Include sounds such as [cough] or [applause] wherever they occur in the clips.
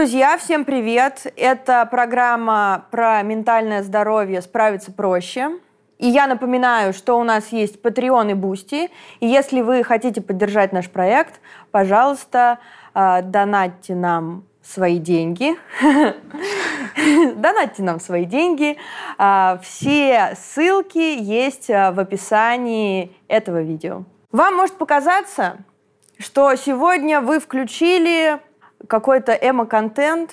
Друзья, всем привет! Это программа про ментальное здоровье «Справиться проще». И я напоминаю, что у нас есть Patreon и Boosty. И если вы хотите поддержать наш проект, пожалуйста, э, донатьте нам свои деньги. [laughs] Донатьте нам свои деньги. А, все ссылки есть а, в описании этого видео. Вам может показаться, что сегодня вы включили какой-то эмо-контент,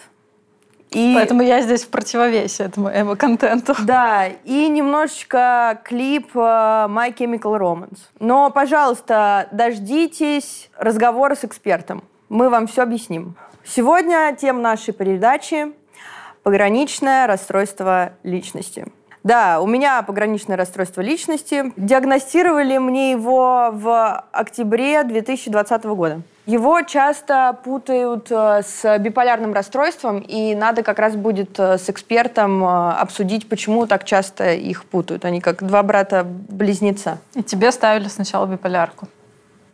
и... Поэтому я здесь в противовесе этому эмо-контенту. [laughs] Да, и немножечко клип uh, My Chemical Romance. Но, пожалуйста, дождитесь разговора с экспертом. Мы вам все объясним. Сегодня тема нашей передачи – пограничное расстройство личности. Да, у меня пограничное расстройство личности. Диагностировали мне его в октябре 2020 года. Его часто путают э, с биполярным расстройством, и надо как раз будет э, с экспертом э, обсудить, почему так часто их путают. Они как два брата-близнеца. И тебе ставили сначала биполярку?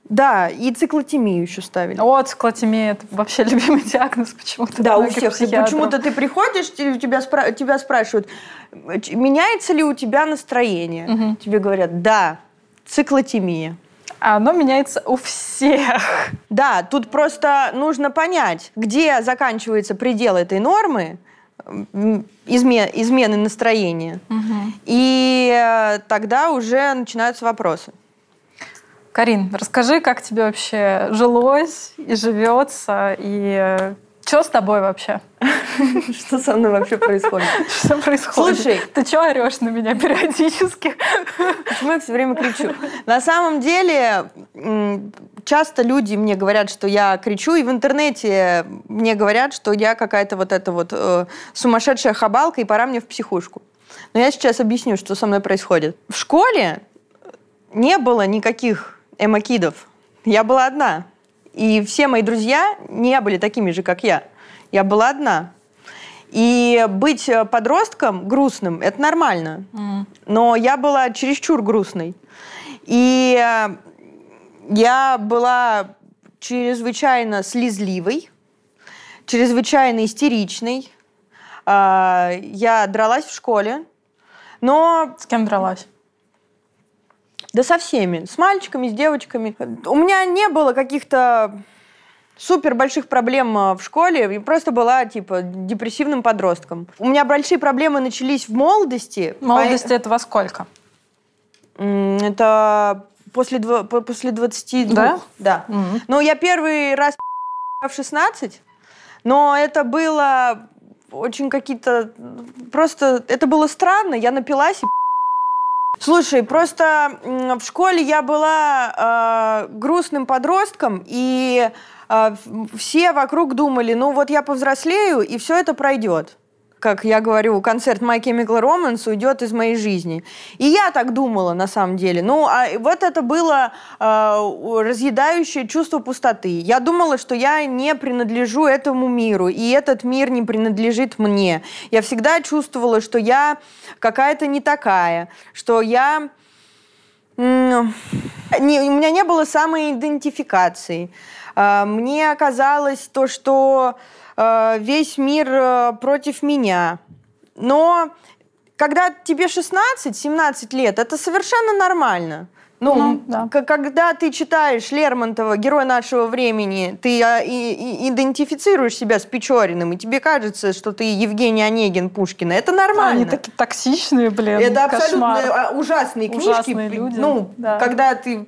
Да, и циклотемию еще ставили. О, циклотемия – это вообще [laughs] любимый диагноз почему-то. Да, у всех. Почему-то ты приходишь, тебя, спра- тебя спрашивают, меняется ли у тебя настроение? Угу. Тебе говорят, да, циклотемия. А оно меняется у всех. Да, тут просто нужно понять, где заканчивается предел этой нормы, измен, измены настроения, угу. и э, тогда уже начинаются вопросы. Карин, расскажи, как тебе вообще жилось и живется, и э, что с тобой вообще? [laughs] Что со мной вообще происходит? Что происходит? Слушай, ты что орешь на меня периодически? Почему я все время кричу? На самом деле, часто люди мне говорят, что я кричу, и в интернете мне говорят, что я какая-то вот эта вот э, сумасшедшая хабалка, и пора мне в психушку. Но я сейчас объясню, что со мной происходит. В школе не было никаких эмокидов. Я была одна. И все мои друзья не были такими же, как я. Я была одна. И быть подростком грустным – это нормально. Mm. Но я была чересчур грустной. И э, я была чрезвычайно слезливой, чрезвычайно истеричной. А, я дралась в школе, но... С кем дралась? Да со всеми. С мальчиками, с девочками. У меня не было каких-то супер больших проблем а, в школе. Я просто была, типа, депрессивным подростком. У меня большие проблемы начались в молодости. Молодости по... это во сколько? Это после, дв... после 22. Да? Да. Угу. Ну, я первый раз в 16, но это было очень какие-то... Просто это было странно. Я напилась и Слушай, просто в школе я была э, грустным подростком, и э, все вокруг думали, ну вот я повзрослею, и все это пройдет как я говорю, концерт My Chemical Romance уйдет из моей жизни. И я так думала, на самом деле. Ну, а вот это было э, разъедающее чувство пустоты. Я думала, что я не принадлежу этому миру, и этот мир не принадлежит мне. Я всегда чувствовала, что я какая-то не такая, что я... Не, у меня не было самоидентификации. Э, мне оказалось то, что весь мир э, против меня. Но когда тебе 16-17 лет, это совершенно нормально. Ну, ну да. когда ты читаешь Лермонтова «Герой нашего времени», ты а, и, и идентифицируешь себя с Печориным, и тебе кажется, что ты Евгений Онегин Пушкина. Это нормально. Они такие токсичные, блин, Это абсолютно кошмар. ужасные книжки. Ужасные люди. Ну, да. когда ты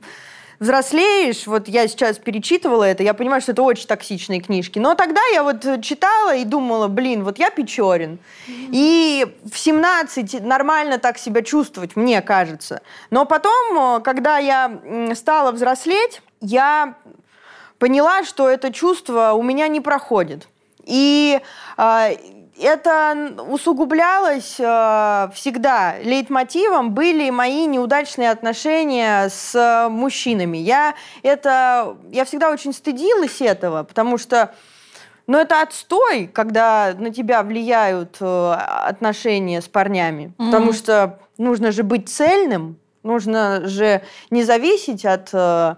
взрослеешь, вот я сейчас перечитывала это, я понимаю, что это очень токсичные книжки, но тогда я вот читала и думала, блин, вот я Печорин. И в 17 нормально так себя чувствовать, мне кажется. Но потом, когда я стала взрослеть, я поняла, что это чувство у меня не проходит. И а, это усугублялось э, всегда. Лейтмотивом были мои неудачные отношения с мужчинами. Я, это, я всегда очень стыдилась этого, потому что ну, это отстой, когда на тебя влияют э, отношения с парнями. Mm-hmm. Потому что нужно же быть цельным, нужно же не зависеть от э,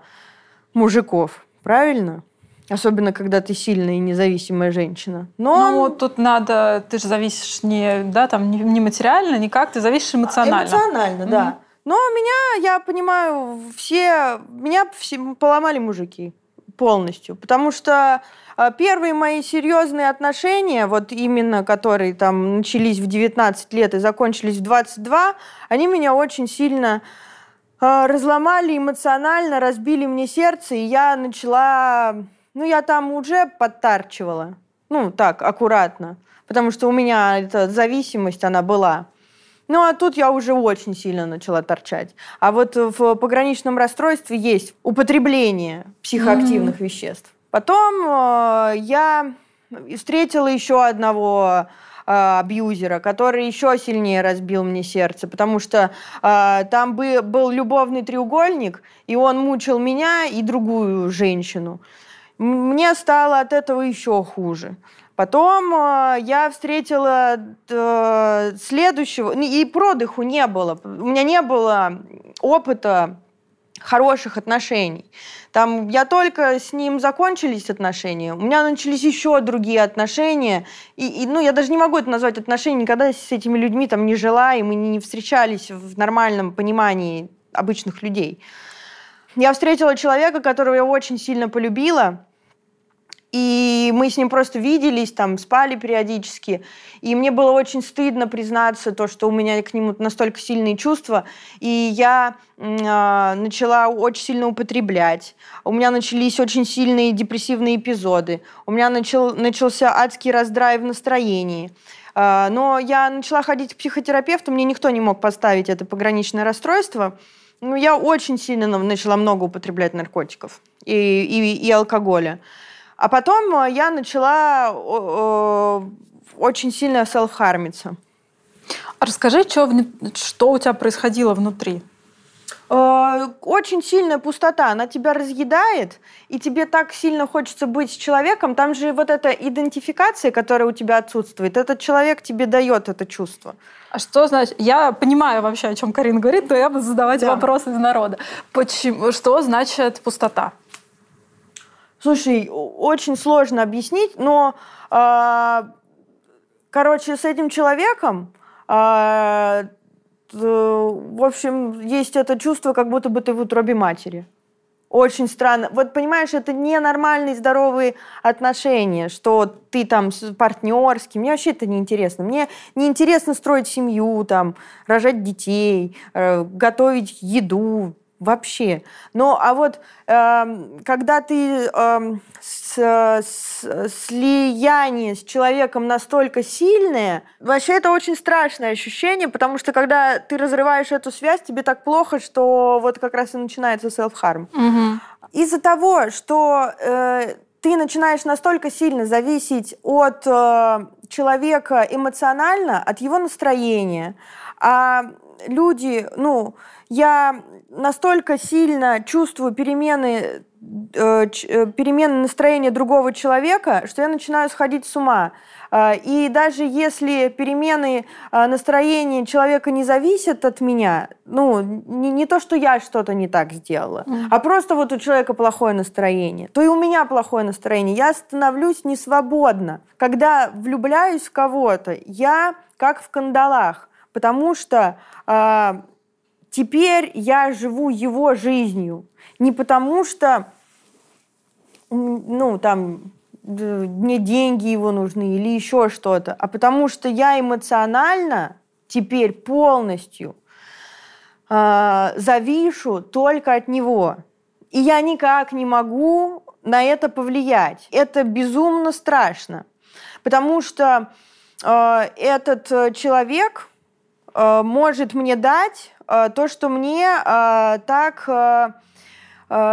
мужиков, правильно? Особенно, когда ты сильная и независимая женщина. Но ну, тут надо, ты же зависишь не, да, там, не, не материально, никак, ты зависишь эмоционально. Эмоционально, mm-hmm. да. Но меня, я понимаю, все, меня все поломали мужики полностью. Потому что а, первые мои серьезные отношения, вот именно которые там начались в 19 лет и закончились в 22, они меня очень сильно а, разломали эмоционально, разбили мне сердце, и я начала ну, я там уже подтарчивала. Ну, так, аккуратно. Потому что у меня эта зависимость, она была. Ну, а тут я уже очень сильно начала торчать. А вот в пограничном расстройстве есть употребление психоактивных mm-hmm. веществ. Потом э, я встретила еще одного э, абьюзера, который еще сильнее разбил мне сердце, потому что э, там бы, был любовный треугольник, и он мучил меня и другую женщину. Мне стало от этого еще хуже. Потом э, я встретила э, следующего, и продыху не было. У меня не было опыта хороших отношений. Там я только с ним закончились отношения, у меня начались еще другие отношения, и, и ну я даже не могу это назвать отношения, никогда с этими людьми там не жила, и мы не встречались в нормальном понимании обычных людей. Я встретила человека, которого я очень сильно полюбила, и мы с ним просто виделись, там, спали периодически. И мне было очень стыдно признаться, то, что у меня к нему настолько сильные чувства. И я э, начала очень сильно употреблять. У меня начались очень сильные депрессивные эпизоды. У меня начал, начался адский раздрай в настроении. Э, но я начала ходить к психотерапевту, мне никто не мог поставить это пограничное расстройство. Ну, я очень сильно начала много употреблять наркотиков и, и, и алкоголя. А потом э, я начала очень сильно селф-хармиться. Расскажи, что, что у тебя происходило внутри? Э, очень сильная пустота, она тебя разъедает, и тебе так сильно хочется быть с человеком. Там же вот эта идентификация, которая у тебя отсутствует, этот человек тебе дает это чувство. А что значит? Я понимаю вообще, о чем Карина говорит, но я буду задавать да. вопросы из народа. Почему? Что значит пустота? Слушай, очень сложно объяснить, но, э, короче, с этим человеком, э, в общем, есть это чувство, как будто бы ты в утробе матери. Очень странно. Вот понимаешь, это ненормальные здоровые отношения, что ты там партнерский. Мне вообще это не интересно. Мне не интересно строить семью, там, рожать детей, э, готовить еду, вообще. Но а вот э, когда ты э, с, с, слияние с человеком настолько сильное, вообще это очень страшное ощущение, потому что когда ты разрываешь эту связь, тебе так плохо, что вот как раз и начинается self-harm. Угу. Из-за того, что э, ты начинаешь настолько сильно зависеть от э, человека эмоционально, от его настроения, а люди, ну, я настолько сильно чувствую перемены, э, э, перемены настроения другого человека, что я начинаю сходить с ума. Э, и даже если перемены настроения человека не зависят от меня, ну, не, не то, что я что-то не так сделала, mm. а просто вот у человека плохое настроение, то и у меня плохое настроение. Я становлюсь несвободна. Когда влюбляюсь в кого-то, я как в кандалах, потому что Теперь я живу его жизнью. Не потому что, ну, там, мне деньги его нужны или еще что-то, а потому что я эмоционально теперь полностью э, завишу только от него. И я никак не могу на это повлиять. Это безумно страшно, потому что э, этот человек э, может мне дать то, что мне э, так э,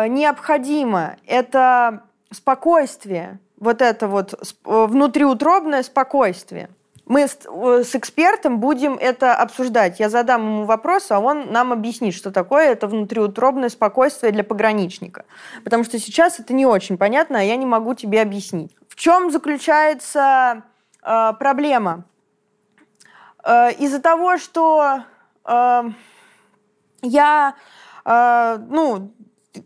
необходимо, это спокойствие, вот это вот внутриутробное спокойствие. Мы с, экспертом будем это обсуждать. Я задам ему вопрос, а он нам объяснит, что такое это внутриутробное спокойствие для пограничника. Потому что сейчас это не очень понятно, а я не могу тебе объяснить. В чем заключается э, проблема? Э, из-за того, что э, я, э, ну,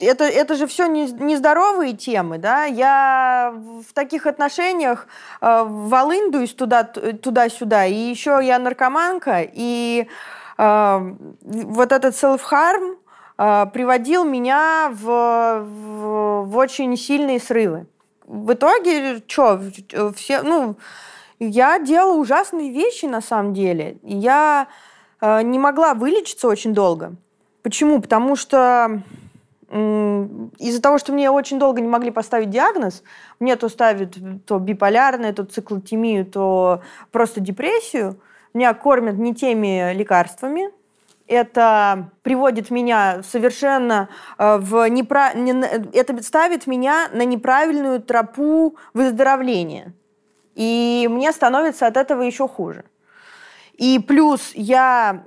это, это же все нездоровые темы, да, я в таких отношениях э, волындуюсь туда, туда-сюда, и еще я наркоманка, и э, вот этот self-harm э, приводил меня в, в, в очень сильные срывы. В итоге, что, все, ну, я делала ужасные вещи на самом деле. Я э, не могла вылечиться очень долго. Почему? Потому что из-за того, что мне очень долго не могли поставить диагноз, мне то ставят то биполярное, то циклотемию, то просто депрессию, меня кормят не теми лекарствами, это приводит меня совершенно э, в непра... это ставит меня на неправильную тропу выздоровления. И мне становится от этого еще хуже. И плюс я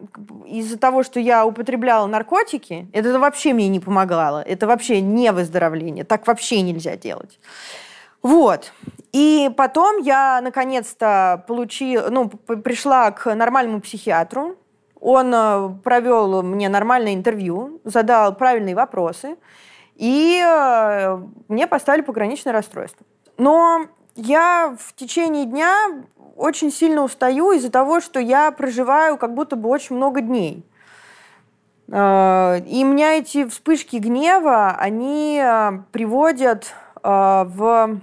из-за того, что я употребляла наркотики, это вообще мне не помогало. Это вообще не выздоровление. Так вообще нельзя делать. Вот. И потом я наконец-то получила, ну, пришла к нормальному психиатру. Он э, провел мне нормальное интервью, задал правильные вопросы, и э, мне поставили пограничное расстройство. Но я в течение дня очень сильно устаю из-за того, что я проживаю как будто бы очень много дней. Э, и у меня эти вспышки гнева, они э, приводят э, в...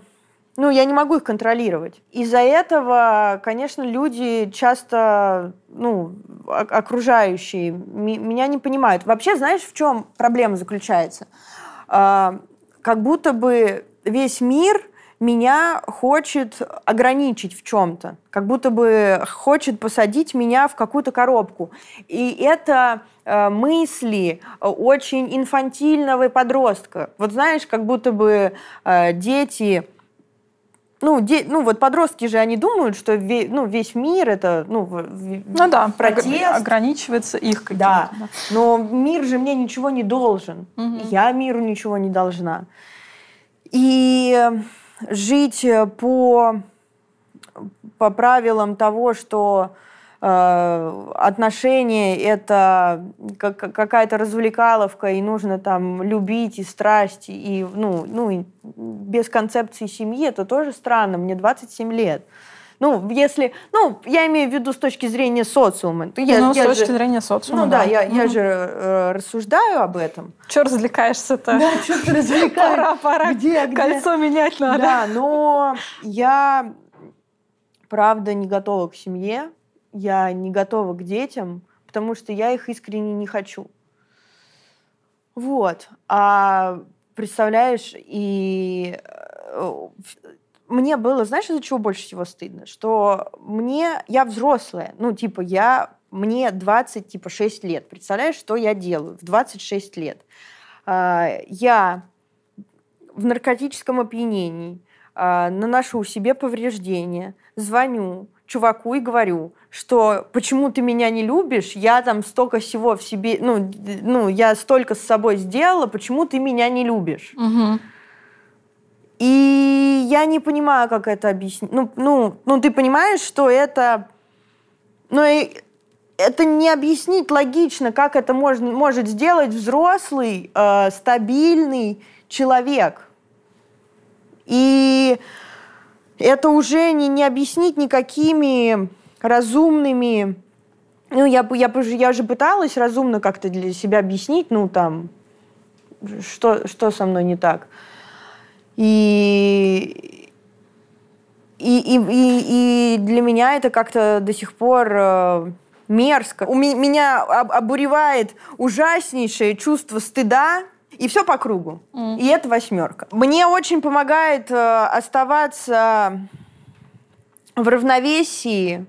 Ну, я не могу их контролировать. Из-за этого, конечно, люди часто, ну, окружающие, меня не понимают. Вообще, знаешь, в чем проблема заключается? Как будто бы весь мир меня хочет ограничить в чем-то, как будто бы хочет посадить меня в какую-то коробку. И это э, мысли очень инфантильного подростка. Вот знаешь, как будто бы э, дети ну, де, ну, вот подростки же, они думают, что ве, ну, весь мир это, ну, ну да, протест. ограничивается их каким-то. Да. да, но мир же мне ничего не должен. Угу. Я миру ничего не должна. И жить э, по, по правилам того, что э, отношения это как, какая-то развлекаловка, и нужно там любить и страсть, и ну, ну, без концепции семьи, это тоже странно. Мне 27 лет. Ну, если, ну, я имею в виду с точки зрения социума. Я, ну, я с точки же, зрения социума, Ну да, да я, угу. я же э, рассуждаю об этом. Че развлекаешься-то? Да, [laughs] что ты развлекаешься? Пора, пора. Где, где? Кольцо менять надо. Да, но я, правда, не готова к семье, я не готова к детям, потому что я их искренне не хочу. Вот. А представляешь, и э, мне было, знаешь, из-за чего больше всего стыдно? Что мне, я взрослая, ну, типа, я, мне 20, типа, 6 лет. Представляешь, что я делаю в 26 лет? А, я в наркотическом опьянении, а, наношу себе повреждения, звоню чуваку и говорю, что почему ты меня не любишь, я там столько всего в себе, ну, ну я столько с собой сделала, почему ты меня не любишь? Угу. И я не понимаю, как это объяснить. Ну, ну, ну ты понимаешь, что это... Ну, это не объяснить логично, как это можно, может сделать взрослый, э, стабильный человек. И это уже не, не объяснить никакими разумными... Ну, я, я, я же пыталась разумно как-то для себя объяснить, ну, там, что, что со мной не так. И, и, и, и, и для меня это как-то до сих пор э, мерзко. У меня, меня обуревает ужаснейшее чувство стыда, и все по кругу. Mm. И это восьмерка. Мне очень помогает э, оставаться в равновесии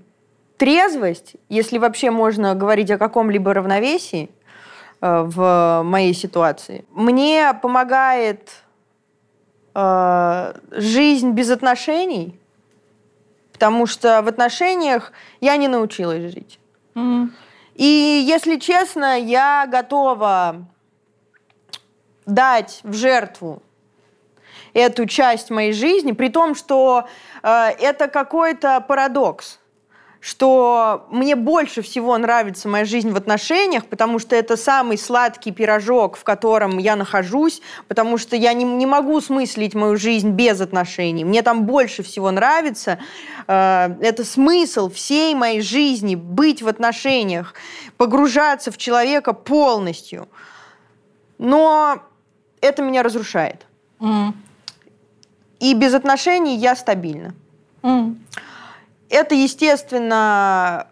трезвость, если вообще можно говорить о каком-либо равновесии э, в моей ситуации. Мне помогает э, жизнь без отношений, потому что в отношениях я не научилась жить. Mm-hmm. И если честно, я готова дать в жертву эту часть моей жизни, при том, что э, это какой-то парадокс. Что мне больше всего нравится моя жизнь в отношениях, потому что это самый сладкий пирожок, в котором я нахожусь, потому что я не, не могу смыслить мою жизнь без отношений. Мне там больше всего нравится. Э, это смысл всей моей жизни, быть в отношениях, погружаться в человека полностью. Но это меня разрушает. Mm. И без отношений я стабильна. Mm. Это, естественно,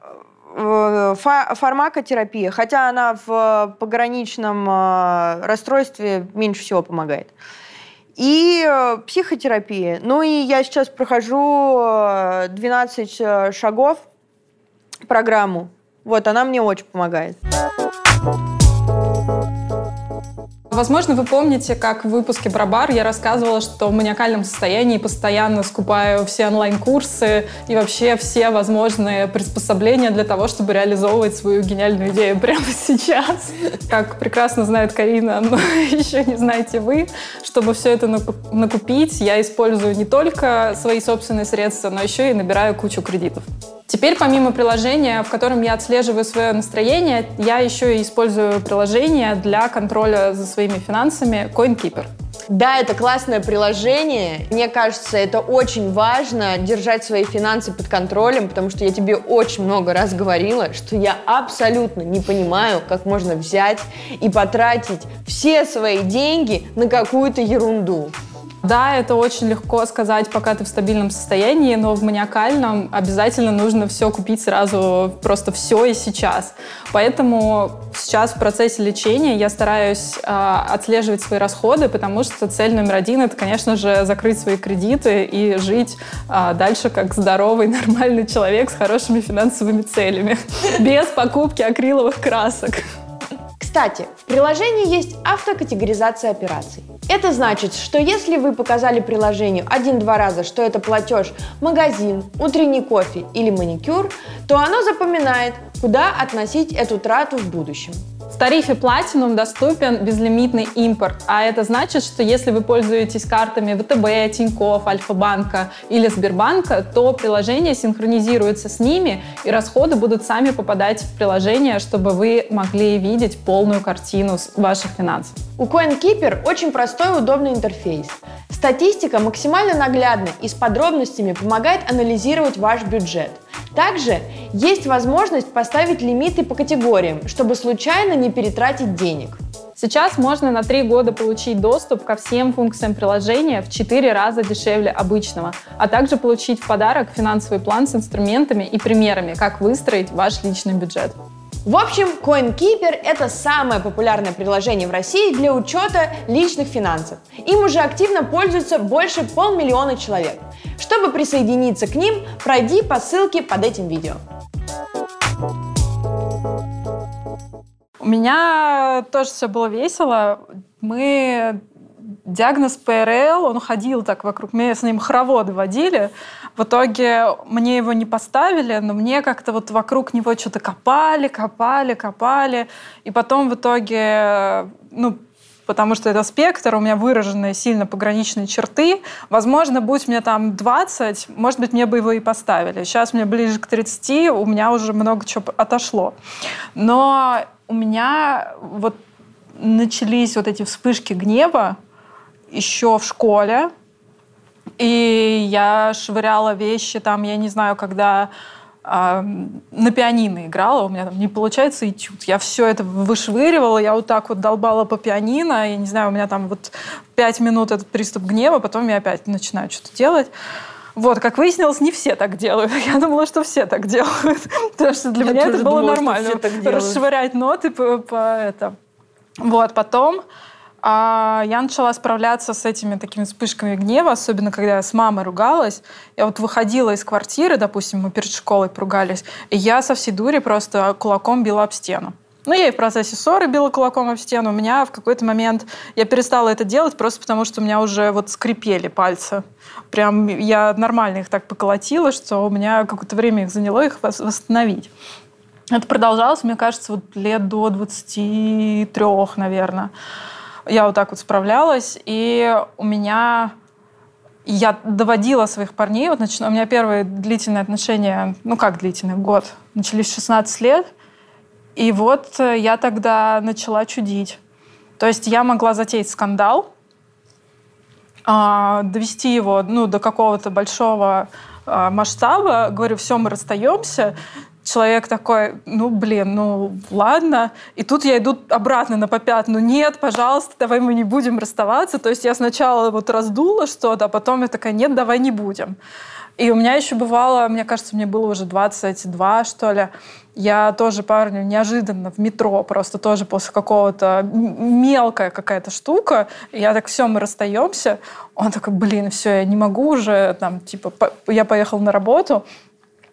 э, фармакотерапия, хотя она в пограничном э, расстройстве меньше всего помогает. И э, психотерапия. Ну и я сейчас прохожу 12 шагов программу. Вот, она мне очень помогает. Возможно, вы помните, как в выпуске про я рассказывала, что в маниакальном состоянии постоянно скупаю все онлайн-курсы и вообще все возможные приспособления для того, чтобы реализовывать свою гениальную идею [laughs] прямо сейчас. Как прекрасно знает Карина, но [laughs] еще не знаете вы, чтобы все это накупить, я использую не только свои собственные средства, но еще и набираю кучу кредитов. Теперь помимо приложения, в котором я отслеживаю свое настроение, я еще и использую приложение для контроля за своими финансами CoinKeeper. Да, это классное приложение. Мне кажется, это очень важно держать свои финансы под контролем, потому что я тебе очень много раз говорила, что я абсолютно не понимаю, как можно взять и потратить все свои деньги на какую-то ерунду. Да, это очень легко сказать, пока ты в стабильном состоянии, но в маниакальном обязательно нужно все купить сразу, просто все и сейчас. Поэтому сейчас в процессе лечения я стараюсь э, отслеживать свои расходы, потому что цель номер один это, конечно же, закрыть свои кредиты и жить э, дальше как здоровый, [laughs] нормальный человек с хорошими финансовыми целями, [laughs] без покупки акриловых красок. Кстати, в приложении есть автокатегоризация операций. Это значит, что если вы показали приложению один-два раза, что это платеж магазин, утренний кофе или маникюр, то оно запоминает, куда относить эту трату в будущем. В тарифе Platinum доступен безлимитный импорт, а это значит, что если вы пользуетесь картами ВТБ, Тинькофф, Альфа-банка или Сбербанка, то приложение синхронизируется с ними, и расходы будут сами попадать в приложение, чтобы вы могли видеть полную картину ваших финансов. У CoinKeeper очень простой и удобный интерфейс. Статистика максимально наглядна и с подробностями помогает анализировать ваш бюджет. Также есть возможность поставить лимиты по категориям, чтобы случайно не перетратить денег. Сейчас можно на три года получить доступ ко всем функциям приложения в 4 раза дешевле обычного, а также получить в подарок финансовый план с инструментами и примерами, как выстроить ваш личный бюджет. В общем, CoinKeeper – это самое популярное приложение в России для учета личных финансов. Им уже активно пользуются больше полмиллиона человек. Чтобы присоединиться к ним, пройди по ссылке под этим видео. У меня тоже все было весело. Мы диагноз ПРЛ, он ходил так вокруг меня, с ним хороводы водили. В итоге мне его не поставили, но мне как-то вот вокруг него что-то копали, копали, копали. И потом в итоге, ну, потому что это спектр, у меня выраженные сильно пограничные черты. Возможно, будь мне там 20, может быть, мне бы его и поставили. Сейчас мне ближе к 30, у меня уже много чего отошло. Но у меня вот начались вот эти вспышки гнева, еще в школе. И я швыряла вещи там, я не знаю, когда э, на пианино играла, у меня там не получается этюд. Я все это вышвыривала, я вот так вот долбала по пианино, я не знаю, у меня там вот пять минут этот приступ гнева, потом я опять начинаю что-то делать. Вот, как выяснилось, не все так делают. [laughs] Я думала, что все так делают. [laughs] Потому что для я меня это было думала, нормально. Расшвырять ноты по, по это. Вот, потом а я начала справляться с этими такими вспышками гнева, особенно когда я с мамой ругалась. Я вот выходила из квартиры, допустим, мы перед школой поругались, и я со всей дури просто кулаком била об стену. Ну, я и в процессе ссоры била кулаком об стену. У меня в какой-то момент я перестала это делать просто потому, что у меня уже вот скрипели пальцы. Прям я нормально их так поколотила, что у меня какое-то время их заняло их восстановить. Это продолжалось, мне кажется, вот лет до 23, наверное я вот так вот справлялась, и у меня я доводила своих парней, вот нач... у меня первые длительные отношения, ну как длительный, год, начались в 16 лет, и вот э, я тогда начала чудить. То есть я могла затеять скандал, а, довести его ну, до какого-то большого а, масштаба, говорю, все, мы расстаемся, человек такой, ну, блин, ну, ладно. И тут я иду обратно на попят, ну, нет, пожалуйста, давай мы не будем расставаться. То есть я сначала вот раздула что-то, а потом я такая, нет, давай не будем. И у меня еще бывало, мне кажется, мне было уже 22, что ли, я тоже парню неожиданно в метро, просто тоже после какого-то мелкая какая-то штука, я так, все, мы расстаемся. Он такой, блин, все, я не могу уже, там, типа, я поехал на работу,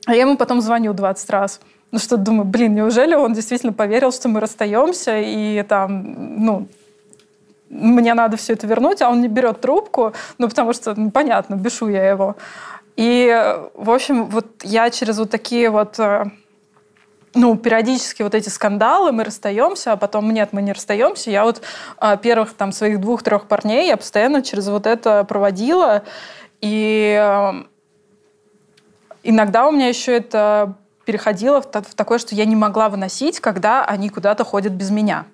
а я ему потом звоню 20 раз. Ну что, думаю, блин, неужели он действительно поверил, что мы расстаемся, и там, ну, мне надо все это вернуть, а он не берет трубку, ну, потому что, ну, понятно, бешу я его. И, в общем, вот я через вот такие вот э, ну, периодически вот эти скандалы, мы расстаемся, а потом нет, мы не расстаемся. Я вот а, первых там своих двух-трех парней я постоянно через вот это проводила. И Иногда у меня еще это переходило в, такое, что я не могла выносить, когда они куда-то ходят без меня.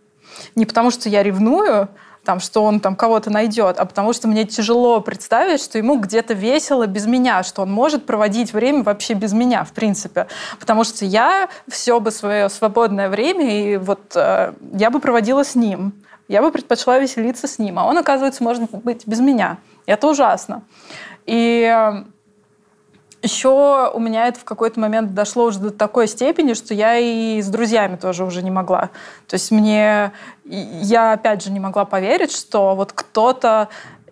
Не потому, что я ревную, там, что он там кого-то найдет, а потому что мне тяжело представить, что ему где-то весело без меня, что он может проводить время вообще без меня, в принципе. Потому что я все бы свое свободное время, и вот э, я бы проводила с ним. Я бы предпочла веселиться с ним. А он, оказывается, может быть без меня. Это ужасно. И э, еще у меня это в какой-то момент дошло уже до такой степени, что я и с друзьями тоже уже не могла. То есть мне... Я, опять же, не могла поверить, что вот кто-то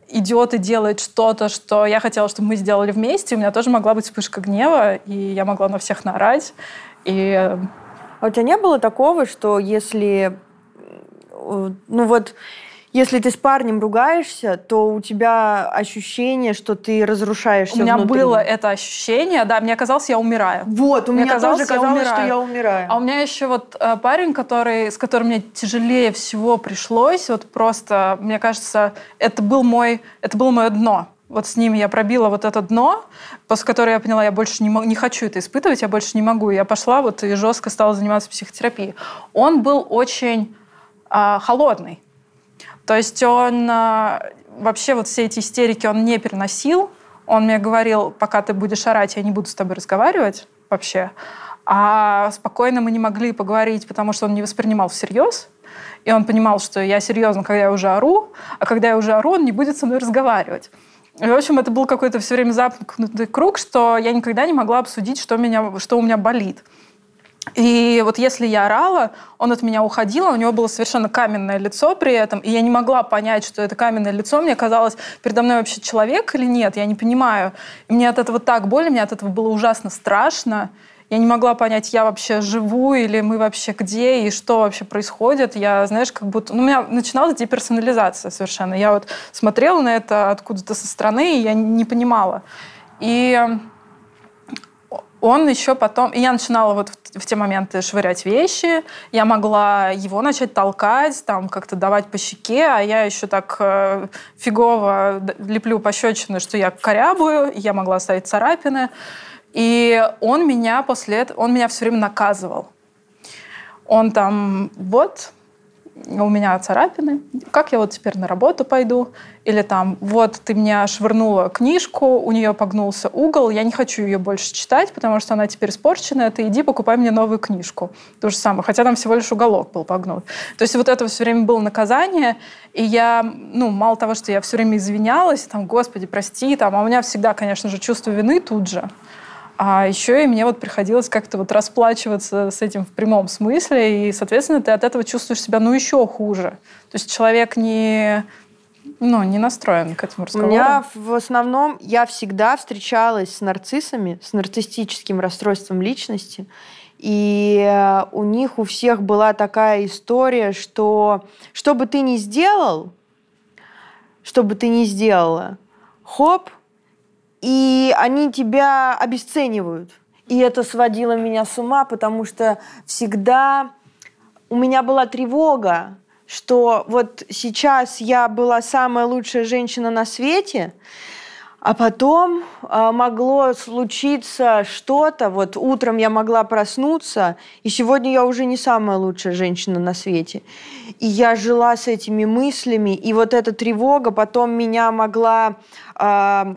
идет и делает что-то, что я хотела, чтобы мы сделали вместе. У меня тоже могла быть вспышка гнева, и я могла на всех наорать. И... А у тебя не было такого, что если... Ну вот если ты с парнем ругаешься, то у тебя ощущение, что ты разрушаешься У меня внутри. было это ощущение, да, мне казалось, я умираю. Вот, у мне меня казалось, тоже казалось, я что я умираю. А у меня еще вот э, парень, который, с которым мне тяжелее всего пришлось, вот просто, мне кажется, это был мой, это было мое дно. Вот с ним я пробила вот это дно, после которого я поняла, я больше не, не хочу это испытывать, я больше не могу. Я пошла вот и жестко стала заниматься психотерапией. Он был очень э, холодный. То есть он э, вообще вот все эти истерики он не переносил. Он мне говорил, пока ты будешь орать, я не буду с тобой разговаривать вообще. А спокойно мы не могли поговорить, потому что он не воспринимал всерьез. И он понимал, что я серьезно, когда я уже ору, а когда я уже ору, он не будет со мной разговаривать. И, в общем, это был какой-то все время замкнутый круг, что я никогда не могла обсудить, что, меня, что у меня болит. И вот если я орала, он от меня уходил, а у него было совершенно каменное лицо при этом, и я не могла понять, что это каменное лицо. Мне казалось, передо мной вообще человек или нет, я не понимаю. И мне от этого так больно, мне от этого было ужасно страшно. Я не могла понять, я вообще живу или мы вообще где и что вообще происходит. Я, знаешь, как будто... Ну, у меня начиналась деперсонализация совершенно. Я вот смотрела на это откуда-то со стороны, и я не понимала. И он еще потом... И я начинала вот в, те моменты швырять вещи. Я могла его начать толкать, там как-то давать по щеке, а я еще так э, фигово леплю пощечины, что я корябую, я могла оставить царапины. И он меня после этого... Он меня все время наказывал. Он там, вот, у меня царапины, как я вот теперь на работу пойду? Или там, вот ты меня швырнула книжку, у нее погнулся угол, я не хочу ее больше читать, потому что она теперь испорченная, ты иди покупай мне новую книжку. То же самое, хотя там всего лишь уголок был погнут. То есть вот это все время было наказание, и я, ну, мало того, что я все время извинялась, там, господи, прости, там, а у меня всегда, конечно же, чувство вины тут же. А еще и мне вот приходилось как-то вот расплачиваться с этим в прямом смысле, и, соответственно, ты от этого чувствуешь себя, ну, еще хуже. То есть человек не, ну, не настроен к этому разговору. У меня в основном, я всегда встречалась с нарциссами, с нарциссическим расстройством личности, и э, у них у всех была такая история, что что бы ты ни сделал, что бы ты ни сделала, хоп, и они тебя обесценивают. И это сводило меня с ума, потому что всегда у меня была тревога, что вот сейчас я была самая лучшая женщина на свете, А потом э, могло случиться что-то, вот утром я могла проснуться, и сегодня я уже не самая лучшая женщина на свете. И я жила с этими мыслями, и вот эта тревога потом меня могла э,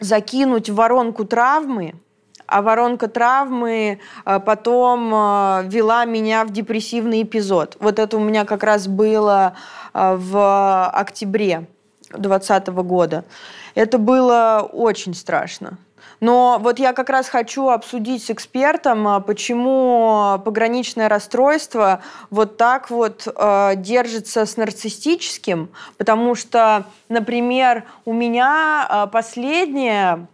закинуть в воронку травмы, а воронка травмы э, потом э, вела меня в депрессивный эпизод. Вот это у меня как раз было э, в октябре 2020 года. Это было очень страшно. Но вот я как раз хочу обсудить с экспертом, а, почему пограничное расстройство вот так вот э, держится с нарциссическим, потому что, например, у меня э, последняя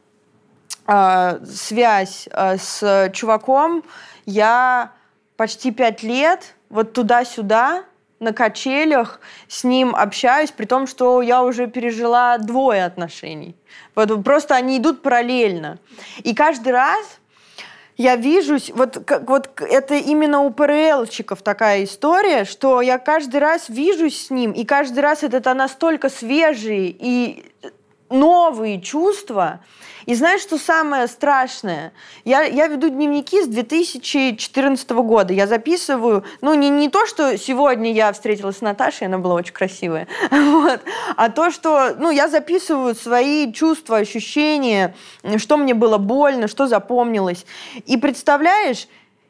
э, связь с чуваком, я почти пять лет вот туда-сюда на качелях с ним общаюсь, при том, что я уже пережила двое отношений. Вот просто они идут параллельно. И каждый раз я вижусь, вот, как, вот это именно у ПРЛчиков такая история, что я каждый раз вижусь с ним, и каждый раз это настолько свежие и новые чувства, и знаешь, что самое страшное? Я, я веду дневники с 2014 года. Я записываю, ну, не, не то, что сегодня я встретилась с Наташей, она была очень красивая, [laughs] вот, а то, что, ну, я записываю свои чувства, ощущения, что мне было больно, что запомнилось. И представляешь,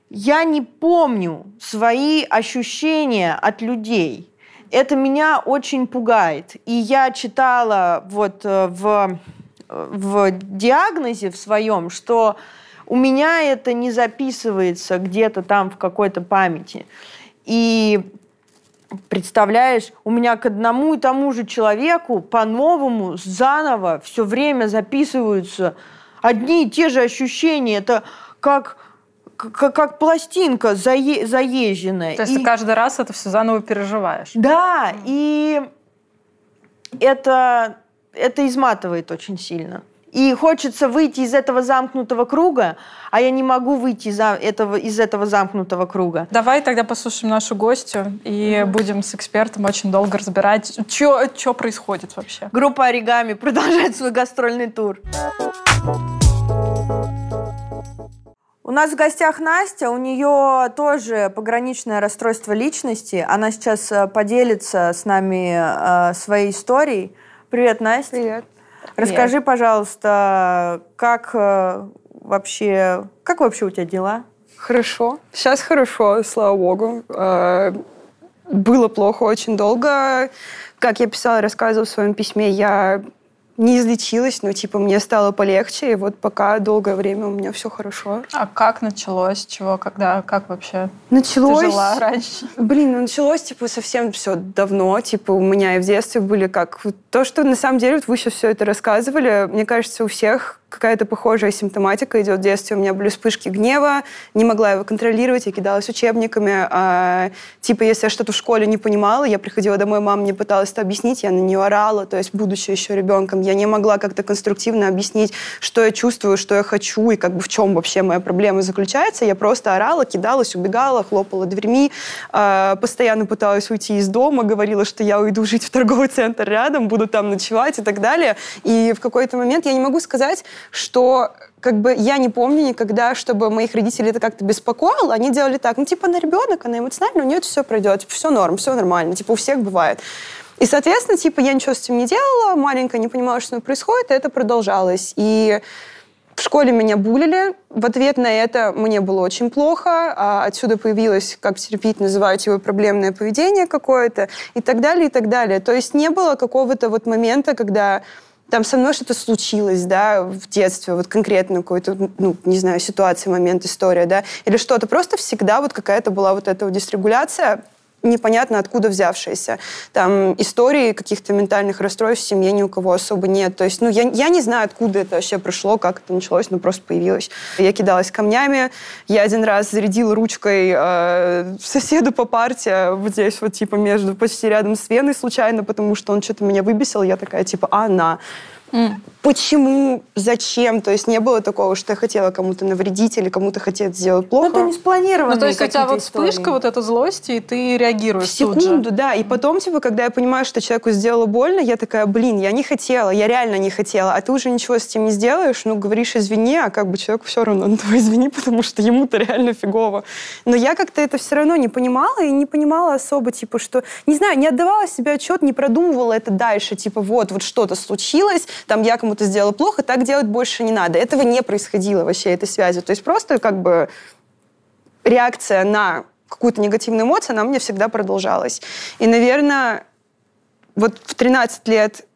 я не помню свои ощущения от людей. Это меня очень пугает. И я читала вот э, в в диагнозе в своем, что у меня это не записывается где-то там в какой-то памяти. И представляешь, у меня к одному и тому же человеку по-новому, заново, все время записываются одни и те же ощущения. Это как как, как пластинка зае, заезженная. То есть и... ты каждый раз это все заново переживаешь. Да, и это это изматывает очень сильно. И хочется выйти из этого замкнутого круга, а я не могу выйти из этого, из этого замкнутого круга. Давай тогда послушаем нашу гостью и будем с экспертом очень долго разбирать, что происходит вообще. Группа «Оригами» продолжает свой гастрольный тур. У нас в гостях Настя, у нее тоже пограничное расстройство личности. Она сейчас э, поделится с нами э, своей историей. Привет, Настя. Привет. Расскажи, Привет. пожалуйста, как э, вообще, как вообще у тебя дела? Хорошо. Сейчас хорошо, слава богу. Было плохо очень долго. Как я писала, рассказывала в своем письме, я не излечилась, но типа мне стало полегче, и вот пока долгое время у меня все хорошо. А как началось? Чего, когда, как вообще? Началось. Ты жила раньше? Блин, ну началось типа совсем все давно, типа у меня и в детстве были как то, что на самом деле вот вы сейчас все это рассказывали, мне кажется, у всех какая-то похожая симптоматика идет в детстве. У меня были вспышки гнева, не могла его контролировать, я кидалась учебниками. А, типа, если я что-то в школе не понимала, я приходила домой, мама мне пыталась это объяснить, я на нее орала, то есть, будучи еще ребенком, я не могла как-то конструктивно объяснить, что я чувствую, что я хочу, и как бы в чем вообще моя проблема заключается. Я просто орала, кидалась, убегала, хлопала дверьми, а, постоянно пыталась уйти из дома, говорила, что я уйду жить в торговый центр рядом, буду там ночевать и так далее. И в какой-то момент я не могу сказать, что как бы я не помню никогда, чтобы моих родителей это как-то беспокоило. Они делали так, ну, типа, она ребенок, она эмоциональна, у нее это все пройдет, типа, все норм, все нормально, типа, у всех бывает. И, соответственно, типа, я ничего с этим не делала, маленькая не понимала, что происходит, и это продолжалось. И в школе меня булили. В ответ на это мне было очень плохо. А отсюда появилось, как терапевт называют его, проблемное поведение какое-то и так далее, и так далее. То есть не было какого-то вот момента, когда там со мной что-то случилось, да, в детстве, вот конкретно какой-то, ну, не знаю, ситуация, момент, история, да, или что-то. Просто всегда вот какая-то была вот эта вот дисрегуляция, непонятно откуда взявшиеся. Там истории каких-то ментальных расстройств в семье ни у кого особо нет. То есть, ну, я, я не знаю, откуда это вообще пришло, как это началось, но просто появилось. Я кидалась камнями. Я один раз зарядила ручкой э, соседу по парте вот здесь вот, типа, между, почти рядом с веной случайно, потому что он что-то меня выбесил. Я такая, типа, а, на. Mm почему, зачем. То есть не было такого, что я хотела кому-то навредить или кому-то хотеть сделать плохо. Ну, это не спланировано. Ну, то есть у тебя вот истории. вспышка вот эта злости, и ты реагируешь В секунду, да. И потом, типа, когда я понимаю, что человеку сделала больно, я такая, блин, я не хотела, я реально не хотела. А ты уже ничего с этим не сделаешь, ну, говоришь извини, а как бы человеку все равно, ну, [laughs] давай извини, потому что ему-то реально фигово. Но я как-то это все равно не понимала, и не понимала особо, типа, что, не знаю, не отдавала себе отчет, не продумывала это дальше, типа, вот, вот что-то случилось, там я кому-то сделала плохо, так делать больше не надо. Этого не происходило вообще, этой связи. То есть просто как бы реакция на какую-то негативную эмоцию, она мне всегда продолжалась. И, наверное, вот в 13 лет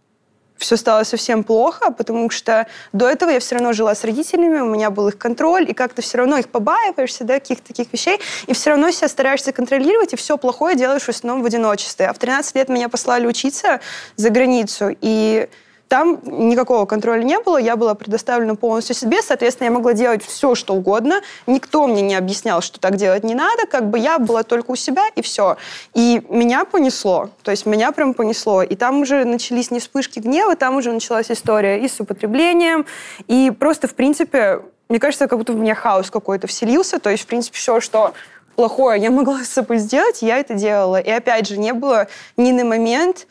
все стало совсем плохо, потому что до этого я все равно жила с родителями, у меня был их контроль, и как-то все равно их побаиваешься, да, каких-то таких вещей, и все равно себя стараешься контролировать, и все плохое делаешь в основном в одиночестве. А в 13 лет меня послали учиться за границу, и там никакого контроля не было, я была предоставлена полностью себе, соответственно, я могла делать все, что угодно. Никто мне не объяснял, что так делать не надо, как бы я была только у себя, и все. И меня понесло, то есть меня прям понесло. И там уже начались не вспышки гнева, там уже началась история и с употреблением, и просто, в принципе, мне кажется, как будто в меня хаос какой-то вселился, то есть, в принципе, все, что плохое я могла с собой сделать, я это делала. И опять же, не было ни на момент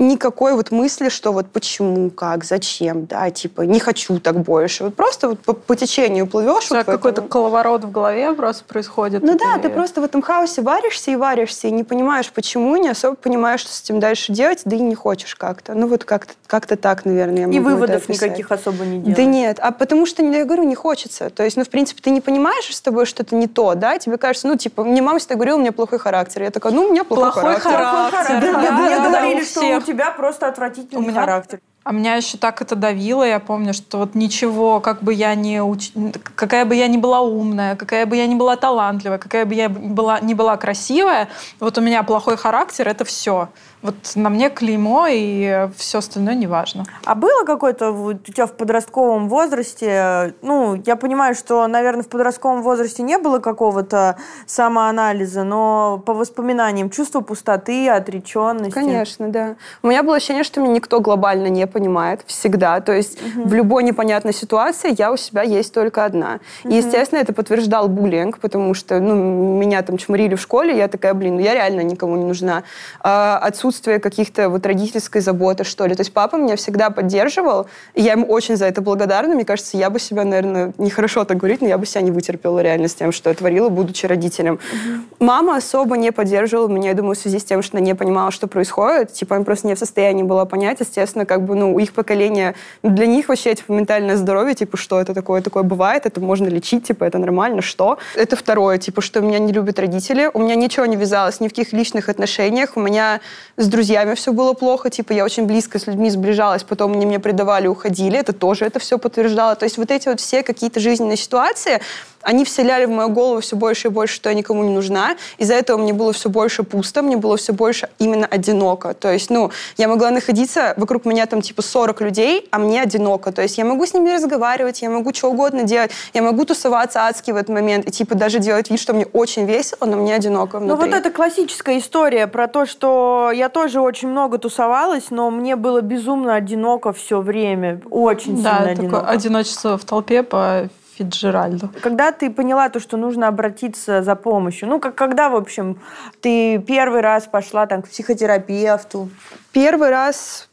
никакой вот мысли, что вот почему, как, зачем, да, типа не хочу так больше. Вот просто вот по, по течению плывешь. Вот какой-то коловорот в голове просто происходит. Ну да, ты просто в этом хаосе варишься и варишься, и не понимаешь, почему, не особо понимаешь, что с этим дальше делать, да и не хочешь как-то. Ну вот как-то как так, наверное, я И выводов никаких особо не делаешь. Да нет, а потому что, я говорю, не хочется. То есть, ну, в принципе, ты не понимаешь, что с тобой что-то не то, да, тебе кажется, ну, типа, мне мама всегда говорила, у меня плохой характер. Я такая, ну, у меня плохой, плохой характер. характер. Да, да, мне говорили, что у тебя просто отвратительный у меня... характер. А меня еще так это давило. Я помню, что вот ничего, как бы я не уч... какая бы я ни была умная, какая бы я ни была талантливая, какая бы я была, не была красивая, вот у меня плохой характер, это все вот на мне клеймо, и все остальное не важно. А было какое-то вот у тебя в подростковом возрасте, ну, я понимаю, что, наверное, в подростковом возрасте не было какого-то самоанализа, но по воспоминаниям чувство пустоты, отреченности. Конечно, да. У меня было ощущение, что меня никто глобально не понимает всегда. То есть угу. в любой непонятной ситуации я у себя есть только одна. Угу. И, естественно, это подтверждал буллинг, потому что, ну, меня там чморили в школе, я такая, блин, ну я реально никому не нужна. А, отсутствие отсутствие каких-то вот родительской заботы, что ли. То есть папа меня всегда поддерживал, и я ему очень за это благодарна. Мне кажется, я бы себя, наверное, нехорошо так говорить, но я бы себя не вытерпела реально с тем, что я творила, будучи родителем. Угу. Мама особо не поддерживала меня, я думаю, в связи с тем, что она не понимала, что происходит. Типа, она просто не в состоянии была понять. Естественно, как бы, ну, у их поколения, для них вообще, типа, ментальное здоровье, типа, что это такое, такое бывает, это можно лечить, типа, это нормально, что? Это второе, типа, что меня не любят родители. У меня ничего не вязалось ни в каких личных отношениях. У меня с друзьями все было плохо, типа я очень близко с людьми сближалась, потом они мне предавали, уходили, это тоже это все подтверждало. То есть вот эти вот все какие-то жизненные ситуации, они вселяли в мою голову все больше и больше, что я никому не нужна. Из-за этого мне было все больше пусто, мне было все больше именно одиноко. То есть, ну, я могла находиться, вокруг меня там типа 40 людей, а мне одиноко. То есть я могу с ними разговаривать, я могу что угодно делать, я могу тусоваться адски в этот момент и типа даже делать вид, что мне очень весело, но мне одиноко внутри. Ну вот это классическая история про то, что я тоже очень много тусовалась, но мне было безумно одиноко все время. Очень да, сильно одиноко. такое одиночество в толпе по Фиджеральду. Когда ты поняла то, что нужно обратиться за помощью? Ну, как когда, в общем, ты первый раз пошла там, к психотерапевту? Первый раз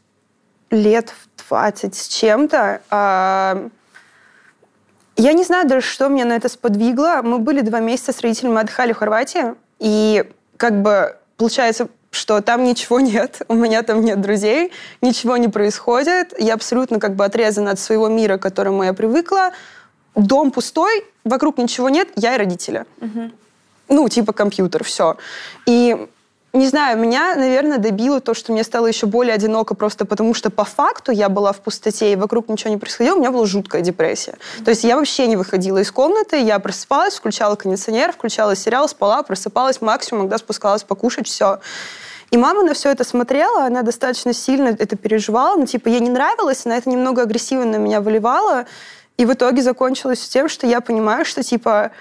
лет в 20 с чем-то. А, я не знаю даже, что меня на это сподвигло. Мы были два месяца с родителями, отдыхали в Хорватии. И как бы получается, что там ничего [laughs] нет, у меня там нет друзей, ничего не происходит, я абсолютно как бы отрезана от своего мира, к которому я привыкла, дом пустой, вокруг ничего нет, я и родители. Угу. Ну, типа компьютер, все. И не знаю, меня, наверное, добило то, что мне стало еще более одиноко, просто потому что по факту я была в пустоте, и вокруг ничего не происходило, у меня была жуткая депрессия. Mm-hmm. То есть я вообще не выходила из комнаты, я просыпалась, включала кондиционер, включала сериал, спала, просыпалась максимум, когда спускалась покушать, все. И мама на все это смотрела, она достаточно сильно это переживала, ну, типа, ей не нравилось, она это немного агрессивно на меня выливала, и в итоге закончилось тем, что я понимаю, что, типа,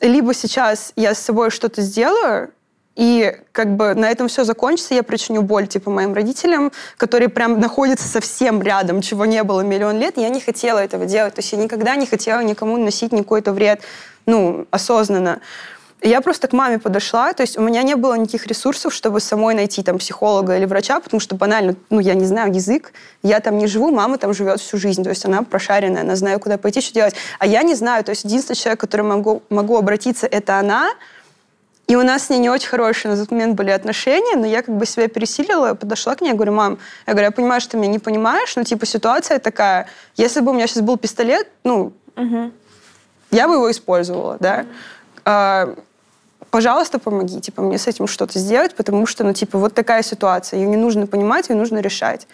либо сейчас я с собой что-то сделаю, и как бы на этом все закончится, я причиню боль, типа, моим родителям, которые прям находятся совсем рядом, чего не было миллион лет. Я не хотела этого делать. То есть я никогда не хотела никому наносить никакой-то вред, ну, осознанно. Я просто к маме подошла, то есть у меня не было никаких ресурсов, чтобы самой найти там психолога или врача, потому что банально, ну, я не знаю язык, я там не живу, мама там живет всю жизнь, то есть она прошаренная, она знает, куда пойти, что делать. А я не знаю, то есть единственный человек, к которому могу, могу обратиться, это она, и у нас с ней не очень хорошие на тот момент были отношения, но я как бы себя пересилила, подошла к ней, я говорю, мам, я говорю, я понимаю, что ты меня не понимаешь, но типа ситуация такая, если бы у меня сейчас был пистолет, ну, угу. я бы его использовала, да. Угу. А, пожалуйста, помоги, типа, мне с этим что-то сделать, потому что, ну, типа, вот такая ситуация, ее не нужно понимать, ее нужно решать.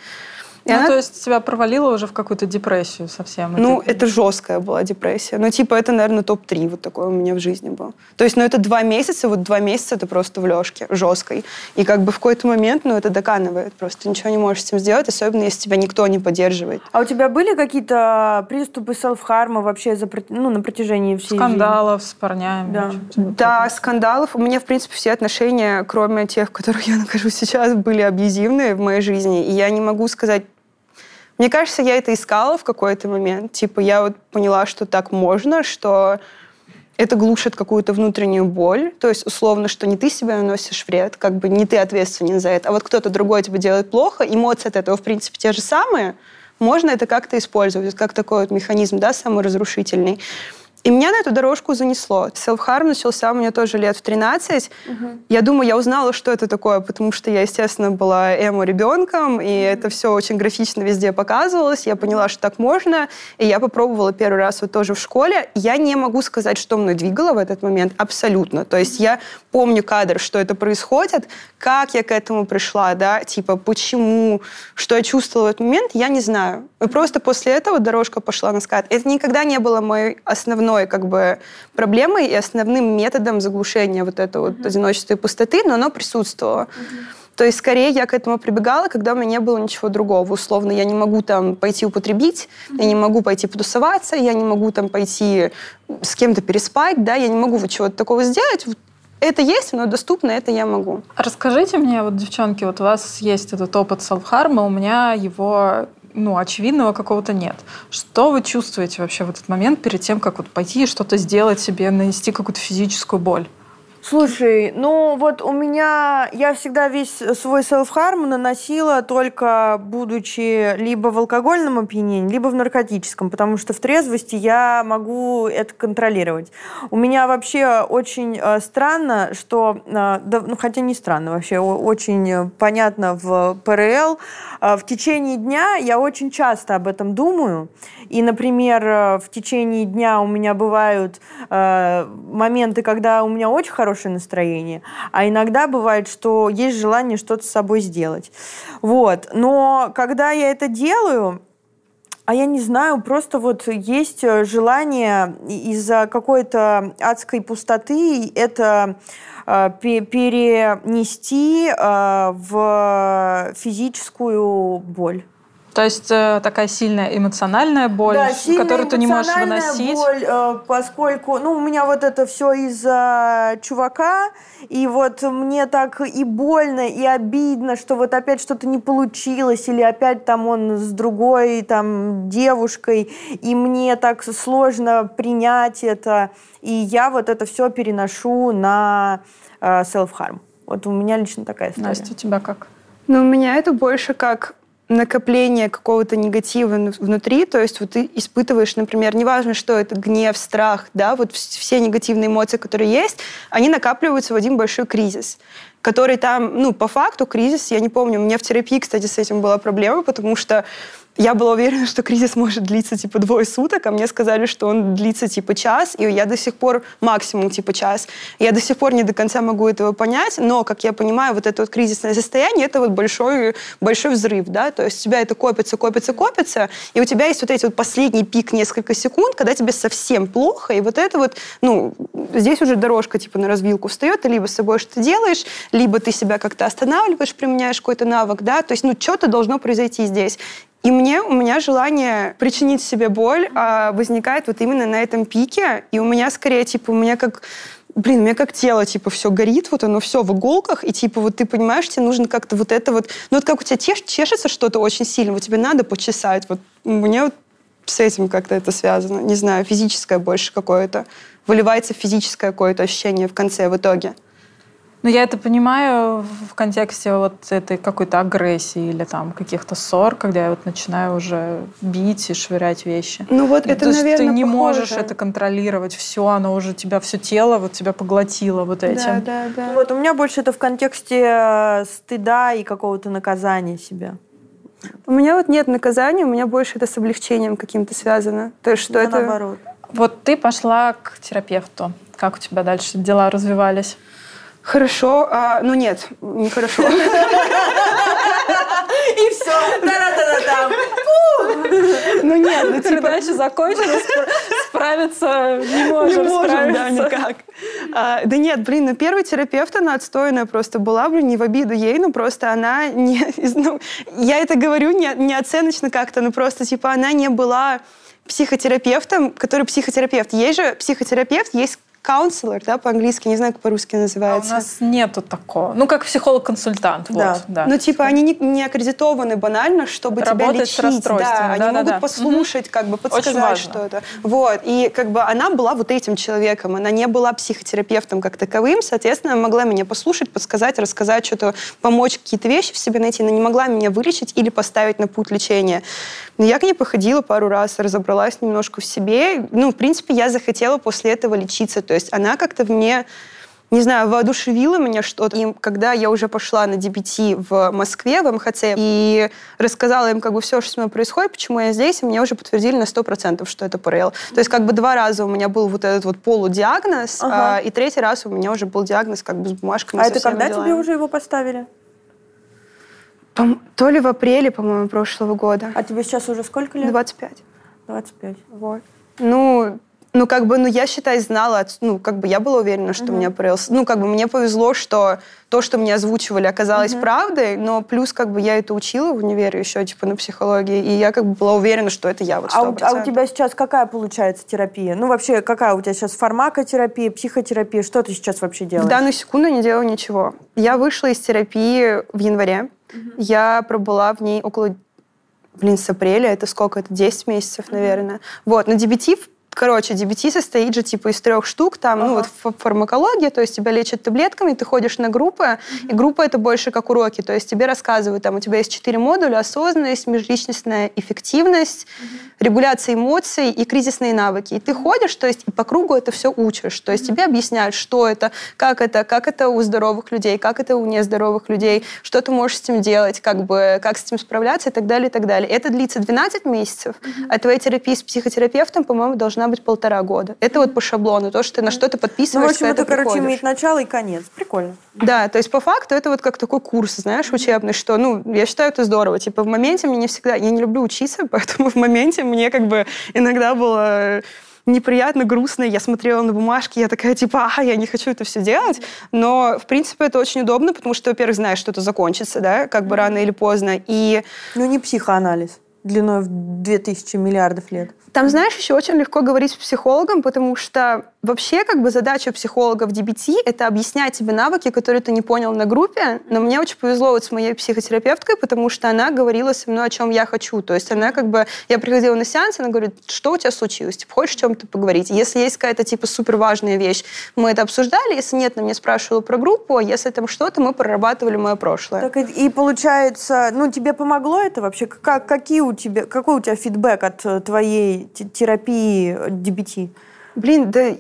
И ну, она... то есть тебя провалило уже в какую-то депрессию совсем? Ну, это... это жесткая была депрессия. Ну, типа, это, наверное, топ-3 вот такое у меня в жизни было. То есть, ну, это два месяца, вот два месяца это просто в лёжке, жесткой. И как бы в какой-то момент, ну, это доканывает. Просто ничего не можешь с этим сделать, особенно если тебя никто не поддерживает. А у тебя были какие-то приступы селф-харма вообще за, ну, на протяжении всей Скандалов жизни? с парнями? Да. да, скандалов. У меня, в принципе, все отношения, кроме тех, в которых я нахожусь сейчас, были абьюзивные в моей жизни. И я не могу сказать мне кажется, я это искала в какой-то момент. Типа я вот поняла, что так можно, что это глушит какую-то внутреннюю боль. То есть, условно, что не ты себе наносишь вред, как бы не ты ответственен за это, а вот кто-то другой тебе делает плохо, эмоции от этого, в принципе, те же самые, можно это как-то использовать, как такой вот механизм, да, саморазрушительный. И меня на эту дорожку занесло. Self-harm начался у меня тоже лет в 13. Угу. Я думаю, я узнала, что это такое, потому что я, естественно, была эмо-ребенком, и это все очень графично везде показывалось. Я поняла, что так можно, и я попробовала первый раз вот тоже в школе. Я не могу сказать, что мной двигало в этот момент абсолютно. То есть я помню кадр, что это происходит, как я к этому пришла, да, типа почему, что я чувствовала в этот момент, я не знаю. И просто после этого дорожка пошла на скат. Это никогда не было моей основной основной как бы проблемой и основным методом заглушения вот этого mm-hmm. вот одиночества и пустоты, но оно присутствовало. Mm-hmm. То есть скорее я к этому прибегала, когда у меня не было ничего другого. Условно, я не могу там пойти употребить, mm-hmm. я не могу пойти потусоваться, я не могу там пойти с кем-то переспать, да, я не могу вот чего-то такого сделать. Это есть, но доступно, это я могу. Расскажите мне, вот, девчонки, вот у вас есть этот опыт селфхарма, у меня его ну, очевидного какого-то нет. Что вы чувствуете вообще в этот момент перед тем, как вот пойти и что-то сделать себе, нанести какую-то физическую боль? Слушай, ну вот у меня, я всегда весь свой селф-харм наносила только будучи либо в алкогольном опьянении, либо в наркотическом, потому что в трезвости я могу это контролировать. У меня вообще очень э, странно, что, э, да, ну хотя не странно, вообще очень понятно в ПРЛ, э, в течение дня я очень часто об этом думаю, и, например, в течение дня у меня бывают моменты, когда у меня очень хороший хорошее настроение, а иногда бывает, что есть желание что-то с собой сделать. Вот. Но когда я это делаю, а я не знаю, просто вот есть желание из-за какой-то адской пустоты это э, перенести э, в физическую боль. То есть э, такая сильная эмоциональная боль, да, сильная которую ты не можешь выносить. боль, э, поскольку, ну, у меня вот это все из-за чувака, и вот мне так и больно, и обидно, что вот опять что-то не получилось, или опять там он с другой там девушкой, и мне так сложно принять это, и я вот это все переношу на э, self-harm. Вот у меня лично такая история. Настя, у тебя как? Ну, у меня это больше как накопление какого-то негатива внутри, то есть вот ты испытываешь, например, неважно, что это, гнев, страх, да, вот все негативные эмоции, которые есть, они накапливаются в один большой кризис который там, ну, по факту кризис, я не помню, у меня в терапии, кстати, с этим была проблема, потому что я была уверена, что кризис может длиться типа двое суток, а мне сказали, что он длится типа час, и я до сих пор максимум типа час. Я до сих пор не до конца могу этого понять, но, как я понимаю, вот это вот кризисное состояние, это вот большой, большой взрыв, да, то есть у тебя это копится, копится, копится, и у тебя есть вот эти вот последний пик несколько секунд, когда тебе совсем плохо, и вот это вот, ну, здесь уже дорожка типа на развилку встает, ты либо с собой что-то делаешь, либо ты себя как-то останавливаешь, применяешь какой-то навык, да, то есть, ну, что-то должно произойти здесь. И мне, у меня желание причинить себе боль а, возникает вот именно на этом пике. И у меня скорее, типа, у меня как блин, у меня как тело, типа, все горит, вот оно все в иголках, и, типа, вот ты понимаешь, тебе нужно как-то вот это вот... Ну, вот как у тебя теш, чешется что-то очень сильно, вот тебе надо почесать. Вот мне вот с этим как-то это связано. Не знаю, физическое больше какое-то. Выливается физическое какое-то ощущение в конце, в итоге. Ну, я это понимаю в контексте вот этой какой-то агрессии или там каких-то ссор, когда я вот начинаю уже бить и швырять вещи. Ну вот это, То есть наверное, ты не похоже. можешь это контролировать, все, оно уже тебя, все тело вот тебя поглотило вот этим. Да, да, да. Вот у меня больше это в контексте э, стыда и какого-то наказания себя. У меня вот нет наказания, у меня больше это с облегчением каким-то связано. То есть что Да, это... наоборот. Вот ты пошла к терапевту. Как у тебя дальше дела развивались? Хорошо, а, ну нет, нехорошо. И все. Та-да-та-да-там. Ну нет, ну типа... Передача закончена, спра- справиться не можем, Не можем, да, справиться. никак. А, да нет, блин, ну первый терапевт, она отстойная просто была, блин, не в обиду ей, ну просто она не... Ну, я это говорю не, не оценочно как-то, ну просто типа она не была психотерапевтом, который психотерапевт. Есть же психотерапевт, есть counselor, да, по-английски, не знаю, как по-русски А у называется. нас нету такого. Ну, как психолог-консультант. Да. Вот, да. Ну, типа, они не, не аккредитованы банально, чтобы Работать с тебя лечить. расстройствами, Да, они да-да-да. могут послушать, как бы подсказать что-то. Вот. И как бы она была вот этим человеком. Она не была психотерапевтом как таковым. Соответственно, она могла меня послушать, подсказать, рассказать что-то, помочь какие-то вещи в себе найти, но не могла меня вылечить или поставить на путь лечения. Но я к ней походила пару раз, разобралась немножко в себе. Ну, в принципе, я захотела после этого лечиться. То есть она как-то в мне не знаю, воодушевило меня что-то. И когда я уже пошла на DBT в Москве, в МХЦ, и рассказала им как бы все, что со мной происходит, почему я здесь, и мне уже подтвердили на 100%, что это ПРЛ. То есть как бы два раза у меня был вот этот вот полудиагноз, Ага. а, и третий раз у меня уже был диагноз как бы с бумажками. А это когда тебе делами. уже его поставили? То ли в апреле, по-моему, прошлого года. А тебе сейчас уже сколько лет? 25. 25. Вот. Ну, ну, как бы, ну, я, считай, знала, ну, как бы я была уверена, что у меня ПРЛ. Ну, как бы мне повезло, что то, что мне озвучивали, оказалось правдой, но плюс, как бы, я это учила в универе еще, типа, на психологии, и я, как бы, была уверена, что это я, вот, А у, 100%. а у тебя сейчас какая получается терапия? Ну, вообще, какая у тебя сейчас фармакотерапия, психотерапия? Что ты сейчас вообще В делаешь? данную секунду не делаю ничего. Я вышла из терапии в январе. Я пробыла в ней около, блин, с апреля. Это сколько? Это 10 месяцев, наверное. Вот. Но DBT, в- короче, DBT состоит же типа из трех штук. Там, ну, вот фа- фармакология, то есть тебя лечат таблетками, ты ходишь на группы, и группа это больше как уроки. То есть тебе рассказывают, там, у тебя есть четыре модуля, осознанность, межличностная эффективность, регуляция эмоций и кризисные навыки. И ты ходишь, то есть и по кругу это все учишь. То есть тебе объясняют, что это, как это, как это у здоровых людей, как это у нездоровых людей, что ты можешь с этим делать, как бы, как с этим справляться и так далее, и так далее. Это длится 12 месяцев, а твоя терапия с психотерапевтом, по-моему, должна быть полтора года. Это вот по шаблону, то, что ты на что-то Ну, в подписываешься, общем, это, короче, приходишь. имеет начало и конец. Прикольно. Да, то есть по факту это вот как такой курс, знаешь, учебный, что, ну, я считаю это здорово. Типа в моменте мне не всегда... Я не люблю учиться, [laughs] поэтому в моменте мне как бы иногда было неприятно, грустно. Я смотрела на бумажки, я такая, типа, а, я не хочу это все делать. Но, в принципе, это очень удобно, потому что, во-первых, знаешь, что это закончится, да, как бы рано или поздно. И Ну, не психоанализ длиной в 2000 миллиардов лет. Там, знаешь, еще очень легко говорить с психологом, потому что вообще как бы задача психолога в DBT — это объяснять тебе навыки, которые ты не понял на группе. Но мне очень повезло вот с моей психотерапевткой, потому что она говорила со мной, о чем я хочу. То есть она как бы... Я приходила на сеанс, она говорит, что у тебя случилось? Типа, хочешь о чем-то поговорить? Если есть какая-то типа супер важная вещь, мы это обсуждали. Если нет, она мне спрашивала про группу. а Если там что-то, мы прорабатывали мое прошлое. Так и, и получается, ну, тебе помогло это вообще? Как, какие у тебя, какой у тебя фидбэк от э, твоей те- терапии э, DBT? Блин, да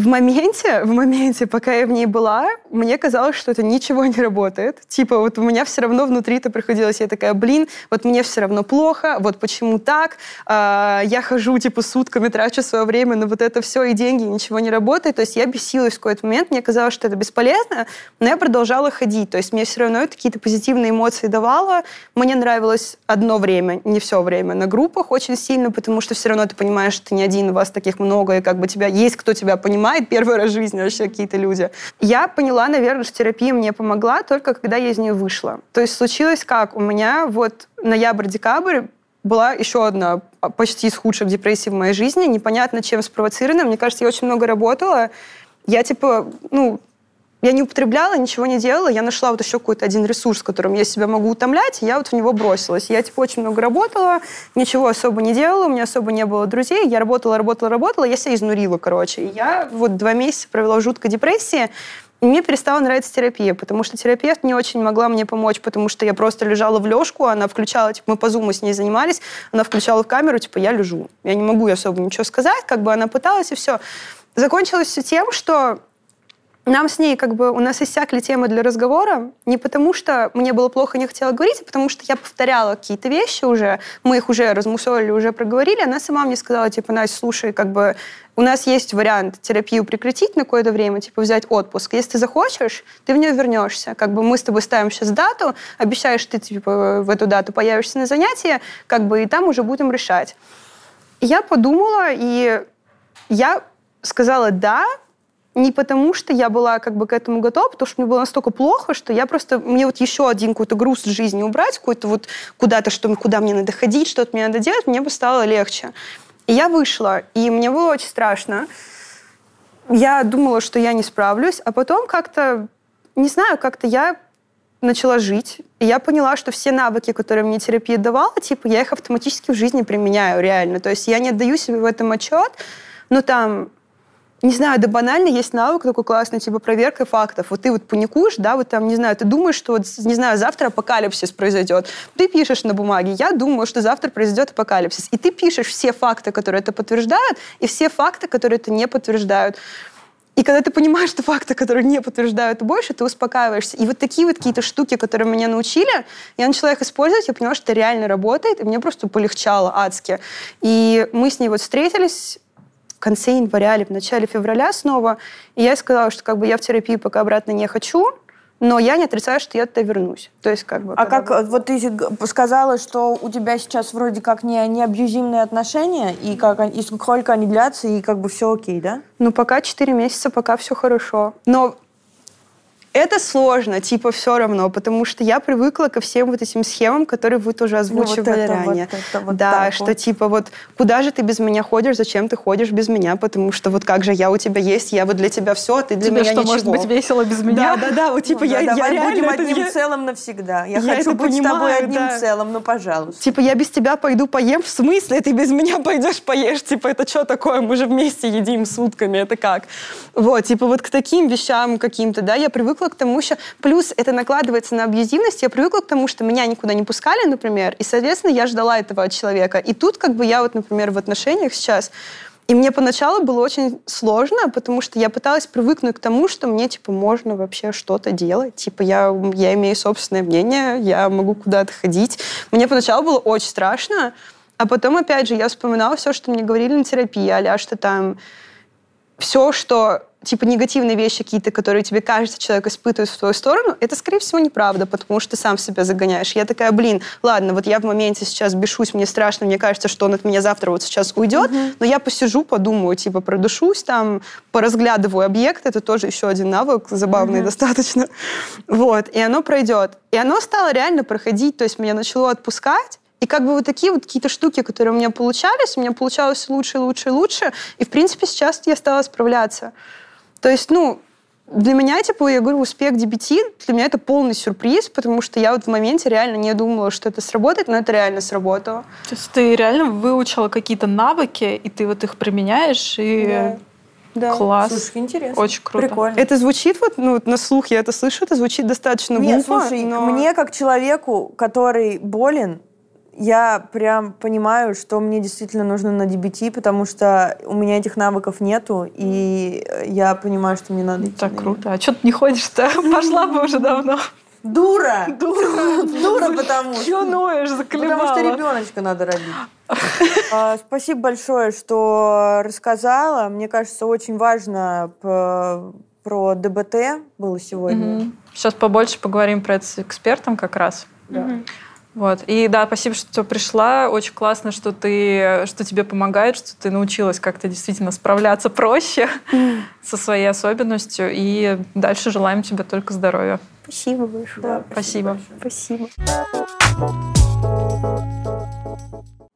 в моменте, [laughs] в моменте, пока я в ней была, мне казалось, что это ничего не работает. Типа вот у меня все равно внутри это приходилось. Я такая, блин, вот мне все равно плохо, вот почему так? А, я хожу типа сутками, трачу свое время на вот это все, и деньги, ничего не работает. То есть я бесилась в какой-то момент, мне казалось, что это бесполезно, но я продолжала ходить. То есть мне все равно это какие-то позитивные эмоции давало. Мне нравилось одно время, не все время, на группах очень сильно, потому что все равно ты понимаешь, что ты не один, у вас таких много, и как бы тебя есть кто тебя понимает первый раз в жизни вообще какие-то люди. Я поняла, наверное, что терапия мне помогла только когда я из нее вышла. То есть случилось как? У меня вот ноябрь-декабрь была еще одна почти из худших депрессий в моей жизни, непонятно чем спровоцирована. Мне кажется, я очень много работала, я типа, ну, я не употребляла, ничего не делала. Я нашла вот еще какой-то один ресурс, которым я себя могу утомлять, и я вот в него бросилась. Я, типа, очень много работала, ничего особо не делала, у меня особо не было друзей. Я работала, работала, работала, я себя изнурила, короче. И я вот два месяца провела в жуткой депрессии, и мне перестала нравиться терапия, потому что терапевт не очень могла мне помочь, потому что я просто лежала в лёжку, она включала, типа, мы по зуму с ней занимались, она включала камеру, типа, я лежу. Я не могу особо ничего сказать, как бы она пыталась, и все. Закончилось все тем, что нам с ней как бы у нас иссякли темы для разговора не потому, что мне было плохо, не хотела говорить, а потому что я повторяла какие-то вещи уже, мы их уже размусолили, уже проговорили. Она сама мне сказала, типа, Настя, слушай, как бы у нас есть вариант терапию прекратить на какое-то время, типа взять отпуск. Если ты захочешь, ты в нее вернешься. Как бы мы с тобой ставим сейчас дату, обещаешь, ты типа, в эту дату появишься на занятия, как бы и там уже будем решать. Я подумала, и я сказала «да», не потому, что я была как бы к этому готова, потому что мне было настолько плохо, что я просто... Мне вот еще один какой-то груз в жизни убрать, какой-то вот куда-то, что, куда мне надо ходить, что-то мне надо делать, мне бы стало легче. И я вышла, и мне было очень страшно. Я думала, что я не справлюсь, а потом как-то, не знаю, как-то я начала жить, и я поняла, что все навыки, которые мне терапия давала, типа, я их автоматически в жизни применяю реально. То есть я не отдаю себе в этом отчет, но там не знаю, да банально есть навык такой классный, типа проверка фактов. Вот ты вот паникуешь, да, вот там, не знаю, ты думаешь, что вот, не знаю, завтра апокалипсис произойдет. Ты пишешь на бумаге, я думаю, что завтра произойдет апокалипсис. И ты пишешь все факты, которые это подтверждают, и все факты, которые это не подтверждают. И когда ты понимаешь, что факты, которые не подтверждают больше, ты успокаиваешься. И вот такие вот какие-то штуки, которые меня научили, я начала их использовать, я поняла, что это реально работает, и мне просто полегчало адски. И мы с ней вот встретились, конце января или в начале февраля снова. И я сказала, что как бы я в терапию пока обратно не хочу, но я не отрицаю, что я туда вернусь. То есть как бы... А как, бы... вот ты сказала, что у тебя сейчас вроде как не, не абьюзивные отношения, и, как, и сколько они длятся, и как бы все окей, да? Ну, пока 4 месяца, пока все хорошо. Но это сложно, типа, все равно, потому что я привыкла ко всем вот этим схемам, которые вы тоже озвучивали ну, вот это, ранее. Вот это, вот да, так, что вот. типа вот куда же ты без меня ходишь, зачем ты ходишь без меня, потому что вот как же я у тебя есть, я вот для тебя все, а ты для Тебе меня что, ничего. может быть весело без меня? Да, да, да, вот типа ну, я, да, я реально... будем одним я... целым навсегда. Я, я хочу быть понимаю, с тобой одним да. целым, ну пожалуйста. Типа я без тебя пойду поем, в смысле? Ты без меня пойдешь поешь? Типа это что такое? Мы же вместе едим сутками, это как? Вот, типа вот к таким вещам каким-то, да, я привыкла к тому, что Плюс это накладывается на абьюзивность. Я привыкла к тому, что меня никуда не пускали, например, и, соответственно, я ждала этого от человека. И тут как бы я вот, например, в отношениях сейчас, и мне поначалу было очень сложно, потому что я пыталась привыкнуть к тому, что мне, типа, можно вообще что-то делать. Типа, я, я имею собственное мнение, я могу куда-то ходить. Мне поначалу было очень страшно, а потом, опять же, я вспоминала все, что мне говорили на терапии, а что там все, что типа негативные вещи какие-то, которые тебе кажется, человек испытывает в твою сторону, это, скорее всего, неправда, потому что ты сам себя загоняешь. Я такая, блин, ладно, вот я в моменте сейчас бешусь, мне страшно, мне кажется, что он от меня завтра вот сейчас уйдет, угу. но я посижу, подумаю, типа, продушусь там, поразглядываю объект, это тоже еще один навык, забавный угу. достаточно. Вот, и оно пройдет. И оно стало реально проходить, то есть меня начало отпускать, и как бы вот такие вот какие-то штуки, которые у меня получались, у меня получалось лучше, лучше, лучше. И, в принципе, сейчас я стала справляться. То есть, ну, для меня, типа, я говорю, успех DBT, для меня это полный сюрприз, потому что я вот в моменте реально не думала, что это сработает, но это реально сработало. То есть ты реально выучила какие-то навыки, и ты вот их применяешь, и... Да. Да. Класс. Слушай, интересно. Очень круто. Прикольно. Это звучит вот, ну, на слух я это слышу, это звучит достаточно Нет, глупо. слушай, но... мне как человеку, который болен, я прям понимаю, что мне действительно нужно на DBT, потому что у меня этих навыков нету, и я понимаю, что мне надо идти. Так круто. А что ты не ходишь-то? [laughs] Пошла бы уже давно. Дура! Дура! Дура, потому что... Чего ноешь, заколебала? Потому что ребеночка надо родить. [laughs] А, спасибо большое, что рассказала. Мне кажется, очень важно про ДБТ было сегодня. Сейчас побольше поговорим про это с экспертом как раз. Да. Вот. И да, спасибо, что пришла. Очень классно, что ты, что тебе помогает, что ты научилась как-то действительно справляться проще mm. со своей особенностью. И дальше желаем тебе только здоровья. Спасибо большое. Да, спасибо. Спасибо. спасибо.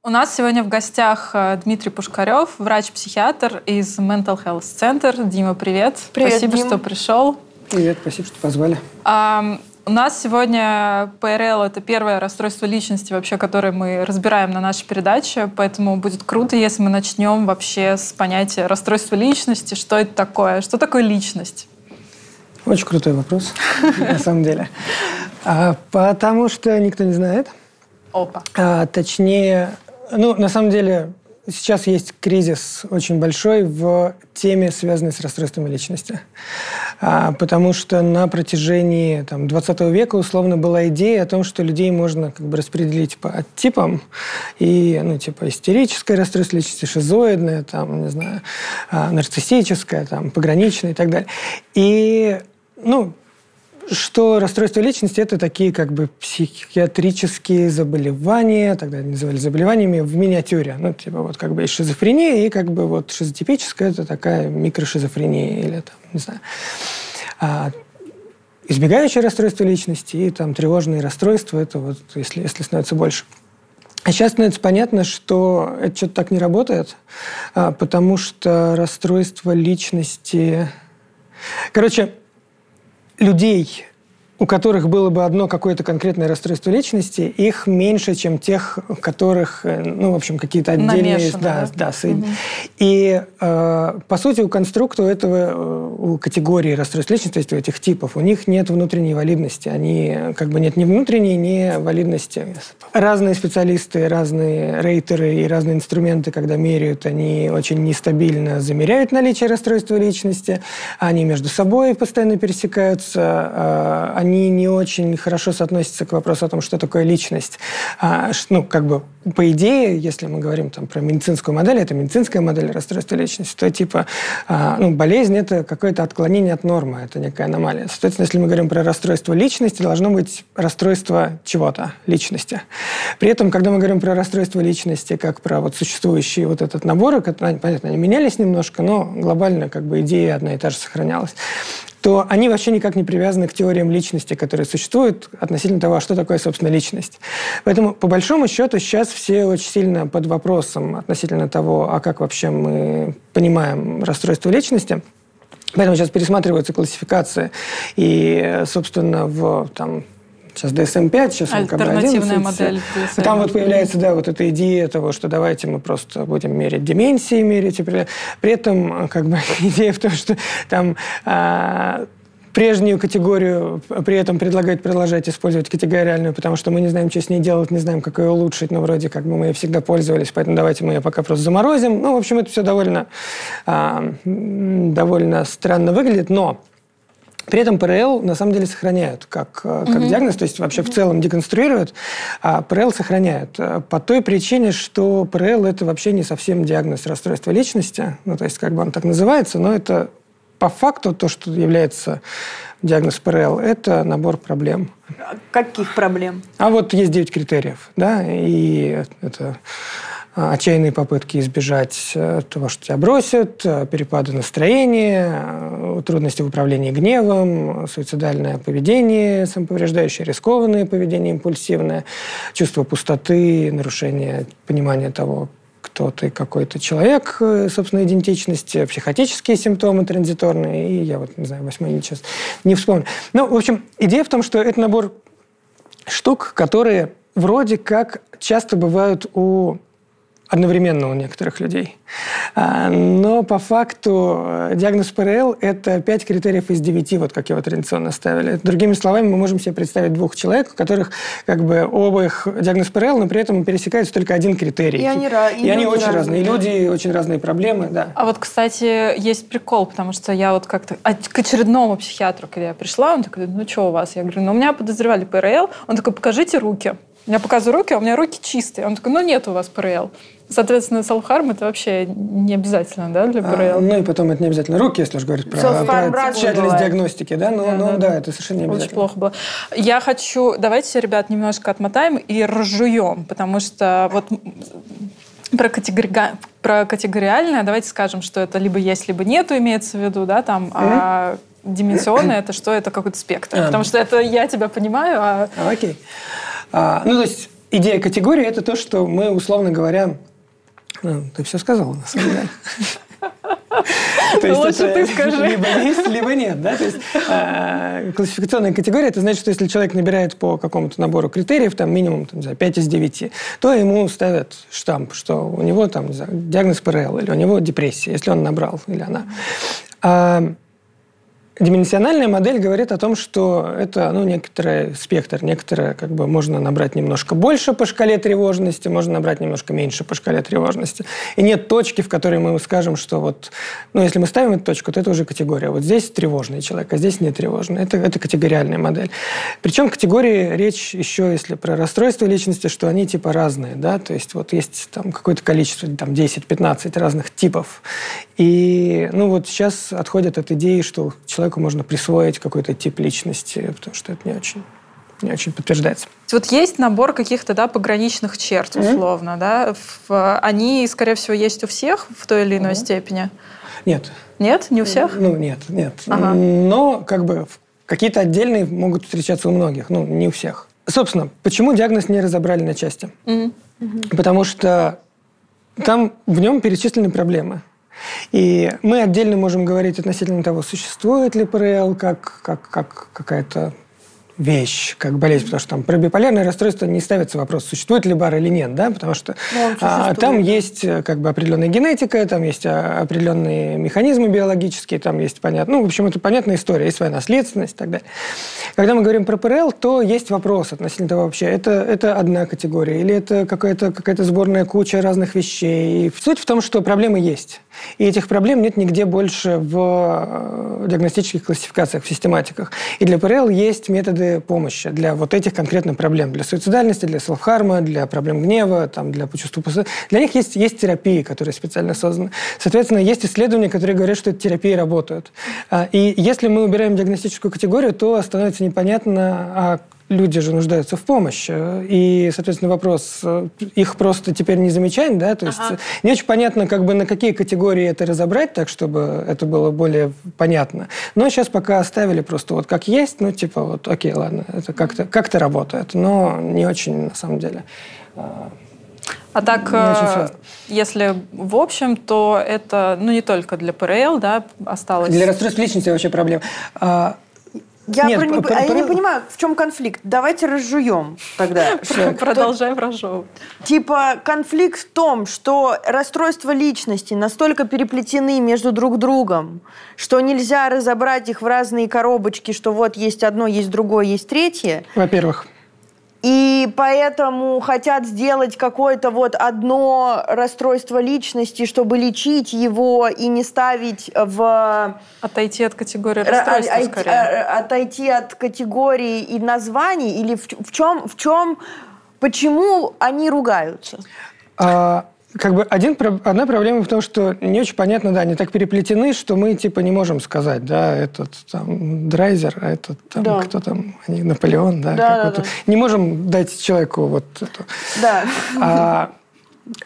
У нас сегодня в гостях э, Дмитрий Пушкарев, врач-психиатр из Mental Health Center. Дима, привет. Привет, Спасибо, Дим. что пришел. Привет, спасибо, что позвали. А, у нас сегодня ПРЛ — это первое расстройство личности, вообще, которое мы разбираем на нашей передаче, поэтому будет круто, если мы начнем вообще с понятия расстройства личности. Что это такое? Что такое личность? Очень крутой вопрос, [laughs] на самом деле. А, Потому что никто не знает. Опа. А, Точнее, ну, на самом деле, сейчас есть кризис очень большой в теме, связанной с расстройствами личности. А, Потому что на протяжении там, 20 века условно была идея о том, что людей можно как бы распределить по типам. И, ну, типа, истерическое расстройство личности, шизоидное, там, не знаю, а, нарциссическое, там, пограничное и так далее. И, ну, что расстройство личности – это такие как бы психиатрические заболевания, тогда они называли заболеваниями в миниатюре. Ну, типа вот как бы есть шизофрения, и как бы вот шизотипическая – это такая микрошизофрения или там, не знаю, а, избегающее расстройство личности и там тревожные расстройства – это вот если, если становится больше. А сейчас становится понятно, что это что-то так не работает, а, потому что расстройство личности... Короче, людей, у которых было бы одно какое-то конкретное расстройство личности, их меньше, чем тех, у которых, э, ну, в общем, какие-то отдельные... Намешано, да, да? да, соед- И, э, по сути, у конструкта у этого, э, у категории расстройств личности, то есть у этих типов, у них нет внутренней валидности. Они, э, как бы, нет ни внутренней, ни валидности. Разные специалисты, разные рейтеры и разные инструменты, когда меряют, они очень нестабильно замеряют наличие расстройства личности, они между собой постоянно пересекаются, э, они не очень хорошо соотносятся к вопросу о том, что такое личность. А, Ну, как бы, по идее, если мы говорим там, про медицинскую модель, это медицинская модель расстройства личности, то типа, а, ну, болезнь – это какое-то отклонение от нормы, это некая аномалия. Соответственно, если мы говорим про расстройство личности, должно быть расстройство чего-то, личности. При этом, когда мы говорим про расстройство личности, как про вот существующий вот этот набор, понятно, они менялись немножко, но глобально как бы идея одна и та же сохранялась то они вообще никак не привязаны к теориям личности, которые существуют относительно того, что такое, собственно, личность. Поэтому, по большому счету, сейчас все очень сильно под вопросом относительно того, а как вообще мы понимаем расстройство личности. Поэтому сейчас пересматриваются классификации. И, собственно, в там, Сейчас DSM-5, сейчас Альтернативная 11. модель И Там вот появляется, да, вот эта идея того, что давайте мы просто будем мерить деменции, мерить. При, при этом как бы [laughs] идея в том, что там а, прежнюю категорию при этом предлагают продолжать использовать категориальную, потому что мы не знаем, что с ней делать, не знаем, как ее улучшить, но вроде как бы мы ей всегда пользовались, поэтому давайте мы ее пока просто заморозим. Ну, в общем, это все довольно, м, довольно странно выглядит, но при этом ПРЛ на самом деле сохраняют как, э, как диагноз, то есть вообще в целом деконструируют, а ПРЛ сохраняют. Э, По той причине, что ПРЛ это вообще не совсем диагноз расстройства личности, ну то есть как бы он так называется, но это по факту то, что является диагноз ПРЛ, это набор проблем. Каких проблем? А вот есть 9 критериев, да, и это а, отчаянные попытки избежать э, того, что тебя бросят, э, перепады настроения, э, трудности в управлении гневом, суицидальное поведение, самоповреждающее, рискованное поведение, импульсивное, чувство пустоты, нарушение понимания того, кто ты, какой ты человек, собственно, идентичности, психотические симптомы транзиторные, и я вот, не знаю, восьмой сейчас не вспомню. Ну, в общем, идея в том, что это набор штук, которые вроде как часто бывают у одновременно у некоторых людей. А, Но по факту э, диагноз ПРЛ – это 5 критериев из 9, вот как его традиционно ставили. Другими словами, мы можем себе представить двух человек, у которых как бы оба их диагноз ПРЛ, но при этом пересекается только один критерий. И они и и они очень разные. И разные, люди очень разные проблемы, да. А вот, кстати, есть прикол, потому что я вот как-то к очередному психиатру, когда я пришла, он такой, ну что у вас? Я говорю, ну у меня подозревали ПРЛ. Он такой, покажите руки. Я показываю руки, а у меня руки чистые. Он такой, ну нет у вас ПРЛ. Соответственно, self-harm это вообще не обязательно, да, для А, ПРЛ? ну и потом это не обязательно руки, если уж говорить про, про тщательность бывает. диагностики, да, но, Да, но да, да, да. это совершенно не Очень обязательно. плохо было. Я хочу... Давайте, ребят, немножко отмотаем и разжуем, потому что вот про, категори- про категориальное давайте скажем, что это либо есть, либо нету, имеется в виду, да, там, а дименsionное это что? Это какой-то спектр. А. Потому что это я тебя понимаю, а А, Окей. А, ну, то есть, идея категории – это то, что мы, условно говоря, ну, ты все сказал, на самом деле. [laughs] То есть Лучше ты скажи. Либо есть, либо нет. Да? То есть, э, классификационная категория, это значит, что если человек набирает по какому-то набору критериев, там минимум там, знаю, 5 из 9, то ему ставят штамп, что у него там знаю, диагноз ПРЛ, или у него депрессия, если он набрал, или она. А, Дименсиональная модель говорит о том, что это ну, некоторый спектр, некоторое, как бы можно набрать немножко больше по шкале тревожности, можно набрать немножко меньше по шкале тревожности. И нет точки, в которой мы скажем, что вот, ну, если мы ставим эту точку, то это уже категория. Вот здесь тревожный человек, а здесь не тревожный. Это, это категориальная модель. Причем категории речь еще, если про расстройство личности, что они типа разные, да, то есть вот есть там какое-то количество, там 10-15 разных типов. И, ну, вот сейчас отходят от идеи, что человек человеку можно присвоить какой-то тип личности, потому что это не очень не очень подтверждается. Вот есть набор каких-то да, пограничных черт, условно, mm-hmm. да? В, они, скорее всего, есть у всех в той или иной mm-hmm. степени? Нет. Нет? Не у всех? Ну, нет, нет. Ага. Но как бы какие-то отдельные могут встречаться у многих, ну, не у всех. Собственно, почему диагноз не разобрали на части? Mm-hmm. Потому что там в нем перечислены проблемы. И мы отдельно можем говорить относительно того, существует ли ПРЛ как, как, как какая-то вещь, как болезнь, потому что там про биполярное расстройство не ставится вопрос, существует ли бар или нет, да, потому что ну, а, там есть э, как бы определенная генетика, там есть а, определенные механизмы биологические, там есть понятно, ну, в общем, это понятная история, есть своя наследственность и так далее. Когда мы говорим про ПРЛ, то есть вопрос относительно того вообще, это, это одна категория или это какая-то какая сборная куча разных вещей. И суть в том, что проблемы есть. И этих проблем нет нигде больше в э, диагностических классификациях, в систематиках. И для ПРЛ есть методы методы помощи для вот этих конкретных проблем. Для суицидальности, для селфхарма, для проблем гнева, там, для чувства пустоты. Для них есть, есть терапии, которые специально созданы. Соответственно, есть исследования, которые говорят, что эти терапии работают. А, и если мы убираем диагностическую категорию, то становится непонятно, а люди же нуждаются в помощи. И, соответственно, вопрос, э, их просто теперь не замечать, да, то есть ага. не очень понятно, как бы на какие категории это разобрать, так, чтобы это было более понятно. Но сейчас пока оставили просто вот как есть, ну, типа вот, окей, ладно, это как-то как работает, но не очень, на самом деле. А, а так, э, если в общем, то это ну, не только для ПРЛ, да, осталось... Для расстройств личности вообще проблема. Я, Нет, про, не, про, а про... я не понимаю, в чем конфликт. Давайте разжуем тогда. [laughs] Продолжаем разжевывать. Типа конфликт в том, что расстройства личности настолько переплетены между друг другом, что нельзя разобрать их в разные коробочки, что вот есть одно, есть другое, есть третье. Во-первых. И поэтому хотят сделать какое-то вот одно расстройство личности, чтобы лечить его и не ставить в... Отойти от категории расстройства, от, скорее. Отойти от категории и названий? Или в, в чем... В чем почему они ругаются? А, как бы один, одна проблема в том, что не очень понятно, да, они так переплетены, что мы типа не можем сказать, да, этот там Драйзер, а этот там да. кто там, они Наполеон, да, да, да, да. Не можем дать человеку вот эту. Да. А,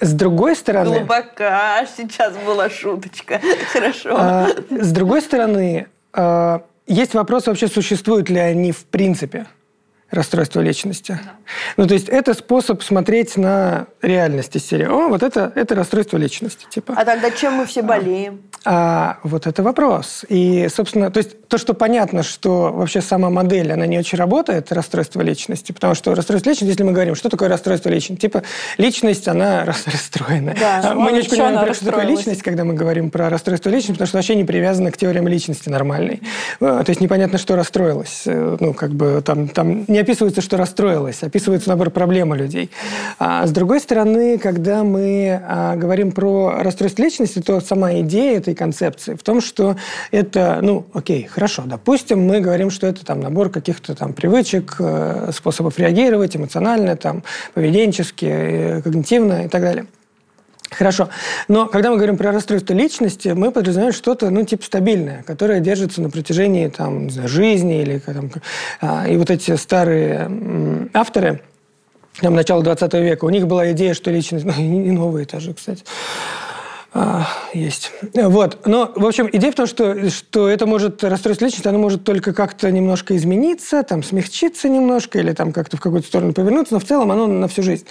с другой стороны... Глубока сейчас была шуточка. [laughs] Хорошо. А, с другой стороны, а, есть вопрос вообще, существуют ли они в принципе расстройство личности. Да. Ну, то есть это способ смотреть на реальность из серии. О, вот это, это расстройство личности. Типа. А тогда чем мы все болеем? А, а вот это вопрос. И, собственно, то есть то, что понятно, что вообще сама модель, она не очень работает, расстройство личности, потому что расстройство личности, если мы говорим, что такое расстройство личности, типа личность, она [laughs] расстроена. Да, а мы не очень понимаем, что такое личность, когда мы говорим про расстройство личности, потому что вообще не привязано к теориям личности нормальной. То есть непонятно, что расстроилось. Э, ну, как бы там, там не описывается, что расстроилось, описывается набор проблем у людей. А с другой стороны, когда мы а, говорим про расстройство личности, то сама идея этой концепции в том, что это, ну, окей, хорошо, допустим, мы говорим, что это там набор каких-то там привычек, э, способов реагировать эмоционально, там, поведенчески, э, когнитивно и так далее. Хорошо. Но когда мы говорим про расстройство личности, мы подразумеваем что-то, ну, типа стабильное, которое держится на протяжении, там, не знаю, жизни или там, а, и вот эти старые авторы, там, начала 20 века, у них была идея, что личность, [laughs] ну, и новые тоже, кстати, А, есть. Вот. Но, в общем, идея в том, что, что это может, расстройство личности, оно может только как-то немножко измениться, там, смягчиться немножко или там как-то в какую-то сторону повернуться, но в целом оно на всю жизнь.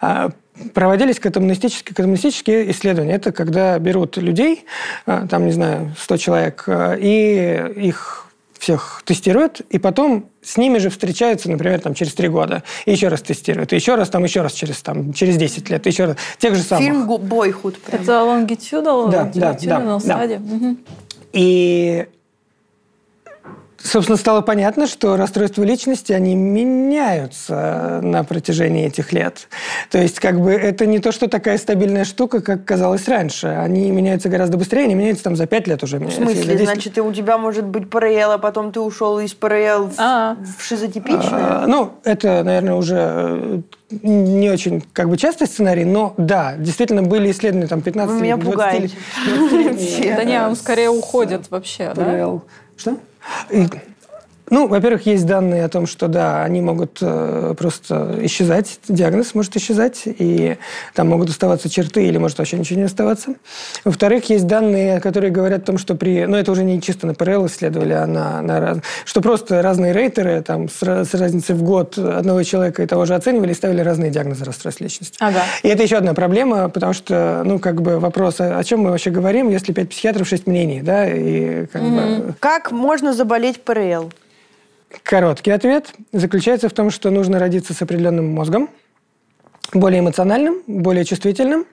А, проводились катамнистические, катамнистические исследования. Это когда берут людей, а, там, не знаю, 100 человек, а, и их всех тестируют, и потом с ними же встречаются, например, там, через три года, и еще раз тестируют, и еще раз, там, еще раз через, там, через 10 лет, еще раз, тех же самых. Фильм «Бойхуд». Прям. Это longitudinal, да, да, да, да. Угу. И собственно, стало понятно, что расстройства личности, они меняются на протяжении этих лет. То есть, как бы, это не то, что такая стабильная штука, как казалось раньше. Они меняются гораздо быстрее, они меняются там за пять лет уже. В смысле? Значит, у тебя может быть ПРЛ, а потом ты ушел из ПРЛ в, а. в шизотипичное? А, ну, это, наверное, уже э, не очень как бы частый сценарий, но да, действительно были исследования там 15 Вы меня пугаете. Да не, он скорее уходит вообще, да? Что? И, ну, во-первых, есть данные о том, что да, они могут э, просто исчезать, диагноз может исчезать, и там могут оставаться черты или может вообще ничего не оставаться. Во-вторых, есть данные, которые говорят о том, что при... Ну, это уже не чисто на ПРЛ исследовали, а на, на раз... что просто разные рейтеры там с, с разницей в год одного человека и того же оценивали и ставили разные диагнозы расстройств личности. Ага. И это еще одна проблема, потому что, ну, как бы вопрос, о чем мы вообще говорим, если пять психиатров, шесть мнений, да, и как mm-hmm. бы... Как можно заболеть ПРЛ? Короткий ответ заключается в том, что нужно родиться с определенным мозгом, более эмоциональным, более чувствительным,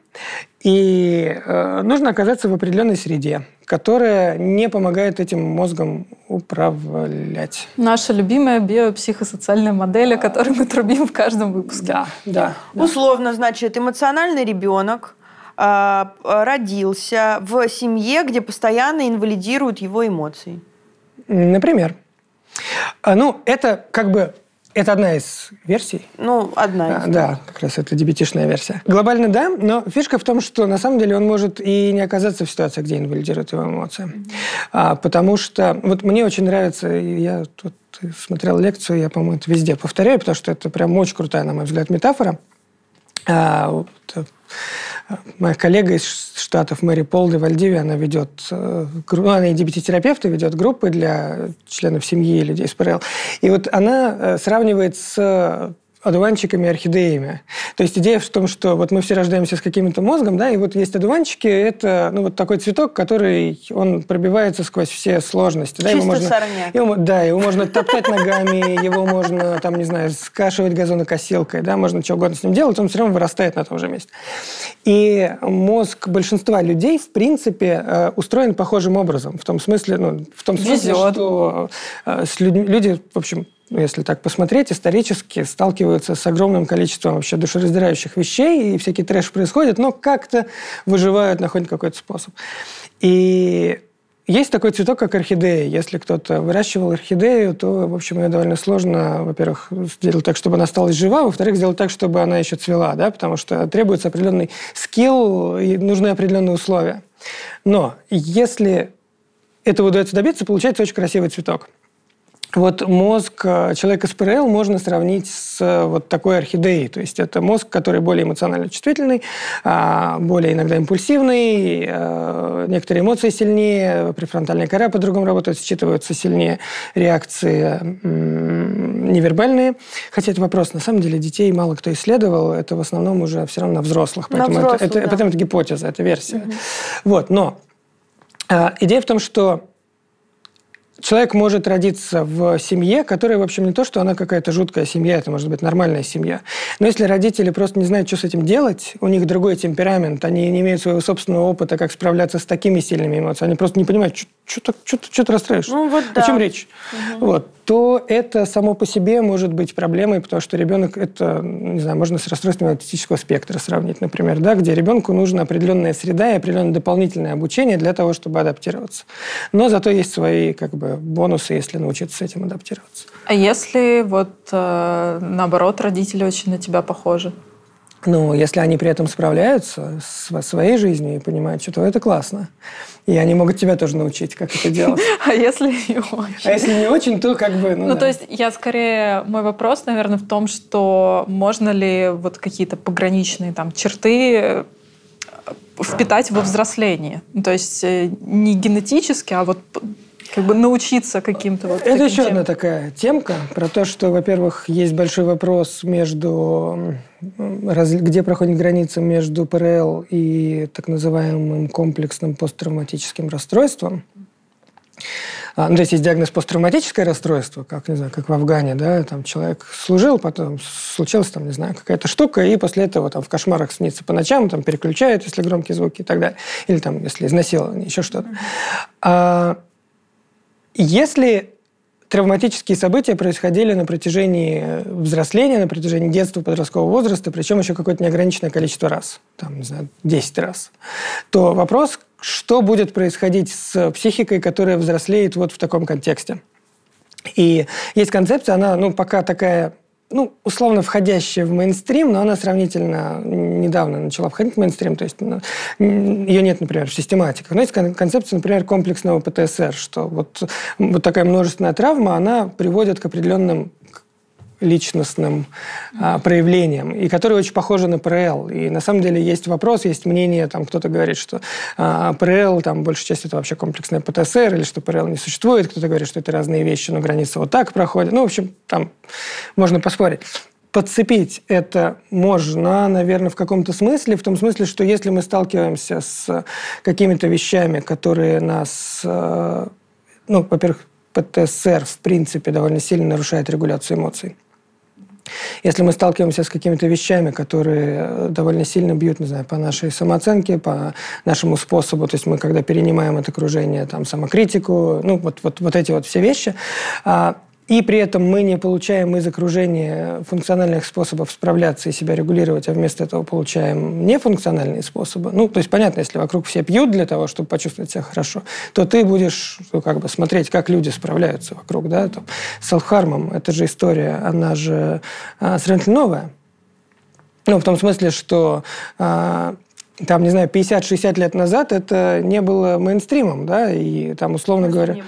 и э, нужно оказаться в определенной среде, которая не помогает этим мозгом управлять. Наша любимая биопсихосоциальная модель, о которой мы трубим в каждом выпуске. Да, да. да. Условно, значит, эмоциональный ребенок э, родился в семье, где постоянно инвалидируют его эмоции. Например. А, ну, это как бы это одна из версий. Ну, одна из. А, да, как раз это дебетишная версия. Глобально да, но фишка в том, что на самом деле он может и не оказаться в ситуации, где инвалидирует его эмоции. Mm-hmm. А, потому что вот мне очень нравится, я тут смотрел лекцию, я, по-моему, это везде повторяю, потому что это прям очень крутая, на мой взгляд, метафора. А, вот, Моя коллега из Штатов, Мэри Полды в Альдиве, она ведет, э, ну, она и дебетотерапевт, и ведет группы для членов семьи людей с ПРЛ. И вот она э, сравнивает с одуванчиками, орхидеями. То есть идея в том, что вот мы все рождаемся с каким-то мозгом, да, и вот есть одуванчики, это ну, вот такой цветок, который, он пробивается сквозь все сложности. Да, Чисто его можно, его, да, его можно топтать ногами, его можно, там, не знаю, скашивать газонокосилкой, да, можно что угодно с ним делать, он все равно вырастает на том же месте. И мозг большинства людей, в принципе, э, устроен похожим образом. В том смысле, ну, в том смысле, Везет. что э, с людьми, люди, в общем, если так посмотреть, исторически сталкиваются с огромным количеством вообще душераздирающих вещей, и всякий трэш происходит, но как-то выживают, находят какой-то способ. И есть такой цветок, как орхидея. Если кто-то выращивал орхидею, то, в общем, ее довольно сложно, во-первых, сделать так, чтобы она осталась жива, во-вторых, сделать так, чтобы она еще цвела, да, потому что требуется определенный скилл и нужны определенные условия. Но если этого удается добиться, получается очень красивый цветок. Вот мозг э, человека с ПРЛ можно сравнить с э, вот такой орхидеей. То есть это мозг, который более эмоционально чувствительный, а, более иногда импульсивный, э, некоторые эмоции сильнее, префронтальная кора по-другому работает, считываются сильнее реакции невербальные. Хотя это вопрос, на самом деле, детей мало кто исследовал, это в основном уже все равно на взрослых. Поэтому на взрослых, это, это, да. поэтому это гипотеза, это версия. Угу. Вот, но идея в том, что человек может родиться в семье, которая, в общем, не то, что она какая-то жуткая семья, это может быть нормальная семья. Но если родители просто не знают, что с этим делать, у них другой темперамент, они не имеют своего собственного опыта, как справляться с такими сильными эмоциями, они просто не понимают, что ты, что ты, расстраиваешься, ну, вот да. о чем речь. Угу. Вот то это само по себе может быть проблемой, потому что ребенок это, не знаю, можно с расстройством аутистического спектра сравнить, например, да, где ребенку нужна определенная среда и определенное дополнительное обучение для того, чтобы адаптироваться. Но зато есть свои как бы бонусы, если научиться с этим адаптироваться. А если вот э, наоборот родители очень на тебя похожи? Ну, если они при этом справляются со своей жизнью и понимают, что то это классно. И они могут тебя тоже научить, как это делать. [laughs] А если не очень? А если не очень, то как бы... Ну, ну да. то есть я скорее... Мой вопрос, наверное, в том, что можно ли вот какие-то пограничные там черты впитать во взрослении. Ну, то есть э, не генетически, а вот как бы научиться каким-то вот Это еще одна такая темка про то, что, во-первых, есть большой вопрос между где проходит граница между ПРЛ и так называемым комплексным посттравматическим расстройством. А, ну, то есть есть диагноз посттравматическое расстройство, как, не знаю, как в Афгане, да, там человек служил, потом случилась там, не знаю, какая-то штука, и после этого там в кошмарах снится по ночам, там переключают, если громкие звуки и так далее. Или там, если изнасилование, еще что-то. А, если травматические события происходили на протяжении э, взросления, на протяжении детства, подросткового возраста, причем еще какое-то неограниченное количество раз, там, не знаю, 10 раз, то вопрос, что будет происходить с психикой, которая взрослеет вот в таком контексте. И есть концепция, она, ну, пока такая ну, условно входящая в мейнстрим, но она сравнительно недавно начала входить в мейнстрим, то есть ну, ее нет, например, в систематиках. Но есть концепция, например, комплексного ПТСР, что вот, вот такая множественная травма, она приводит к определенным личностным а, проявлениям, и которые очень похожи на ПРЛ. И на самом деле есть вопрос, есть мнение, там кто-то говорит, что а, ПРЛ, там большая часть это вообще комплексная ПТСР, или что ПРЛ не существует, кто-то говорит, что это разные вещи, но граница вот так проходит. Ну, в общем, там можно поспорить подцепить это можно, наверное, в каком-то смысле, в том смысле, что если мы сталкиваемся с какими-то вещами, которые нас, э, ну, во-первых, ПТСР, в принципе, довольно сильно нарушает регуляцию эмоций. Если мы сталкиваемся с какими-то вещами, которые э, довольно сильно бьют, не знаю, по нашей самооценке, по нашему способу, то есть мы когда перенимаем от окружения там самокритику, ну вот, вот, вот эти вот все вещи, а, и при этом мы не получаем из окружения функциональных способов справляться и себя регулировать, а вместо этого получаем нефункциональные способы. Ну, то есть понятно, если вокруг все пьют для того, чтобы почувствовать себя хорошо, то ты будешь ну, как бы смотреть, как люди справляются вокруг. Да? Там, с селфхармом, это же история, она же а, сравнительно новая. Ну, в том смысле, что а, там, не знаю, 50-60 лет назад это не было мейнстримом, да, и там, условно Просто говоря...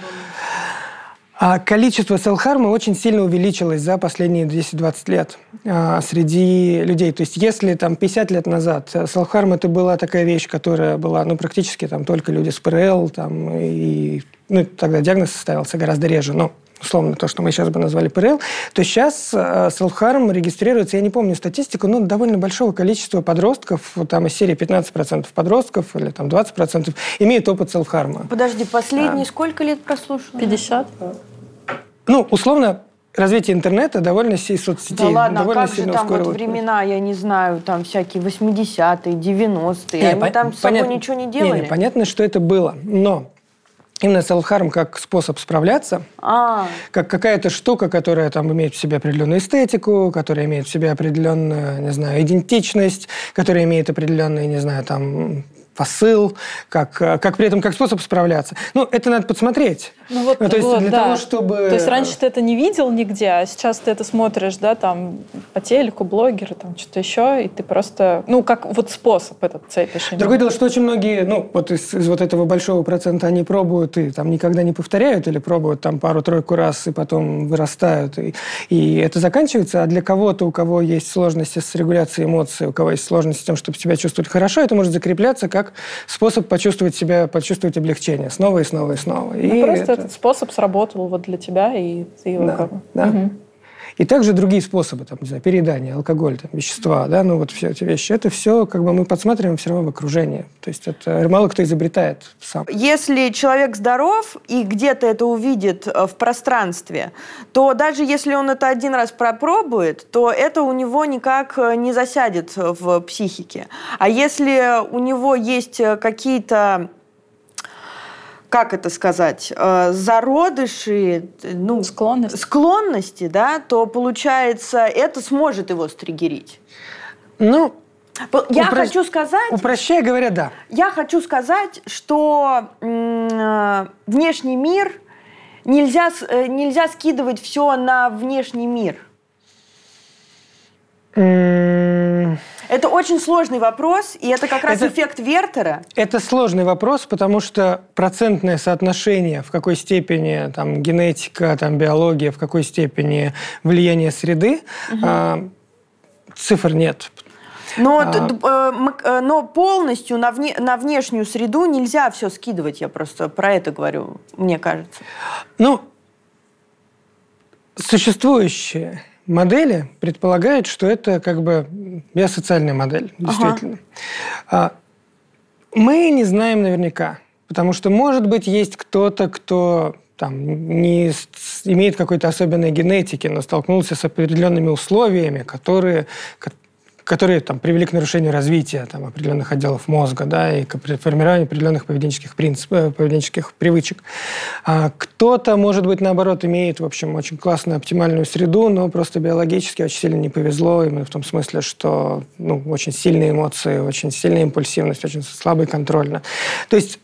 А количество селхарма очень сильно увеличилось за последние 10-20 лет а, среди людей. То есть если там 50 лет назад селхарм это была такая вещь, которая была ну, практически там только люди с ПРЛ, там, и ну, тогда диагноз ставился гораздо реже, но условно то, что мы сейчас бы назвали ПРЛ, то сейчас селф-харм регистрируется, я не помню статистику, но довольно большого количества подростков, там из серии 15% подростков или там 20% имеют опыт селф-харма. Подожди, последние а. сколько лет прослушал? 50. Ну, условно, развитие интернета довольно и соцсетей. Да ладно, а довольно а как же там вот времена, я не знаю, там всякие 80-е, 90-е, они по- там с собой ничего не делали? Не, не, понятно, что это было, но Именно селф-харм как способ справляться, а. как какая-то штука, которая там имеет в себе определенную эстетику, которая имеет в себе определенную, не знаю, идентичность, которая имеет определенные, не знаю, там посыл, как, как при этом как способ справляться. Ну, это надо подсмотреть. Ну, вот, ну, то есть вот, для да. того, чтобы... То есть раньше ты это не видел нигде, а сейчас ты это смотришь, да, там, по телеку, блогеры, там, что-то еще, и ты просто, ну, как вот способ этот цепишь. Другое дело, что очень многие, ну, вот из, из вот этого большого процента они пробуют и там никогда не повторяют, или пробуют там пару-тройку раз и потом вырастают, и, и это заканчивается, а для кого-то, у кого есть сложности с регуляцией эмоций, у кого есть сложности с тем, чтобы себя чувствовать хорошо, это может закрепляться как способ почувствовать себя, почувствовать облегчение снова и снова и снова. Ну, и просто этот способ сработал вот для тебя, и ты его да, как да. Угу. И также другие способы, там, не знаю, переедание, алкоголь, там, вещества, да, ну вот все эти вещи, это все как бы мы подсматриваем все равно в окружении. То есть это мало кто изобретает сам. Если человек здоров и где-то это увидит э, в пространстве, то даже если он это один раз пропробует, то это у него никак э, не засядет в психике. А если у него есть э, какие-то как это сказать, э, зародыши, ну, склонности. склонности, да, то получается это сможет его стригерить. Ну, я Упро... хочу сказать... Упрощая говоря, да. Я хочу сказать, что э, внешний мир нельзя, э, нельзя скидывать все на внешний мир. Это очень сложный вопрос, и это как раз это, эффект Вертера. Это сложный вопрос, потому что процентное соотношение, в какой степени там, генетика, там, биология, в какой степени влияние среды, угу. а, цифр нет. Но, А. э, э, но полностью на, вне- на внешнюю среду нельзя все скидывать. Я просто про это говорю, мне кажется. Ну, существующие модели предполагают, что это как бы биосоциальная модель, действительно. А, Мы не знаем наверняка, потому что, может быть, есть кто-то, кто там, не имеет какой-то особенной генетики, но столкнулся с определенными условиями, которые, ко- которые там, привели к нарушению развития там, определенных отделов мозга да, и к формированию определенных поведенческих, принципов, поведенческих привычек. А кто-то, может быть, наоборот, имеет, в общем, очень классную оптимальную среду, но просто биологически очень сильно не повезло, именно в том смысле, что ну, очень сильные эмоции, очень сильная импульсивность, очень слабый контроль. То есть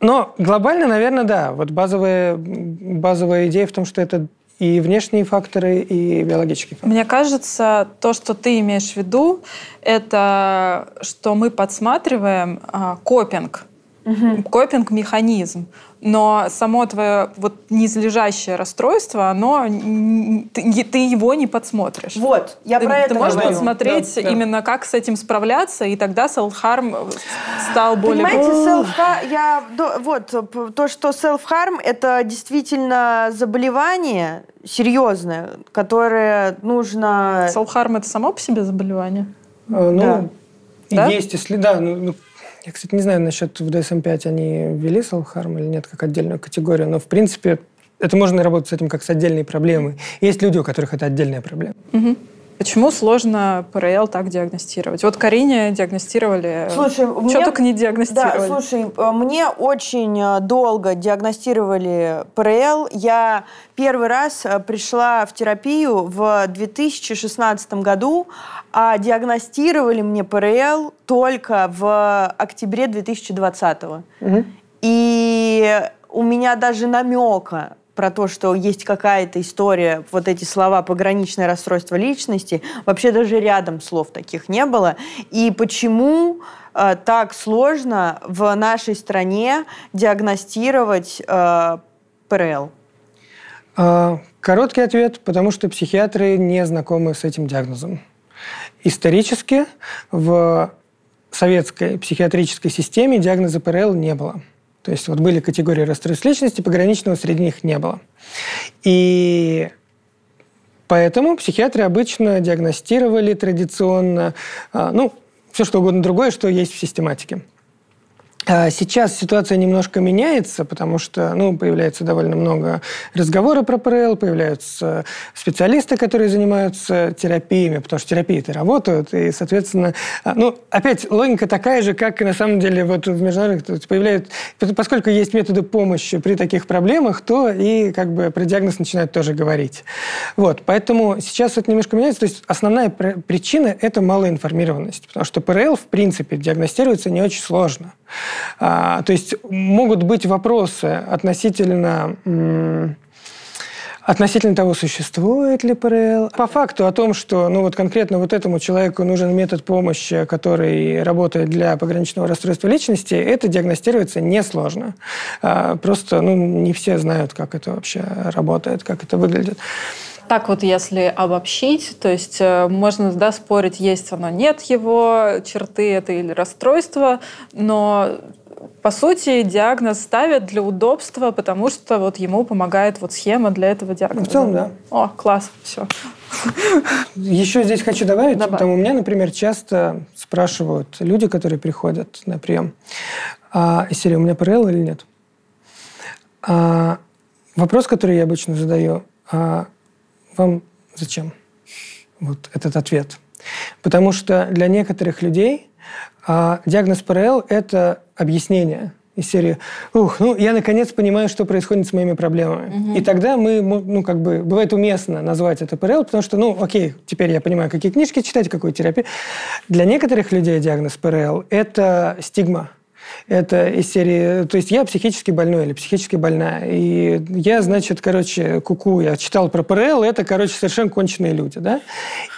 но глобально, наверное, да. Вот базовая, базовая идея в том, что это и внешние факторы, и биологические факторы. Мне кажется, то, что ты имеешь в виду, это что мы подсматриваем а, копинг, копинг-механизм. Но само твое вот низлежащее расстройство, оно ты, ты его не подсмотришь. Вот, я ты, про ты это можешь говорю. подсмотреть Да, да. именно как с этим справляться, и тогда self-harm стал более... Понимаете, self я вот то, что self-harm это действительно заболевание серьезное, которое нужно. Self-harm — это само по себе заболевание? Э, Ну, Да. есть, если да. Ну, ну, я, кстати, не знаю, насчет в DSM-5 они ввели self-harm или нет, как отдельную категорию, но, в принципе, это можно работать с этим как с отдельной проблемой. Есть люди, у которых это отдельная проблема. Почему сложно ПРЛ так диагностировать? Вот Карине диагностировали... Слушай, Что мне- только не Да, диагностировали. слушай, э, мне очень э, долго диагностировали ПРЛ. Я первый раз э, пришла в терапию в 2016 году, а диагностировали мне ПРЛ только в октябре 2020. И у меня даже намека про то, что есть какая-то история, вот эти слова «пограничное расстройство личности», вообще даже рядом слов таких не было. И почему э, так сложно в нашей стране диагностировать э, ПРЛ? А, Короткий ответ, потому что психиатры не знакомы с этим диагнозом. Исторически в советской психиатрической системе диагноза ПРЛ не было. То есть вот были категории расстройств личности, пограничного среди них не было. И поэтому психиатры обычно диагностировали традиционно, а, ну, все что угодно другое, что есть в систематике. А Сейчас ситуация немножко меняется, потому что ну, появляется довольно много разговора про ПРЛ, появляются специалисты, которые занимаются терапиями, потому что терапии-то работают, и, соответственно, а, ну, опять логика такая же, как и на самом деле вот в международных, появляют, поскольку есть методы помощи при таких проблемах, то и как бы про диагноз начинают тоже говорить. Вот, поэтому сейчас это немножко меняется, то есть основная пр- причина – это малоинформированность, потому что ПРЛ, в принципе, диагностируется не очень сложно. А, то есть могут быть вопросы относительно относительно того, существует ли ПРЛ. По факту о том, что ну, вот конкретно вот этому человеку нужен метод помощи, который работает для пограничного расстройства личности, это диагностируется несложно. А, Просто ну, не все знают, как это вообще работает, как это выглядит. Так вот, если обобщить, то есть э, можно да, спорить, есть оно, нет его, черты это или расстройство, но по сути диагноз ставят для удобства, потому что вот ему помогает вот схема для этого диагноза. В целом, да. О, класс, все. Еще здесь хочу добавить, Добавь. потому у меня, например, часто спрашивают люди, которые приходят на прием, а, из серии «У меня ПРЛ или нет?» А, Вопрос, который я обычно задаю, а вам зачем вот этот ответ? Потому что для некоторых людей а, диагноз ПРЛ – это объяснение из серии «Ух, ну, я наконец понимаю, что происходит с моими проблемами». И тогда мы, ну, как бы, бывает уместно назвать это ПРЛ, потому что, ну, окей, теперь я понимаю, какие книжки читать, какую терапию. Для некоторых людей диагноз ПРЛ – это стигма. Это из серии, то есть я психически больной или психически больная, и я, значит, короче, куку, я читал про ПРЛ, это, короче, совершенно конченые люди, да?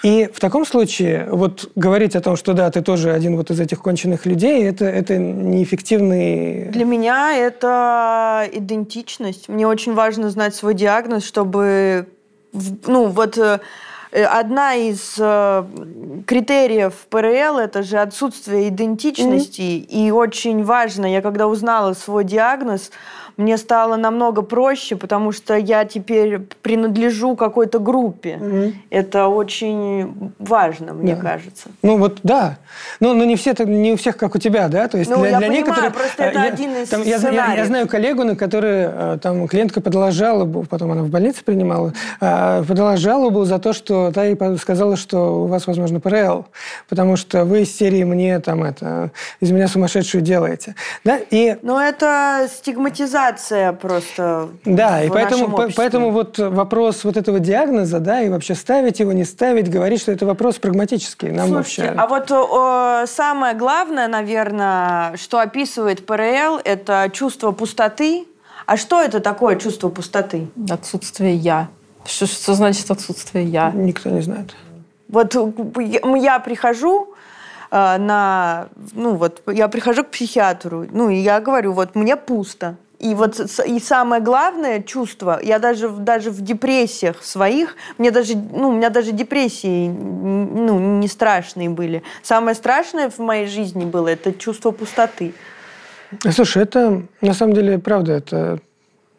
И в таком случае вот говорить о том, что да, ты тоже один вот из этих конченых людей, это, это неэффективный... Для меня это идентичность. Мне очень важно знать свой диагноз, чтобы ну вот Э, одна из э, критериев ПРЛ это же отсутствие идентичности. Mm-hmm. И очень важно, я когда узнала свой диагноз, мне стало намного проще, потому что я теперь принадлежу какой-то группе. Mm-hmm. Это очень важно, мне да. кажется. Ну вот да. Ну, но не все не у всех как у тебя, да? То есть ну, для, я для понимаю, некоторых просто это я, один из там, я, я, я знаю коллегу, на который э, там клиентка подала жалобу, потом она в больнице принимала, а, подала жалобу за то, что та ей сказала, что у вас, возможно, ПРЛ, потому что вы из серии мне там это из меня сумасшедшую делаете, да? И но это стигматизация просто. Да, и поэтому, по, поэтому вот вопрос вот этого диагноза, да, и вообще ставить его, не ставить, говорить, что это вопрос прагматический. Нам Слушайте, вообще... а вот о, самое главное, наверное, что описывает ПРЛ, это чувство пустоты. А что это такое чувство пустоты? Отсутствие я. Что, что значит отсутствие я? Никто не знает. Вот я прихожу, э, на, ну вот, я прихожу к психиатру, ну и я говорю, вот мне пусто. И вот и самое главное чувство, я даже, даже в депрессиях своих, мне даже, ну, у меня даже депрессии ну, не страшные были. Самое страшное в моей жизни было это чувство пустоты. Слушай, это на самом деле правда, это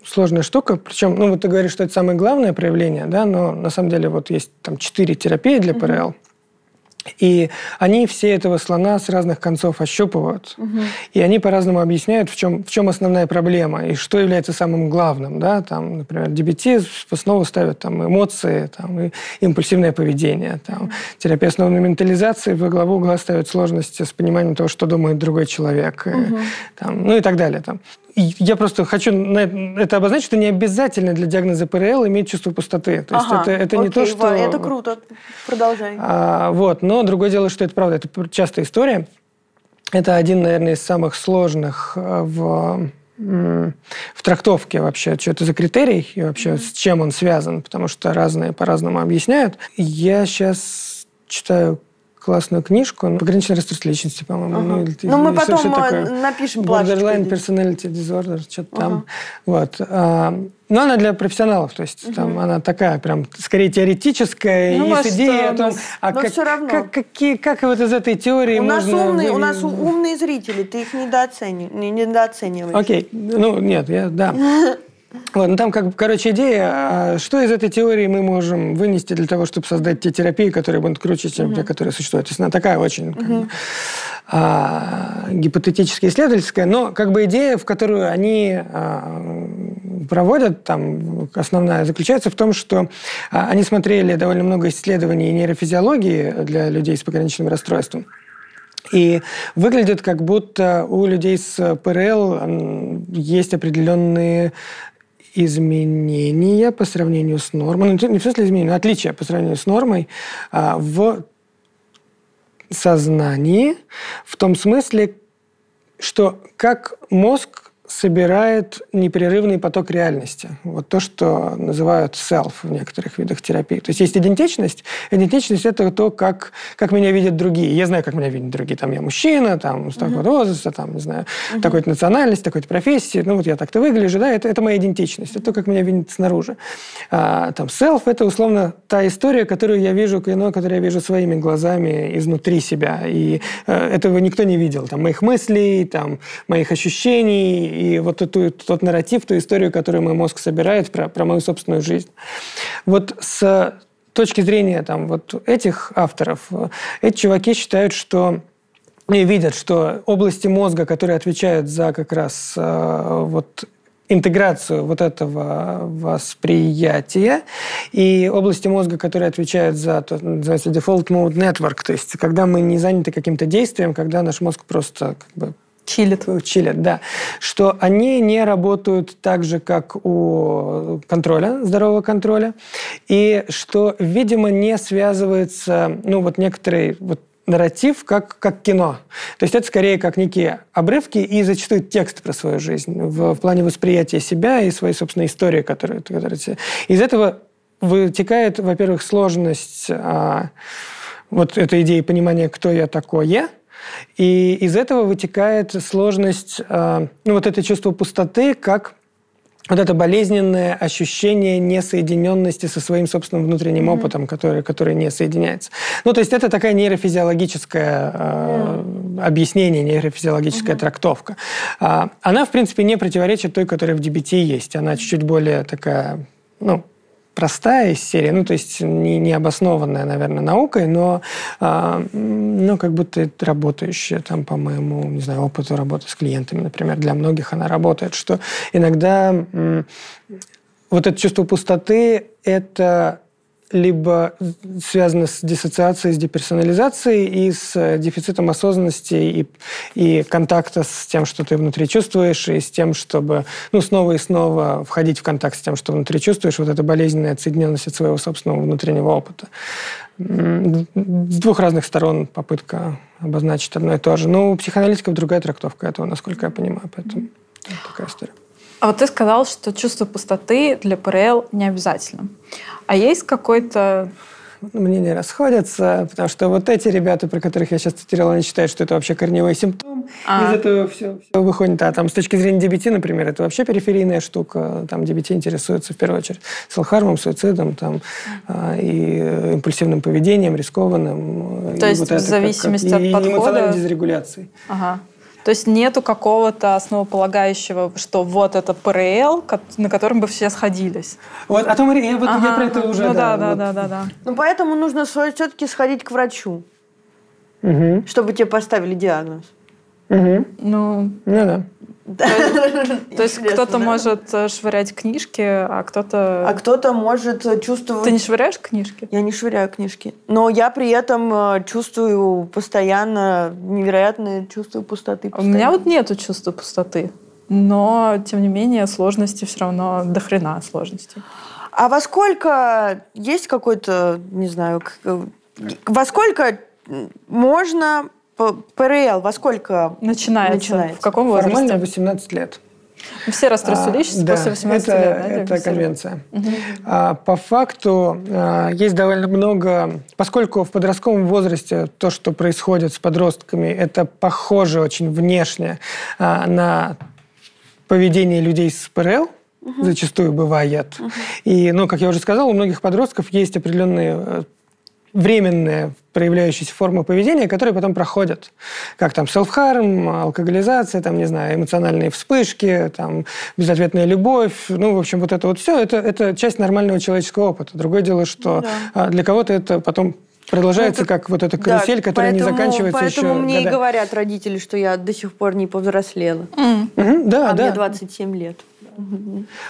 сложная штука. Причем, ну вот ты говоришь, что это самое главное проявление, да, но на самом деле вот есть там четыре терапии для ПРЛ. Mm-hmm. И они все этого слона с разных концов ощупывают. Угу. И они по-разному объясняют, в чем, в чем основная проблема и что является самым главным. Да? Там, например, ДБТ в основу ставят там, эмоции, там, и импульсивное поведение. Там, терапия основной ментализации во главу угла ставят сложности с пониманием того, что думает другой человек. Угу. И, там, ну и так далее. Там я просто хочу это обозначить, что не обязательно для диагноза ПРЛ иметь чувство пустоты. То есть ага, это, это окей, не то, что... Это круто. Продолжай. А, вот, но другое дело, что это правда, это частая история. Это один, наверное, из самых сложных э, в в трактовке вообще, что это за критерий и вообще mm-hmm. с чем он связан, потому что разные по-разному объясняют. Я сейчас читаю классную книжку. Ну, пограничное расстройство личности, по-моему. Ну, ну мы потом э, напишем Borderline Personality Disorder, что-то ага. там. Вот. А, но она для профессионалов, то есть угу. там она такая прям скорее теоретическая, ну, есть идея о том, а как, все равно. Как, какие, как вот из этой теории у можно... Нас умные, У нас умные зрители, ты их недооцени, недооцениваешь. Окей, ну нет, я, да. [laughs] Вот, ну там, как, короче, идея, а что из этой теории мы можем вынести для того, чтобы создать те терапии, которые будут круче, чем угу. те, которые существуют. То есть она такая очень как бы, а, гипотетически исследовательская, но как бы идея, в которую они а, проводят, там основная заключается в том, что а, они смотрели довольно много исследований нейрофизиологии для людей с пограничным расстройством. И выглядит как будто у людей с ПРЛ есть определенные изменения по сравнению с нормой, ну, не в смысле изменения, но отличия по сравнению с нормой а, в сознании, в том смысле, что как мозг собирает непрерывный поток реальности. Вот то, что называют self в некоторых видах терапии. То есть есть идентичность. Идентичность – это то, как, как меня видят другие. Я знаю, как меня видят другие. Там я мужчина, там, с такого uh-huh. возраста, там, не знаю, uh-huh. такой-то национальности, такой-то профессии. Ну, вот я так-то выгляжу. Да, это, это моя идентичность. Это то, как меня видят снаружи. А, там self – это, условно, та история, которую я вижу, кино, которую я вижу своими глазами изнутри себя. И э, этого никто не видел. Там, моих мыслей, там, моих ощущений, и вот эту, тот нарратив, ту историю, которую мой мозг собирает про, про мою собственную жизнь. Вот с точки зрения там, вот этих авторов, эти чуваки считают, что и видят, что области мозга, которые отвечают за как раз э, вот интеграцию вот этого восприятия и области мозга, которые отвечают за то, называется default mode network, то есть когда мы не заняты каким-то действием, когда наш мозг просто как бы Чилит. Чилит, да. Что они не работают так же, как у контроля, здорового контроля, и что, видимо, не связывается, ну, вот некоторые вот нарратив как, как кино. То есть это скорее как некие обрывки и зачастую текст про свою жизнь в, в плане восприятия себя и своей собственной истории, которую, которую Из этого вытекает, во-первых, сложность а, вот этой идеи понимания, кто я такое – и из этого вытекает сложность, э, ну вот это чувство пустоты, как вот это болезненное ощущение несоединенности со своим собственным внутренним mm-hmm. опытом, который, который не соединяется. Ну, то есть это такая нейрофизиологическое э, mm. объяснение, нейрофизиологическая mm-hmm. трактовка. А, она, в принципе, не противоречит той, которая в DBT есть. Она чуть-чуть более такая, ну, простая из серии, ну, то есть не, не обоснованная, наверное, наукой, но, э, ну, как будто работающая там, по моему, не знаю, опыту работы с клиентами, например, для многих она работает, что иногда э, вот это чувство пустоты – это либо связано с диссоциацией, с деперсонализацией и с э, дефицитом осознанности и, и контакта с тем, что ты внутри чувствуешь, и с тем, чтобы ну, снова и снова входить в контакт с тем, что внутри чувствуешь, вот эта болезненная отсоединенность от своего собственного внутреннего опыта. С двух разных сторон попытка обозначить одно и то же. Но у психоаналитиков другая трактовка этого, насколько я понимаю, поэтому такая история. А вот ты сказал, что чувство пустоты для ПРЛ не обязательно. А есть какой-то мнения расходятся, потому что вот эти ребята, про которых я сейчас цитировал, они считают, что это вообще корневой симптом. А. Из этого все, все выходит. А там с точки зрения DBT, например, это вообще периферийная штука. Там DBT интересуется в первую очередь селхармом, суицидом там, а, и импульсивным поведением, рискованным. То есть вот в зависимости как, как, от и, подхода? И эмоциональной дезрегуляцией. Ага. То есть нету какого-то основополагающего, что вот это ПРЛ, на котором бы все сходились. Вот, а то я, вот, ага, я про это уже... Ну да, да, вот. да, да, да. Ну поэтому нужно все-таки сходить к врачу, угу. чтобы тебе поставили диагноз. Угу. Ну, ну да. [laughs] То есть кто-то может э, швырять книжки, а кто-то... А кто-то может э, чувствовать... Ты не швыряешь книжки? Я не швыряю книжки. Но я при этом э, чувствую постоянно невероятное чувство пустоты. У меня вот нету чувства пустоты. Но, тем не менее, сложности все равно до хрена сложностей. А во сколько есть какой-то, не знаю, во сколько можно ПРЛ во сколько начинается? начинается? В каком возрасте? Формально 18 лет. Все расстройства а, личности да, после 18 это, лет. Да, это конвенция. Угу. А, по факту а, есть довольно много, поскольку в подростковом возрасте то, что происходит с подростками, это похоже очень внешне а, на поведение людей с ПРЛ, угу. зачастую бывает. Угу. И, ну, как я уже сказал, у многих подростков есть определенные э, временные проявляющиеся формы поведения, которые потом проходят. Как там селф-харм, алкоголизация, там, не знаю, эмоциональные вспышки, там, безответная любовь. Ну, в общем, вот это вот все, это, это часть нормального человеческого опыта. Другое дело, что да. для кого-то это потом продолжается, ну, это, как вот эта карусель, да, которая поэтому, не заканчивается поэтому еще. Поэтому мне года. и говорят родители, что я до сих пор не повзрослела. Mm. Mm-hmm, да, а да. мне 27 лет.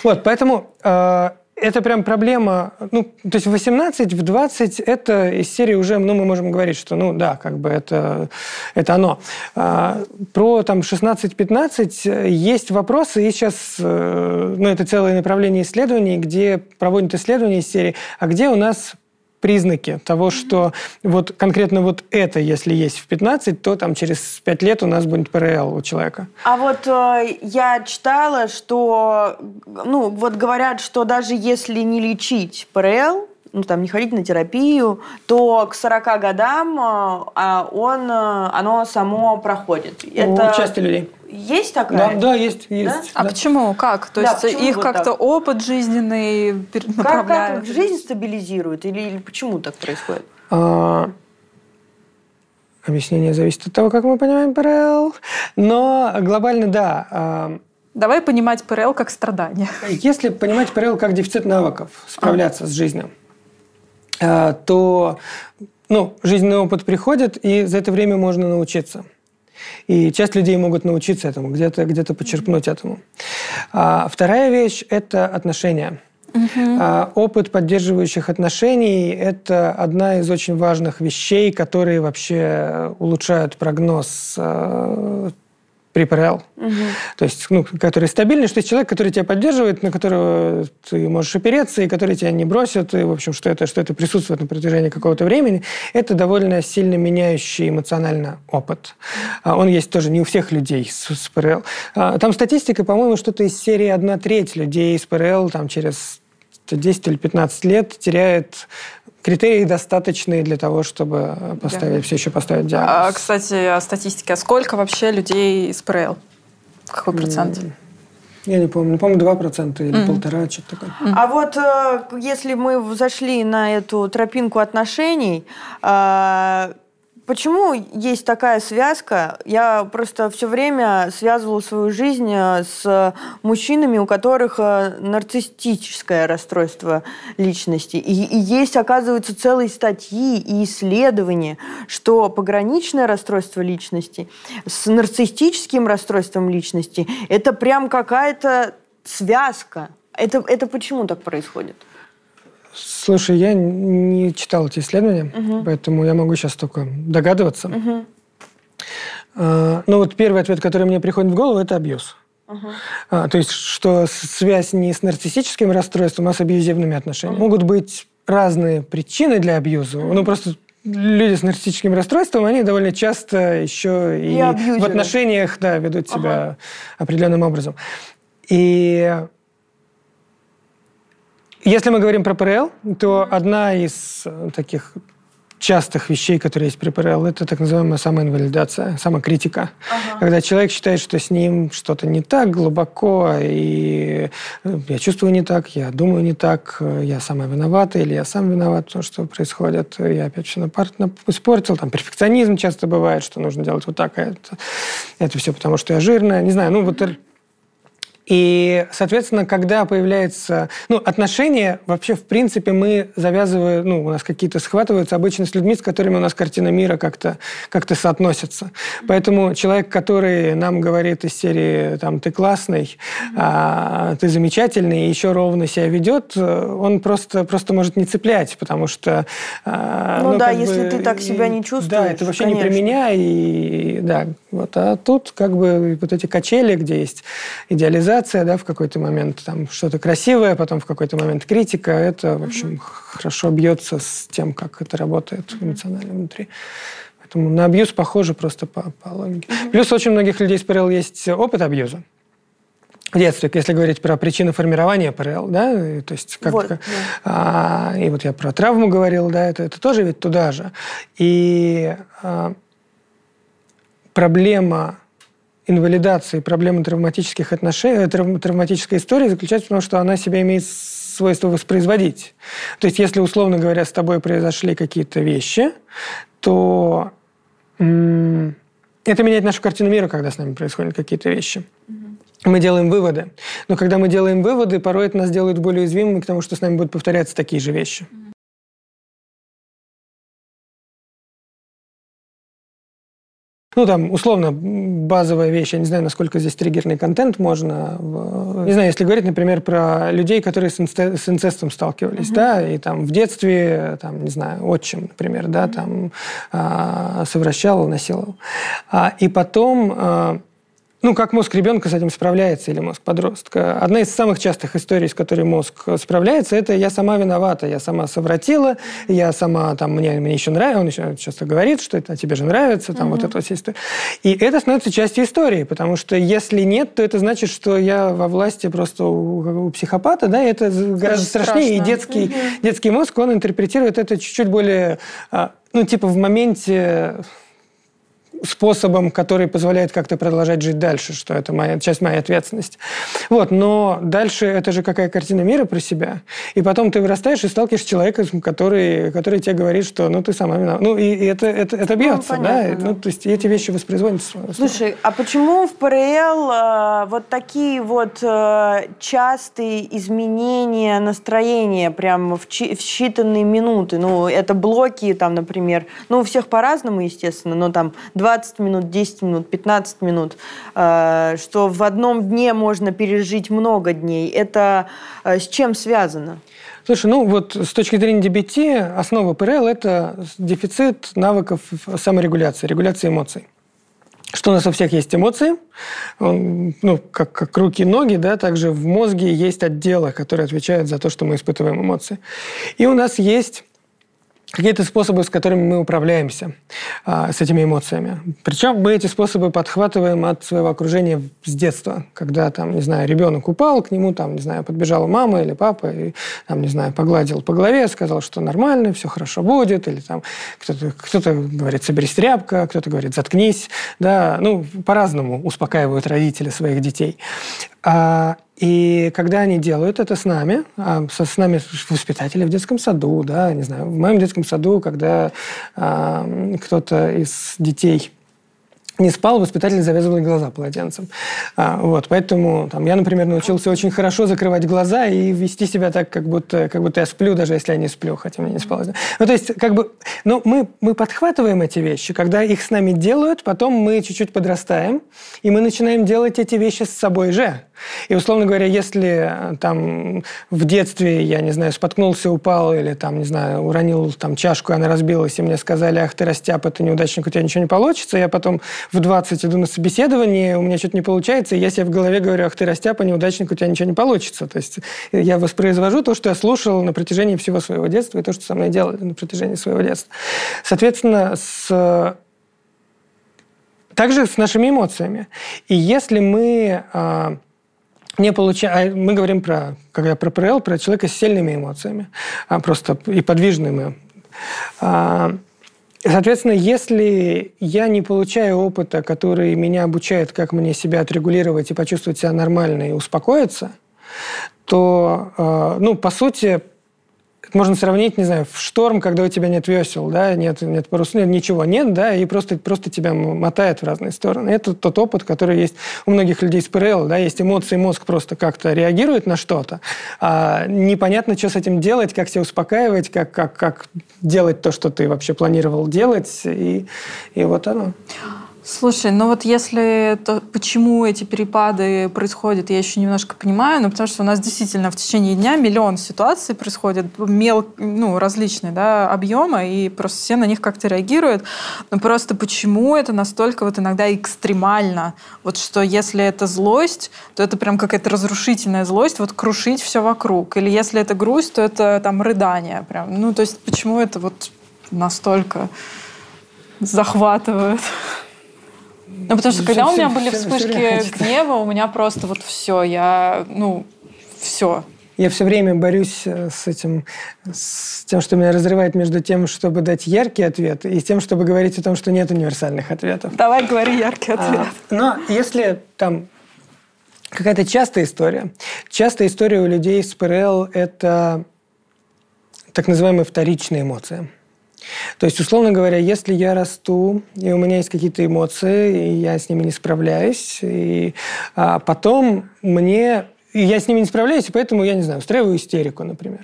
Вот, поэтому э, это прям проблема, ну, то есть в 18, в 20 это из серии уже, ну, мы можем говорить, что, ну, да, как бы это, это оно. А, про там 16-15 есть вопросы, и сейчас, э, ну, это целое направление исследований, где проводят исследования из серии, а где у нас признаки того, что вот конкретно вот это, если есть в 15, то там через 5 лет у нас будет ПРЛ у человека. А вот э, я читала, что, ну, вот говорят, что даже если не лечить ПРЛ, ну, там, не ходить на терапию, то к 40 годам э, а он, э, оно само проходит. Это... У части людей. Есть такая? Да, да есть. есть да? А почему? Как? То да, есть их вот как-то опыт жизненный направляет? Как, как жизнь стабилизирует? Или, или почему так происходит? А, объяснение зависит от того, как мы понимаем ПРЛ. Но глобально, да. А, Давай понимать ПРЛ как страдание. Если понимать ПРЛ как дефицит навыков, справляться а. с жизнью, а, то ну, жизненный опыт приходит, и за это время можно научиться. И часть людей могут научиться этому, где-то где почерпнуть этому. А вторая вещь – это отношения. Угу. А, опыт поддерживающих отношений – это одна из очень важных вещей, которые вообще улучшают прогноз при ПРЛ. Угу. То есть, ну, который стабильный, что есть человек, который тебя поддерживает, на которого ты можешь опереться, и который тебя не бросит, и, в общем, что это, что это присутствует на протяжении какого-то времени, это довольно сильно меняющий эмоционально опыт. А он есть тоже не у всех людей с, с ПРЛ. А, там статистика, по-моему, что-то из серии одна треть людей с ПРЛ там, через 10 или 15 лет теряет критерии достаточные для того, чтобы поставить, да. все еще поставить диагноз. А, кстати, о статистике. А сколько вообще людей с ПРЛ? Какой процент? Я не помню. По-моему, 2% или полтора, что-то такое. А вот э, если мы зашли на эту тропинку отношений, э, почему есть такая связка? Я просто все время связывала свою жизнь э, с мужчинами, у которых э, нарциссическое расстройство личности. И, и есть, оказывается, целые статьи и исследования, что пограничное расстройство личности с нарциссическим расстройством личности – это прям какая-то связка. Это, это почему так происходит? Слушай, я не читал эти исследования, Мгм. поэтому я могу сейчас только догадываться. А, Ну вот первый ответ, который мне приходит в голову, это абьюз. А, то есть, что связь не с нарциссическим расстройством, а с абьюзивными отношениями. Могут быть разные причины для абьюза. Ну, просто люди с нарциссическим расстройством, они довольно часто еще и, И абьюзеры. в отношениях да, ведут себя определенным образом. И если мы говорим про ПРЛ, то одна из э, таких частых вещей, которые есть при ПРЛ, это так называемая самоинвалидация, самокритика. Когда человек считает, что с ним что-то не так глубоко, и э, я чувствую не так, я думаю не так, э, я самая виновата, или я сам виноват в том, что происходит, я опять все испортил, там перфекционизм часто бывает, что нужно делать вот так, а это, это все потому, что я жирная, не знаю, ну вот и, соответственно, когда появляется... Ну, отношения вообще, в принципе, мы завязываем... Ну, у нас какие-то схватываются обычно с людьми, с которыми у нас картина мира как-то как соотносится. Поэтому человек, который нам говорит из серии, там, ты классный, а, ты замечательный, и еще ровно себя ведет, он просто, просто может не цеплять, потому что... а, Ну да, как если бы, ты так себя не и- Да, чувствуешь, это вообще не про конечно. меня, и да, вот. А тут как бы вот эти качели, где есть идеализация, да, в какой-то момент там что-то красивое, потом в какой-то момент критика, это, в общем, хорошо бьется с тем, как это работает эмоционально внутри. Поэтому на абьюз похоже просто по, по логике. Плюс очень многих людей с ПРЛ есть опыт абьюза. В детстве, если говорить про причины формирования ПРЛ, да, то есть как, Вот, да. а, и вот я про травму говорил, да, это, это тоже ведь туда же. И а, проблема инвалидации, проблема травматических отношений, травм- травматической истории заключается в том, что она себя имеет свойство воспроизводить. То есть, если, условно говоря, с тобой произошли какие-то вещи, то м, это меняет нашу картину мира, когда с нами происходят какие-то вещи. Мы делаем выводы. Но когда мы делаем выводы, порой это нас делает более уязвимыми к тому, что с нами будут повторяться такие же вещи. Ну, там, условно, базовая вещь. Я не знаю, насколько здесь триггерный контент можно. Не знаю, если говорить, например, про людей, которые с, инсте- с инцестом сталкивались, да, и там в детстве, там, не знаю, отчим, например, да, там а, совращал, насиловал. А, и потом... а, ну, как мозг ребенка с этим справляется или мозг подростка? Одна из самых частых историй, с которой мозг справляется, это «я сама виновата, я сама совратила, я сама, там, мне, мне еще нравится», он еще часто говорит, что это тебе же нравится, там, вот эта вся история. И это становится частью истории, потому что если нет, то это значит, что я во власти просто у, у психопата, да, и это гораздо страшнее. И страшно. детский, детский мозг, он интерпретирует это чуть-чуть более, а, ну, типа в моменте способом, который позволяет как-то продолжать жить дальше, что это моя, часть моей ответственности. Вот, но дальше это же какая картина мира про себя. И потом ты вырастаешь и сталкиваешься с человеком, который, который тебе говорит, что ну ты сама виновата. Ну и, и это, это, это бьется, да? понятно, Ну, то есть эти вещи воспроизводятся. Слушай, а почему в ПРЛ э, вот такие вот э, частые изменения настроения прям в, чи- в считанные минуты? Ну, это блоки там, например, ну, у всех по-разному, естественно, но там 20 минут, 10 минут, 15 минут, э, что в одном дне можно пережить много дней. Это э, с чем связано? Слушай, ну вот с точки зрения DBT основа ПРЛ – это дефицит навыков саморегуляции, регуляции эмоций. Что у нас у всех есть эмоции, ну, как, как руки и ноги, да, также в мозге есть отделы, которые отвечают за то, что мы испытываем эмоции. И у нас есть какие-то способы, с которыми мы управляемся а, с этими эмоциями. Причем мы эти способы подхватываем от своего окружения с детства, когда там, не знаю, ребенок упал, к нему там, не знаю, подбежала мама или папа и там, не знаю, погладил по голове, сказал, что нормально, все хорошо будет, или там кто-то кто говорит, соберись тряпка, кто-то говорит, заткнись, да, ну по-разному успокаивают родители своих детей. А, и когда они делают это с нами, а со, с нами воспитатели в детском саду, да, не знаю, в моем детском саду, когда а, кто-то из детей не спал, воспитатель завязывал глаза полотенцем. А, вот, поэтому там, я, например, научился очень хорошо закрывать глаза и вести себя так, как будто, как будто я сплю, даже если я не сплю, хотя мне не спалось. Ну, то есть, как бы, ну, мы, мы подхватываем эти вещи, когда их с нами делают, потом мы чуть-чуть подрастаем, и мы начинаем делать эти вещи с собой же. И, условно говоря, если э, там в детстве, я не знаю, споткнулся, упал или там, не знаю, уронил там чашку, и она разбилась, и мне сказали, ах ты растяп, это неудачник, у тебя ничего не получится, я потом в 20 иду на собеседование, у меня что-то не получается, и я себе в голове говорю, ах ты растяпа, неудачник, у тебя ничего не получится. То есть я воспроизвожу то, что я слушал на протяжении всего своего детства и то, что со мной делали на протяжении своего детства. Соответственно, с также с нашими эмоциями. И если мы а, не получаем... Мы говорим про, когда про ПРЛ, про человека с сильными эмоциями, а просто и подвижными. А, Соответственно, если я не получаю опыта, который меня обучает, как мне себя отрегулировать и почувствовать себя нормально и успокоиться, то, э, ну, по сути, можно сравнить, не знаю, в шторм, когда у тебя нет весел, да, нет, нет парус, нет, ничего нет, да, и просто, просто тебя мотает в разные стороны. Это тот опыт, который есть у многих людей с ПРЛ, да, есть эмоции, мозг просто как-то реагирует на что-то, а непонятно, что с этим делать, как себя успокаивать, как, как, как делать то, что ты вообще планировал делать, и, и вот оно. Слушай, ну вот если то, почему эти перепады происходят, я еще немножко понимаю, но потому что у нас действительно в течение дня миллион ситуаций происходит, мел, ну, различные да, объемы, и просто все на них как-то реагируют. Но просто почему это настолько вот иногда экстремально? Вот что если это злость, то это прям какая-то разрушительная злость, вот крушить все вокруг. Или если это грусть, то это там рыдание прям. Ну, то есть почему это вот настолько захватывает? Ну, потому что когда у меня были вспышки гнева, у меня просто вот все, я, ну, все. Я все время борюсь э, с этим, с тем, что меня разрывает между тем, чтобы дать яркий ответ, и тем, чтобы говорить о том, что нет универсальных ответов. Давай говори яркий а, ответ. А, но если там какая-то частая история, частая история у людей с ПРЛ – это так называемые вторичные эмоции. То есть, условно говоря, если я расту, и у меня есть какие-то эмоции, и я с ними не справляюсь, и а потом мне... И я с ними не справляюсь, и поэтому, я не знаю, устраиваю истерику, например.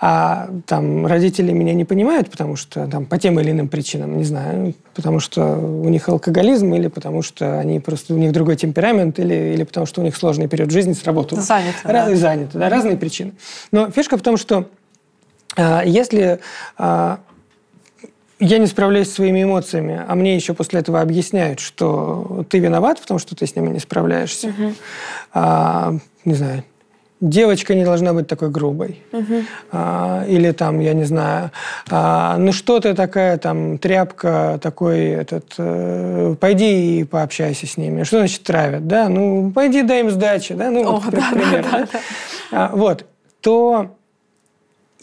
А там родители меня не понимают, потому что там по тем или иным причинам, не знаю, потому что у них алкоголизм, или потому что они просто у них другой темперамент, или, или потому что у них сложный период жизни с работой. Заняты. Раз, да. Заняты, да, разные причины. Но фишка в том, что а, если а, я не справляюсь с своими эмоциями, а мне еще после этого объясняют, что ты виноват в том, что ты с ними не справляешься. Угу. А, не знаю, девочка не должна быть такой грубой. Угу. А, или там, я не знаю, а, ну что ты такая там тряпка, такой этот, э, пойди и пообщайся с ними. Что значит травят, да? Ну, пойди дай им сдачи, да? Ну, О, вот, да, пример, да, да, да. А, вот, то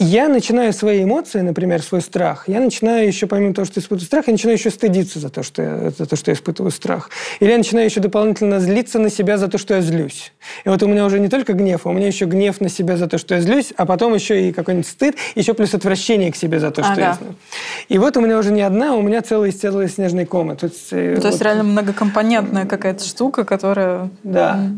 я начинаю свои эмоции, например, свой страх, я начинаю еще, помимо того, что испытываю страх, я начинаю еще стыдиться за то, что я, за то, что я испытываю страх. Или я начинаю еще дополнительно злиться на себя за то, что я злюсь. И вот у меня уже не только гнев, а у меня еще гнев на себя за то, что я злюсь, а потом еще и какой-нибудь стыд, еще плюс отвращение к себе за то, что ага. я злюсь. И вот у меня уже не одна, а у меня целая, целая снежная кома. То есть, э, то есть реально многокомпонентная какая-то штука, которая... Да.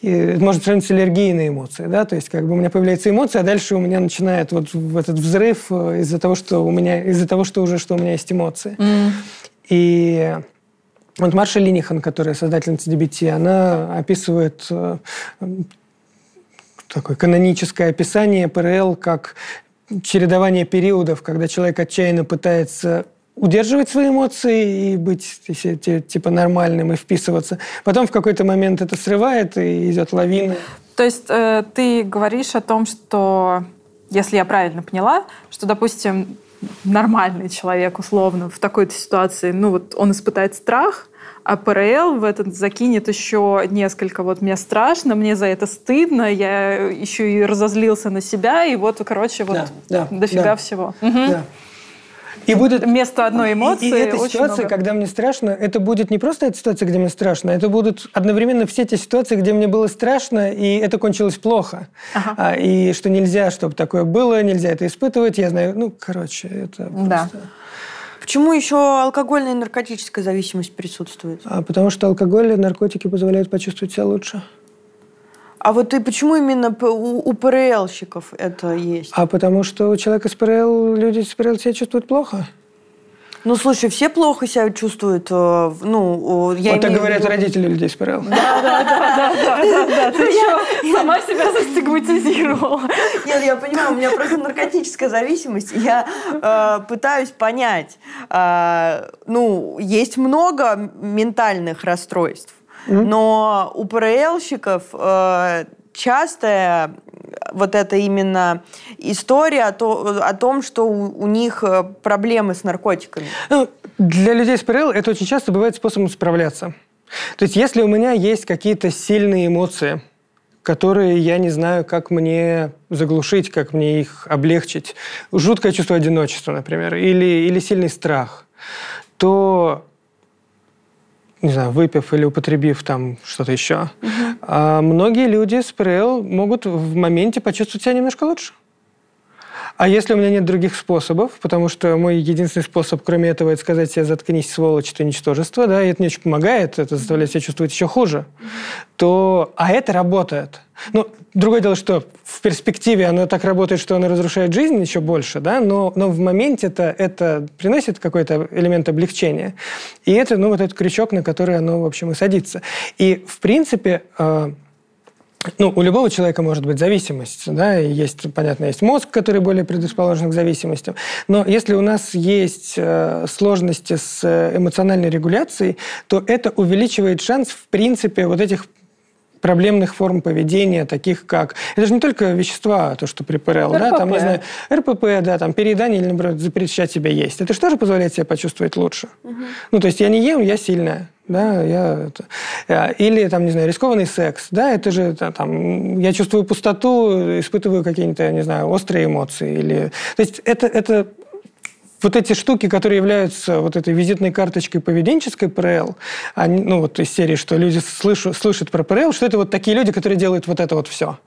И может сравнить с аллергией на эмоции, да, то есть как бы у меня появляется эмоция, а дальше у меня начинает вот этот взрыв э, из-за того, что у меня, из-за того, что уже, что у меня есть эмоции. Mm. И вот Марша Линихан, которая создательница DBT, она описывает э, такое каноническое описание ПРЛ как чередование периодов, когда человек отчаянно пытается удерживать свои эмоции и быть типа нормальным и вписываться. Потом в какой-то момент это срывает и идет лавина. То есть э, ты говоришь о том, что, если я правильно поняла, что, допустим, нормальный человек, условно, в такой-то ситуации, ну вот он испытает страх, а ПРЛ в этот закинет еще несколько. Вот мне страшно, мне за это стыдно, я еще и разозлился на себя, и вот, короче, вот да, да, дофига да. всего. Да. И будет вместо одной эмоции. И, и эта ситуация, много. когда мне страшно, это будет не просто эта ситуация, где мне страшно, это будут одновременно все те ситуации, где мне было страшно, и это кончилось плохо. Ага. А, и что нельзя, чтобы такое было, нельзя это испытывать. Я знаю, ну, короче, это да. просто... Почему еще алкогольная и наркотическая зависимость присутствует? А потому что алкоголь и наркотики позволяют почувствовать себя лучше. А вот и почему именно у, у ПРЛщиков это есть? А потому что у человека с ПРЛ, люди с ПРЛ себя чувствуют плохо. Ну, слушай, все плохо себя чувствуют. Э, ну, я вот так говорят виду... родители людей с ПРЛ. Да, да, да, да, да, да. [laughs] Ты что, сама себя застигматизировала? Нет, я понимаю, у меня просто наркотическая зависимость. Я э, пытаюсь понять. Э, ну, есть много ментальных расстройств. Но у ПРЛщиков э, частая вот это именно история о, то, о том, что у, у них э, проблемы с наркотиками. Ну, для людей с ПРЛ это очень часто бывает способом справляться. То есть если у меня есть какие-то сильные эмоции, которые я не знаю, как мне заглушить, как мне их облегчить, жуткое чувство одиночества, например, или, или сильный страх, то не знаю, выпив или употребив там что-то еще, угу. а многие люди с ПРЛ могут в моменте почувствовать себя немножко лучше. А если у меня нет других способов, потому что мой единственный способ, кроме этого, это сказать себе «заткнись, сволочь, ты ничтожество», да, и это не очень помогает, это заставляет себя чувствовать еще хуже, то... А это работает. Ну, другое дело, что в перспективе оно так работает, что оно разрушает жизнь еще больше, да, но, но в моменте это, это приносит какой-то элемент облегчения. И это, ну, вот этот крючок, на который оно, в общем, и садится. И, в принципе, э, ну, у любого человека может быть зависимость, да, есть, понятно, есть мозг, который более предрасположен к зависимостям, но если у нас есть э, сложности с эмоциональной регуляцией, то это увеличивает шанс, в принципе, вот этих проблемных форм поведения, таких как... Это же не только вещества, то, что РПП. да, там, не знаю, РПП, да, там, переедание или, наоборот, запрещать себя есть. Это же тоже позволяет себя почувствовать лучше. Угу. Ну, то есть я не ем, я сильная. Да, я, это, э, или там, не знаю, рискованный секс, да, это же там, я чувствую пустоту, испытываю какие-то, не знаю, острые эмоции, или, то есть это, это вот эти штуки, которые являются вот этой визитной карточкой поведенческой ПРЛ, они, ну вот из серии, что люди слышу, слышат про ПРЛ, что это вот такие люди, которые делают вот это вот все.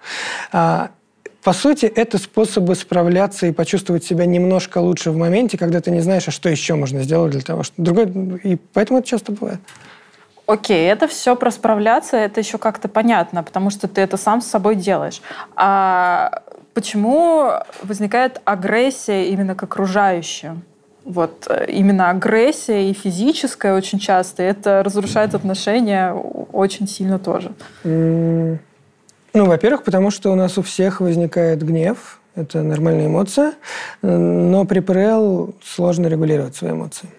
А, по сути, это способы справляться и почувствовать себя немножко лучше в моменте, когда ты не знаешь, а что еще можно сделать для того, что другой... И поэтому это часто бывает. Окей, это все про справляться, это еще как-то понятно, потому что ты это сам с собой делаешь. А почему возникает агрессия именно к окружающим? Вот э, именно агрессия и физическая очень часто, это разрушает отношения очень сильно тоже. Ну, во-первых, потому что у нас у всех возникает гнев, это нормальная эмоция, но при ПРЛ сложно регулировать свои эмоции.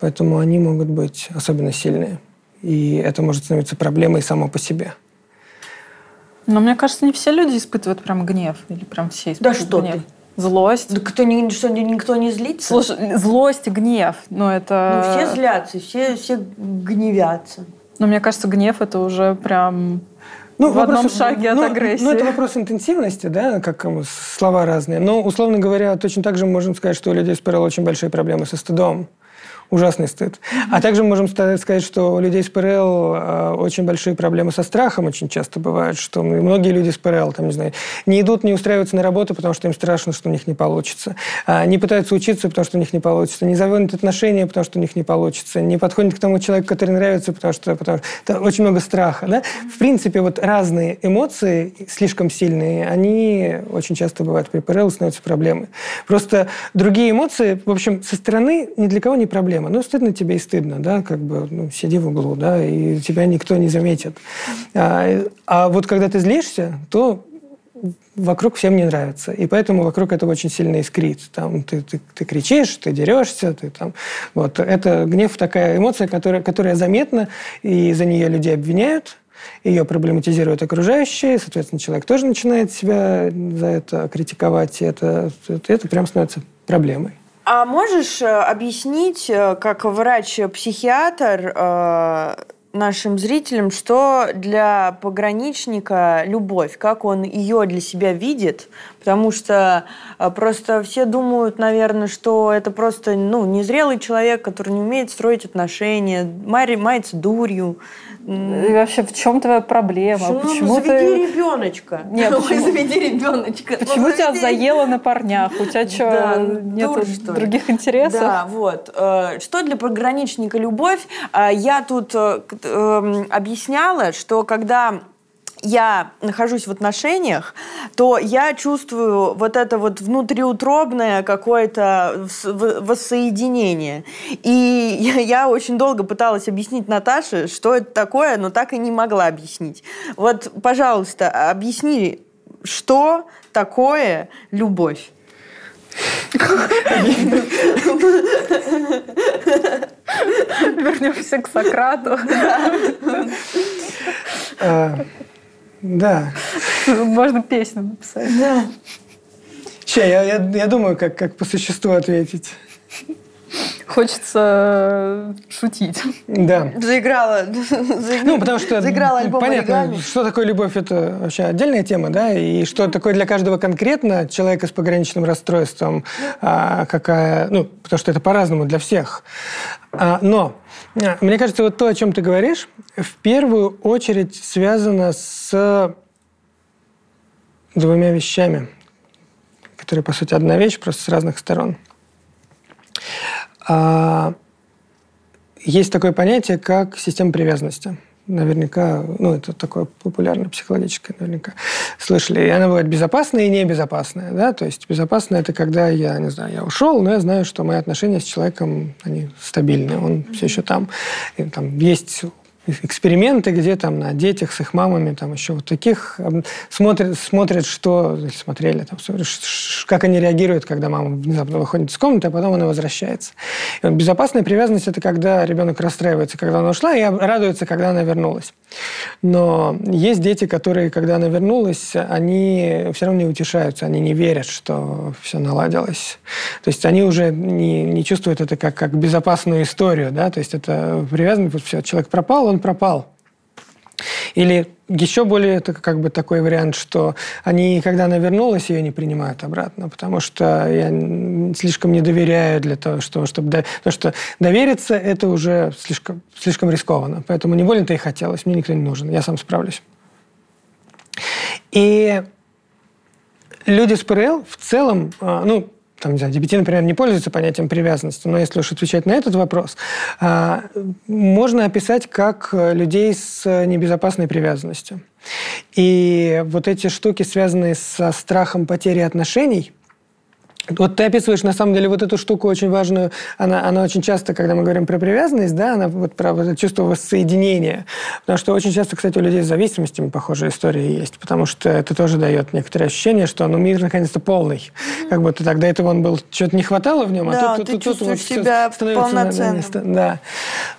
Поэтому они могут быть особенно сильные. И это может становиться проблемой само по себе. Но мне кажется, не все люди испытывают прям гнев. Или прям все испытывают да что гнев. Ты? Злость. Да кто, что, никто не злится? Слушай, злость гнев, но это... Ну, все злятся, все, все гневятся. Но мне кажется, гнев это уже прям ну, в вопрос, одном шаге ну, от агрессии. Ну, это вопрос интенсивности, да, как слова разные. Но, условно говоря, точно так же мы можем сказать, что у людей с ПРЛ очень большие проблемы со стыдом ужасный стыд. А также мы можем сказать, что у людей с ПРЛ э, очень большие проблемы со страхом очень часто бывают, что многие люди с ПРЛ, там, не знаю, не идут, не устраиваются на работу, потому что им страшно, что у них не получится. А не пытаются учиться, потому что у них не получится. Не заводят отношения, потому что у них не получится. Не подходят к тому человеку, который нравится, потому что, потому что очень много страха. Да? В принципе, вот разные эмоции, слишком сильные, они очень часто бывают при ПРЛ, становятся проблемой. Просто другие эмоции, в общем, со стороны ни для кого не проблема проблема. Ну, стыдно тебе и стыдно, да, как бы, ну, сиди в углу, да, и тебя никто не заметит. А, а вот когда ты злишься, то вокруг всем не нравится. И поэтому вокруг этого очень сильно искрит. Там ты, ты, ты кричишь, ты дерешься, ты там... Вот. Это гнев такая эмоция, которая, которая заметна, и за нее люди обвиняют, ее проблематизируют окружающие, соответственно, человек тоже начинает себя за это критиковать, и это, это, это прям становится проблемой. А можешь э, объяснить, э, как врач-психиатр, э, нашим зрителям, что для пограничника любовь, как он ее для себя видит, потому что просто все думают, наверное, что это просто ну, незрелый человек, который не умеет строить отношения, мается дурью, и вообще, в чем твоя проблема? Ну, почему заведи ты... ребеночка. Нет, почему... заведи ребеночка. Почему ну, тебя заело на парнях? У тебя что, да, нет дур, что других интересов? Да, вот. Э, что для пограничника любовь? Э, я тут э, эм, объясняла, что когда я нахожусь в отношениях, то я чувствую вот это вот внутриутробное какое-то воссоединение. И я, очень долго пыталась объяснить Наташе, что это такое, но так и не могла объяснить. Вот, пожалуйста, объясни, что такое любовь? Вернемся к Сократу. [laughs] Да. Можно песню написать. Да. Сейчас, я, я, я думаю, как, как по существу ответить. Хочется шутить. Да. Заиграла. Ну, потому что заиграла альбом понятно, оригами. что такое любовь, это вообще отдельная тема, да, и что такое для каждого конкретно человека с пограничным расстройством, а, какая, ну, потому что это по-разному для всех. А, но мне кажется, вот то, о чем ты говоришь, в первую очередь связано с двумя вещами, которые, по сути, одна вещь, просто с разных сторон. А, есть такое понятие, как система привязанности – наверняка, ну, это такое популярное психологическое, наверняка, слышали. И она бывает безопасная и небезопасная, да, то есть безопасная – это когда я, не знаю, я ушел, но я знаю, что мои отношения с человеком, они стабильные, он все еще там. И, там есть эксперименты, где там на детях с их мамами, там еще вот таких, смотрят, смотрят что, смотрели, там, как они реагируют, когда мама внезапно выходит из комнаты, а потом она возвращается. И вот безопасная привязанность – это когда ребенок расстраивается, когда она ушла, и радуется, когда она вернулась. Но есть дети, которые, когда она вернулась, они все равно не утешаются, они не верят, что все наладилось. То есть они уже не, не чувствуют это как, как безопасную историю, да, то есть это привязанность, все, человек пропал, он пропал. Или еще более это как бы такой вариант, что они, когда она вернулась, ее не принимают обратно, потому что я слишком не доверяю для того, что, чтобы... Потому что довериться – это уже слишком, слишком рискованно. Поэтому не больно-то и хотелось. Мне никто не нужен. Я сам справлюсь. И люди с ПРЛ в целом, а, ну, там, не знаю, DBT, например, не пользуется понятием привязанности, но если уж отвечать на этот вопрос, а, можно описать как людей с небезопасной привязанностью. И вот эти штуки, связанные со страхом потери отношений – вот ты описываешь, на самом деле, вот эту штуку очень важную. Она, она очень часто, когда мы говорим про привязанность, да, она вот про вот это чувство воссоединения. Потому что очень часто, кстати, у людей с зависимостями похожие истории есть. Потому что это тоже дает некоторое ощущение, что ну, мир наконец-то полный. Mm-hmm. Как будто тогда этого он был, что-то не хватало в нем, да, а тут, ты тут, чувствуешь тут вот себя полноценным. Да.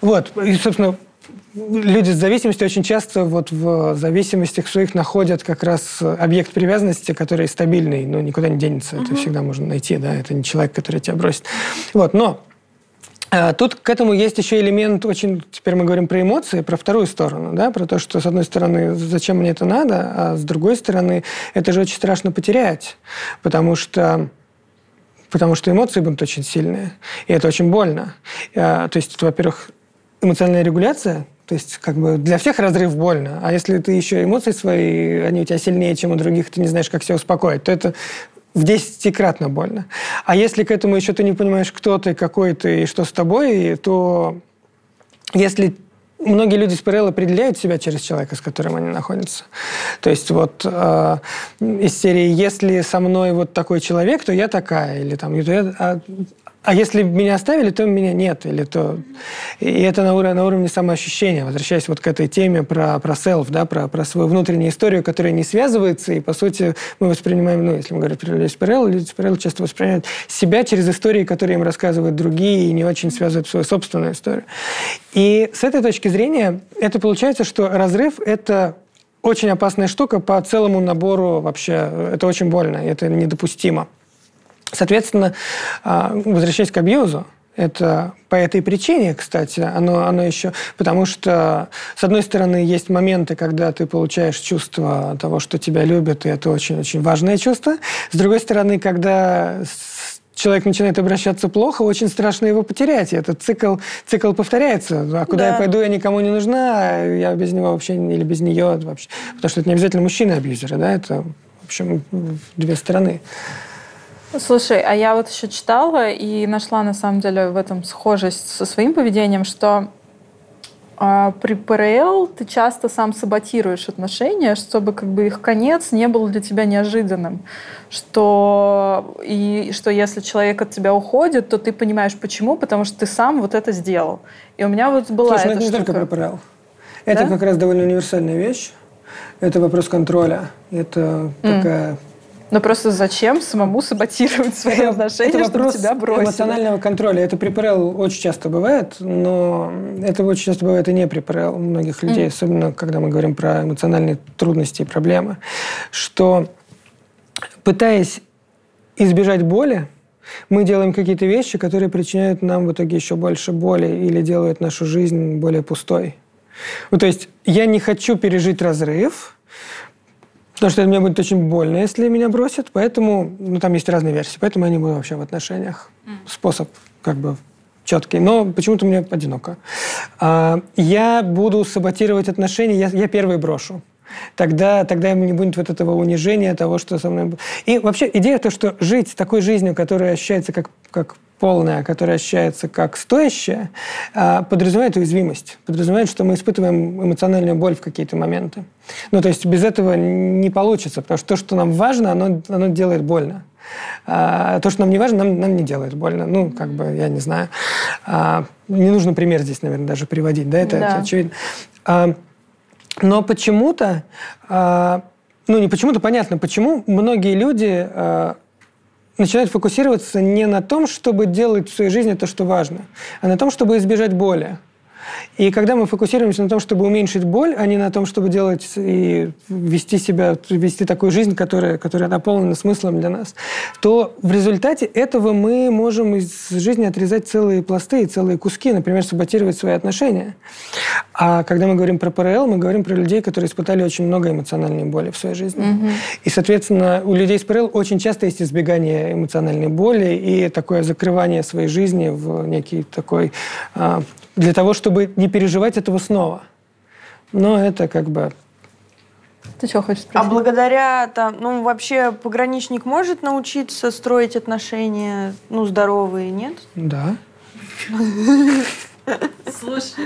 Вот. И, собственно, люди с зависимостью очень часто вот в зависимостях своих находят как раз объект привязанности, который стабильный, но никуда не денется. Uh-huh. Это всегда можно найти, да, это не человек, который тебя бросит. Вот, но а, Тут к этому есть еще элемент, очень, теперь мы говорим про эмоции, про вторую сторону, да, про то, что, с одной стороны, зачем мне это надо, а с другой стороны, это же очень страшно потерять, потому что потому что эмоции будут очень сильные, и это очень больно. А, то есть, во-первых, эмоциональная регуляция, то есть как бы для всех разрыв больно, а если ты еще эмоции свои, они у тебя сильнее, чем у других, ты не знаешь, как себя успокоить, то это в десятикратно больно. А если к этому еще ты не понимаешь, кто ты, какой ты и что с тобой, то если многие люди с ПРЛ определяют себя через человека, с которым они находятся. То есть вот э, из серии «Если со мной вот такой человек, то я такая». Или там а а если меня оставили, то меня нет. Или то... И это на уровне, на уровне самоощущения. Возвращаясь вот к этой теме про, про self, да, про, про свою внутреннюю историю, которая не связывается, и, по сути, мы воспринимаем, ну, если мы говорим про людей с ПРЛ, люди с ПРЛ часто воспринимают себя через истории, которые им рассказывают другие, и не очень связывают свою собственную историю. И с этой точки зрения это получается, что разрыв – это очень опасная штука по целому набору вообще. Это очень больно, это недопустимо. Соответственно, а, возвращаясь к абьюзу, это по этой причине, кстати, оно, оно еще... Потому что, с одной стороны, есть моменты, когда ты получаешь чувство того, что тебя любят, и это очень-очень важное чувство. С другой стороны, когда человек начинает обращаться плохо, очень страшно его потерять. И этот цикл, цикл повторяется. А куда да. я пойду, я никому не нужна, я без него вообще или без нее вообще. Потому что это не обязательно мужчины-абьюзеры, да, это, в общем, две стороны. Слушай, а я вот еще читала и нашла на самом деле в этом схожесть со своим поведением, что а при ПРЛ ты часто сам саботируешь отношения, чтобы как бы их конец не был для тебя неожиданным. Что, и что если человек от тебя уходит, то ты понимаешь почему, потому что ты сам вот это сделал. И у меня вот была Слушай, ну эта это штука. не только про ПРЛ. Это да? как раз довольно универсальная вещь. Это вопрос контроля. Это mm. такая но просто зачем самому саботировать свои это, отношения, это чтобы тебя бросили? эмоционального контроля. Это при ПРЛ очень часто бывает, но это очень часто бывает и не при ПРЛ у многих людей, mm. особенно когда мы говорим про эмоциональные трудности и проблемы, что пытаясь избежать боли, мы делаем какие-то вещи, которые причиняют нам в итоге еще больше боли или делают нашу жизнь более пустой. Ну, то есть я не хочу пережить разрыв, Потому что мне будет очень больно, если меня бросят. Поэтому, ну, там есть разные версии. Поэтому я не буду вообще в отношениях. Способ как бы четкий. Но почему-то мне одиноко. А, я буду саботировать отношения, я, я первый брошу. Тогда, тогда не будет вот этого унижения того, что со мной... И вообще идея то, что жить такой жизнью, которая ощущается как, как полная, которая ощущается как стоящая, а, подразумевает уязвимость, подразумевает, что мы испытываем эмоциональную боль в какие-то моменты. Ну, то есть без этого не получится, потому что то, что нам важно, оно, оно делает больно. А, то, что нам не важно, нам, нам не делает больно. Ну, как бы, я не знаю. А, не нужно пример здесь, наверное, даже приводить, да, это, да. это очевидно. А, но почему-то, а, ну, не почему-то, понятно, почему многие люди начинают фокусироваться не на том, чтобы делать в своей жизни то, что важно, а на том, чтобы избежать боли. И когда мы фокусируемся на том, чтобы уменьшить боль, а не на том, чтобы делать и вести себя, вести такую жизнь, которая, которая наполнена смыслом для нас, то в результате этого мы можем из жизни отрезать целые пласты и целые куски, например, саботировать свои отношения. А когда мы говорим про ПРЛ, мы говорим про людей, которые испытали очень много эмоциональной боли в своей жизни. Угу. И, соответственно, у людей с ПРЛ очень часто есть избегание эмоциональной боли и такое закрывание своей жизни в некий такой а, для того, чтобы не переживать этого снова. Но это как бы... Ты что хочешь спросить? А благодаря там, ну вообще пограничник может научиться строить отношения, ну здоровые, нет? Да. Слушай.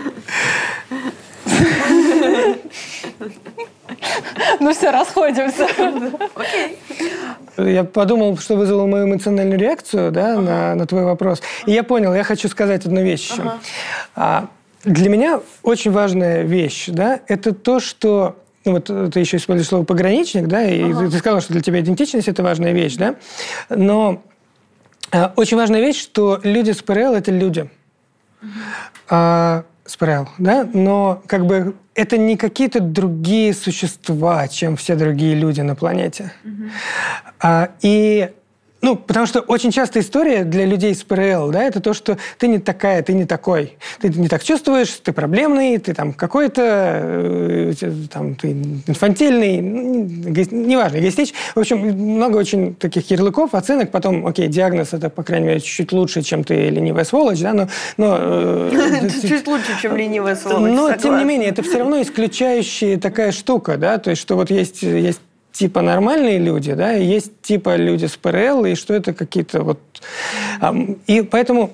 Ну все, расходимся. Окей. Я подумал, что вызвало мою эмоциональную реакцию да, ага. на, на твой вопрос. И я понял, я хочу сказать одну вещь еще. Ага. А, для меня очень важная вещь, да, это то, что ну вот ты еще используешь слово пограничник, да, и ага. ты сказал, что для тебя идентичность это важная вещь, да, но а, очень важная вещь, что люди с ПРЛ это люди. Угу. А, с ПРЛ, да, но как бы это не какие-то другие существа, чем все другие люди на планете. Mm-hmm. А, и ну, потому что очень часто история для людей с ПРЛ, да, это то, что ты не такая, ты не такой. Ты не так чувствуешь, ты проблемный, ты там какой-то, э, там, ты инфантильный, неважно, эгоистич. В общем, много очень таких ярлыков, оценок. Потом, окей, диагноз это, по крайней мере, чуть-чуть лучше, чем ты ленивая сволочь, да, но... но э, [laughs] чуть лучше, чем ленивая сволочь, Но, тем не менее, это все равно исключающая такая штука, да, то есть, что вот есть, есть типа нормальные люди, да, и есть типа люди с ПРЛ, и что это какие-то вот... И поэтому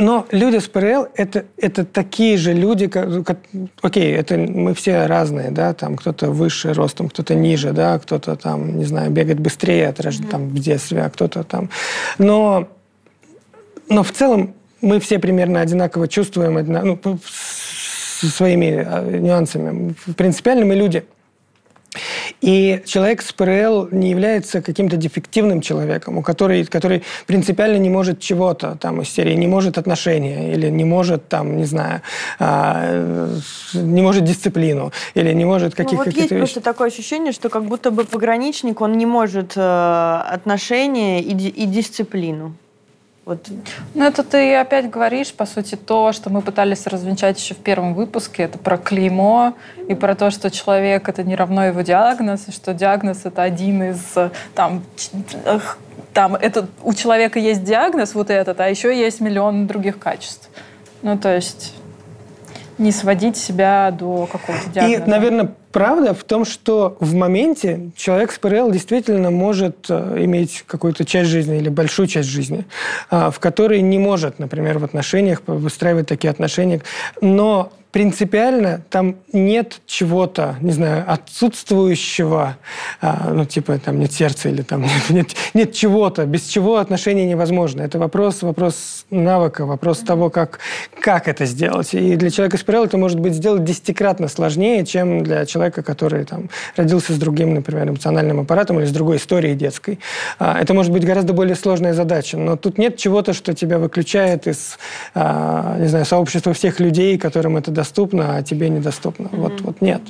но люди с ПРЛ это, это такие же люди, как, как, окей, это мы все разные, да, там кто-то выше ростом, кто-то ниже, да, кто-то там, не знаю, бегает быстрее от, mm-hmm. там, в детстве, а кто-то там. Но, но в целом мы все примерно одинаково чувствуем, ну, со своими а, нюансами. Принципиально мы люди. И человек с ПРЛ не является каким-то дефективным человеком, у который, который принципиально не может чего-то там из серии, не может отношения, или не может там, не знаю, а, не может дисциплину, или не может каких-то ну, вот есть вещи. просто такое ощущение, что как будто бы пограничник, он не может э, отношения и, и дисциплину. Вот. Ну, это ты опять говоришь, по сути, то, что мы пытались развенчать еще в первом выпуске. Это про клеймо и про то, что человек — это не равно его диагноз, и что диагноз — это один из там, там это, у человека есть диагноз вот этот, а еще есть миллион других качеств. Ну, то есть не сводить себя до какого-то диагноза. И, наверное, правда в том, что в моменте человек с ПРЛ действительно может э, иметь какую-то часть жизни или большую часть жизни, а, в которой не может, например, в отношениях выстраивать такие отношения. Но принципиально там нет чего-то, не знаю, отсутствующего, а, ну, типа, там нет сердца или там [laughs] нет, нет, нет чего-то, без чего отношения невозможно. Это вопрос, вопрос навыка, вопрос того, как, как это сделать. И для человека с это может быть сделать десятикратно сложнее, чем для человека, который там родился с другим, например, эмоциональным аппаратом или с другой историей детской. А, это может быть гораздо более сложная задача, но тут нет чего-то, что тебя выключает из, а, не знаю, сообщества всех людей, которым это доступно, а тебе недоступно. Mm-hmm. Вот, вот нет.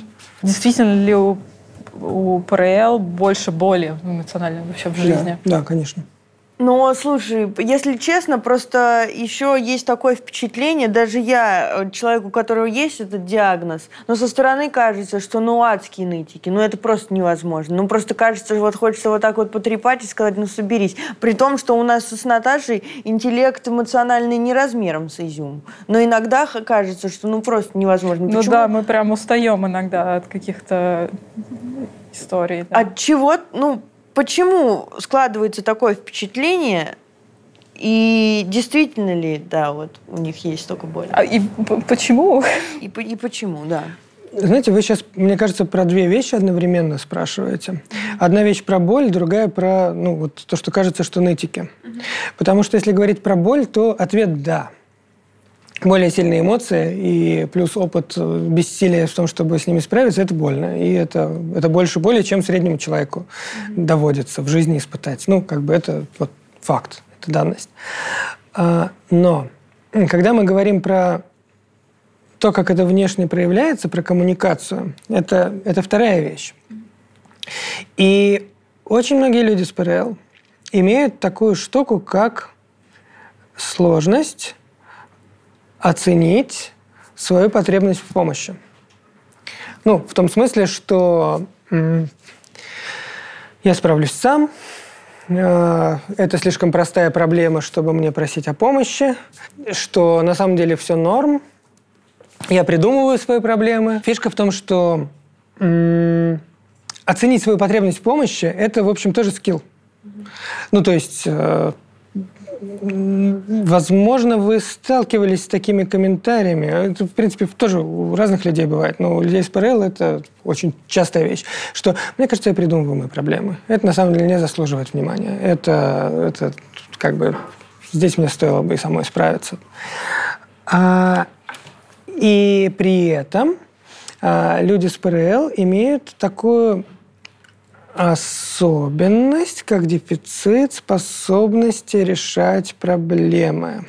Действительно ли у, у ПРЛ больше боли эмоциональной вообще в жизни? Да, да конечно. Но, слушай, если честно, просто еще есть такое впечатление, даже я, э, человек, у которого есть этот диагноз, но со стороны кажется, что ну адские нытики, ну это просто невозможно. Ну просто кажется, вот хочется вот так вот потрепать и сказать, ну соберись. При том, что у нас с Наташей интеллект эмоциональный не размером с изюм. Но иногда кажется, что ну просто невозможно. Ну Почему? да, мы прям устаем иногда от каких-то историй. Да. От чего, ну, почему складывается такое впечатление, и действительно ли, да, вот у них есть столько боли? А и почему? И, и почему, да. Знаете, вы сейчас, мне кажется, про две вещи одновременно спрашиваете. Одна вещь про боль, другая про ну, вот то, что кажется, что нытики. Потому что если говорить про боль, то ответ «да» более сильные эмоции и плюс опыт э, бессилия в том, чтобы с ними справиться, это больно. И это, это больше боли, чем среднему человеку mm-hmm. доводится в жизни испытать. Ну, как бы это вот факт, это данность. А, но когда мы говорим про то, как это внешне проявляется, про коммуникацию, это, это вторая вещь. И очень многие люди с ПРЛ имеют такую штуку, как сложность оценить свою потребность в помощи. Ну, в том смысле, что я справлюсь сам, э, это слишком простая проблема, чтобы мне просить о помощи, что на самом деле все норм, я придумываю свои проблемы. Фишка в том, что оценить свою потребность в помощи – это, в общем, тоже скилл. Ну, то есть э, Возможно, вы сталкивались с такими комментариями. Это, в принципе, тоже у разных людей бывает. Но у людей с ПРЛ это очень частая вещь. Что, мне кажется, я придумываю мои проблемы. Это, на самом деле, не заслуживает внимания. Это, это как бы... Здесь мне стоило бы и самой справиться. А, и при этом а, люди с ПРЛ имеют такую особенность, как дефицит способности решать проблемы.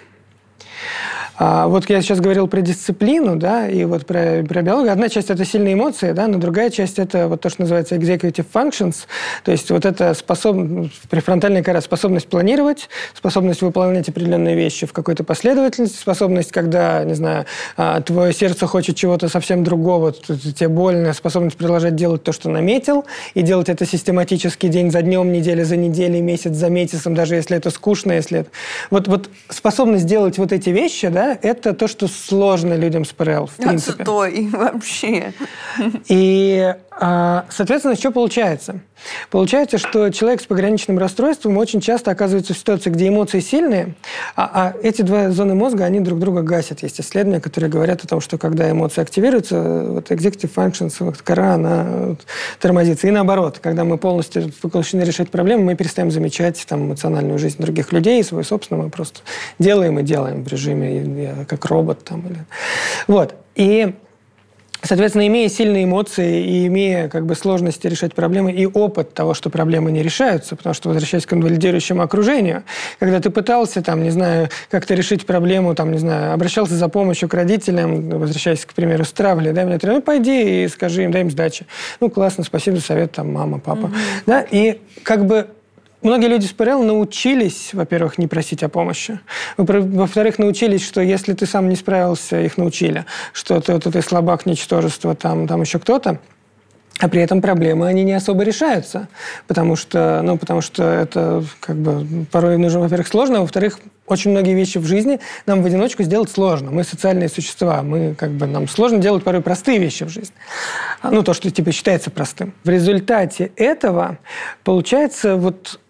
А, вот я сейчас говорил про дисциплину, да, и вот про, про биологию. Одна часть – это сильные эмоции, да, но другая часть – это вот то, что называется executive functions, то есть вот это способность, префронтальная кора, способность планировать, способность выполнять определенные вещи в какой-то последовательности, способность, когда, не знаю, а, твое сердце хочет чего-то совсем другого, тебе больно, способность продолжать делать то, что наметил, и делать это систематически день за днем, неделя за неделей, месяц за месяцем, даже если это скучно, если это... Вот, вот способность делать вот эти вещи, да, да, это то, что сложно людям с ПРЛ, в принципе. Отстой вообще. И, а, соответственно, что получается? Получается, что человек с пограничным расстройством очень часто оказывается в ситуации, где эмоции сильные, а, а эти две зоны мозга, они друг друга гасят. Есть исследования, которые говорят о том, что когда эмоции активируются, вот executive functions, вот кора, она тормозится. И наоборот, когда мы полностью поглощены решать проблемы, мы перестаем замечать там, эмоциональную жизнь других людей, и свою собственную мы просто делаем и делаем в режиме как робот. Там, или... Вот. И Соответственно, имея сильные эмоции и имея как бы сложности решать проблемы и опыт того, что проблемы не решаются, потому что, возвращаясь к инвалидирующему окружению, когда ты пытался, там, не знаю, как-то решить проблему, там, не знаю, обращался за помощью к родителям, возвращаясь, к примеру, с травли, да, мне говорят, ну, пойди и скажи им, дай им сдачи. Ну, классно, спасибо за совет, там, мама, папа. Mm-hmm. Да, и как бы Многие люди с ПРЛ научились, во-первых, не просить о помощи. Во-вторых, научились, что если ты сам не справился, их научили, что ты, ты, ты слабак, ничтожество, там, там еще кто-то, а при этом проблемы, они не особо решаются, потому что, ну, потому что это как бы порой нужно, во-первых, сложно, а во-вторых, очень многие вещи в жизни нам в одиночку сделать сложно. Мы социальные существа, мы как бы нам сложно делать порой простые вещи в жизни. Ну, то, что типа считается простым. В результате этого получается вот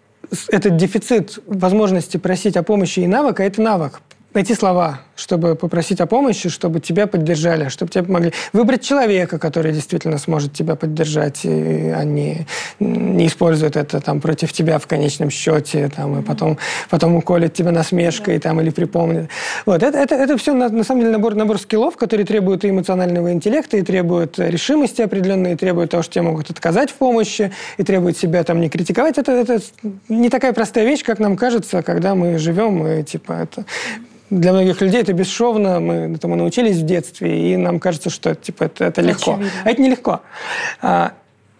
этот дефицит возможности просить о помощи и навыка – это навык найти слова, чтобы попросить о помощи, чтобы тебя поддержали, чтобы тебе помогли. Выбрать человека, который действительно сможет тебя поддержать, и они не используют это там против тебя в конечном счете, там, и потом, потом уколят тебя насмешкой там, или припомнят. Вот. Это, это, это все на, на самом деле набор, набор скиллов, которые требуют и эмоционального интеллекта, и требуют решимости определенной, и требуют того, что тебе могут отказать в помощи, и требуют себя там не критиковать. Это, это не такая простая вещь, как нам кажется, когда мы живем, и типа это для многих людей это бесшовно, мы этому научились в детстве, и нам кажется, что типа, это, это легко. Очевидно. А это нелегко. А,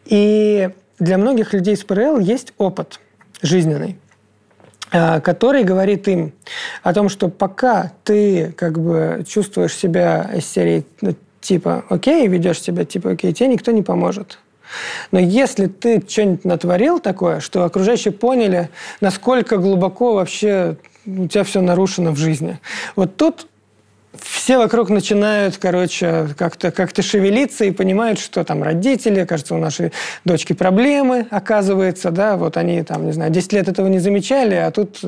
и для многих людей с ПРЛ есть опыт жизненный а, который говорит им о том, что пока ты как бы чувствуешь себя из серии ну, типа окей, ведешь себя типа окей, тебе никто не поможет. Но если ты что-нибудь натворил такое, что окружающие поняли, насколько глубоко вообще у тебя все нарушено в жизни. Вот тут все вокруг начинают, короче, как-то как шевелиться и понимают, что там родители, кажется, у нашей дочки проблемы, оказывается, да, вот они там, не знаю, 10 лет этого не замечали, а тут,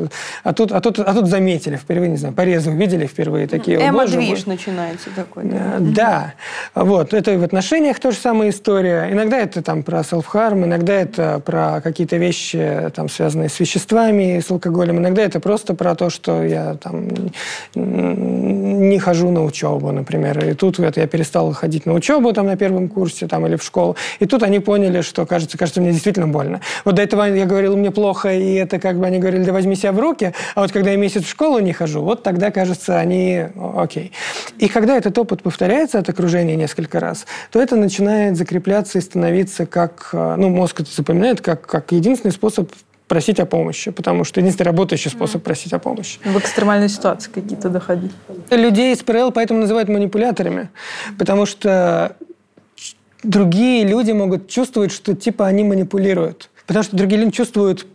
а тут, а тут, а тут заметили впервые, не знаю, порезы увидели впервые такие. Эмо-движ начинается такой. Да, да, вот, это и в отношениях тоже самая история. Иногда это там про self-harm, иногда это про какие-то вещи, там, связанные с веществами, с алкоголем, иногда это просто про то, что я там не хожу на учебу, например. И тут вот, я перестал ходить на учебу там, на первом курсе там, или в школу. И тут они поняли, что, кажется, кажется, мне действительно больно. Вот до этого я говорил, мне плохо, и это как бы они говорили, да возьми себя в руки. А вот когда я месяц в школу не хожу, вот тогда, кажется, они окей. И когда этот опыт повторяется от окружения несколько раз, то это начинает закрепляться и становиться как, э, ну, мозг это запоминает, как, как единственный способ просить о помощи, потому что единственный работающий способ просить о помощи. В экстремальной ситуации какие-то доходить. Людей из ПРЛ поэтому называют манипуляторами, потому что другие люди могут чувствовать, что типа они манипулируют. Потому что другие люди чувствуют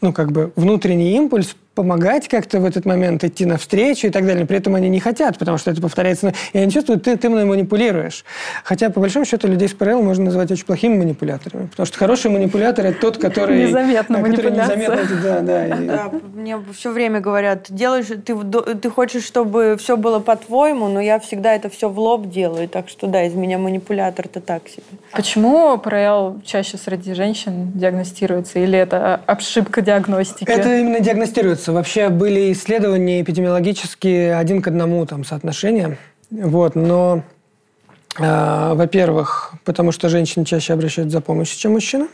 ну, как бы внутренний импульс помогать как-то в этот момент, идти навстречу и так далее. При этом они не хотят, потому что это повторяется. И они чувствуют, ты, ты мной манипулируешь. Хотя, по большому счету, людей с ПРЛ можно назвать очень плохими манипуляторами. Потому что хороший манипулятор – это тот, который... Незаметно манипуляция. Незаметно, да, да. да. Мне все время говорят, делаешь, ты, ты хочешь, чтобы все было по-твоему, но я всегда это все в лоб делаю. Так что, да, из меня манипулятор-то так себе. Почему ПРЛ чаще среди женщин диагностируется? Или это ошибка диагностики? Это именно диагностируется кажется, вообще были исследования эпидемиологические один к одному там соотношения. Вот, но, э, во-первых, потому что женщины чаще обращаются за помощью, чем мужчины.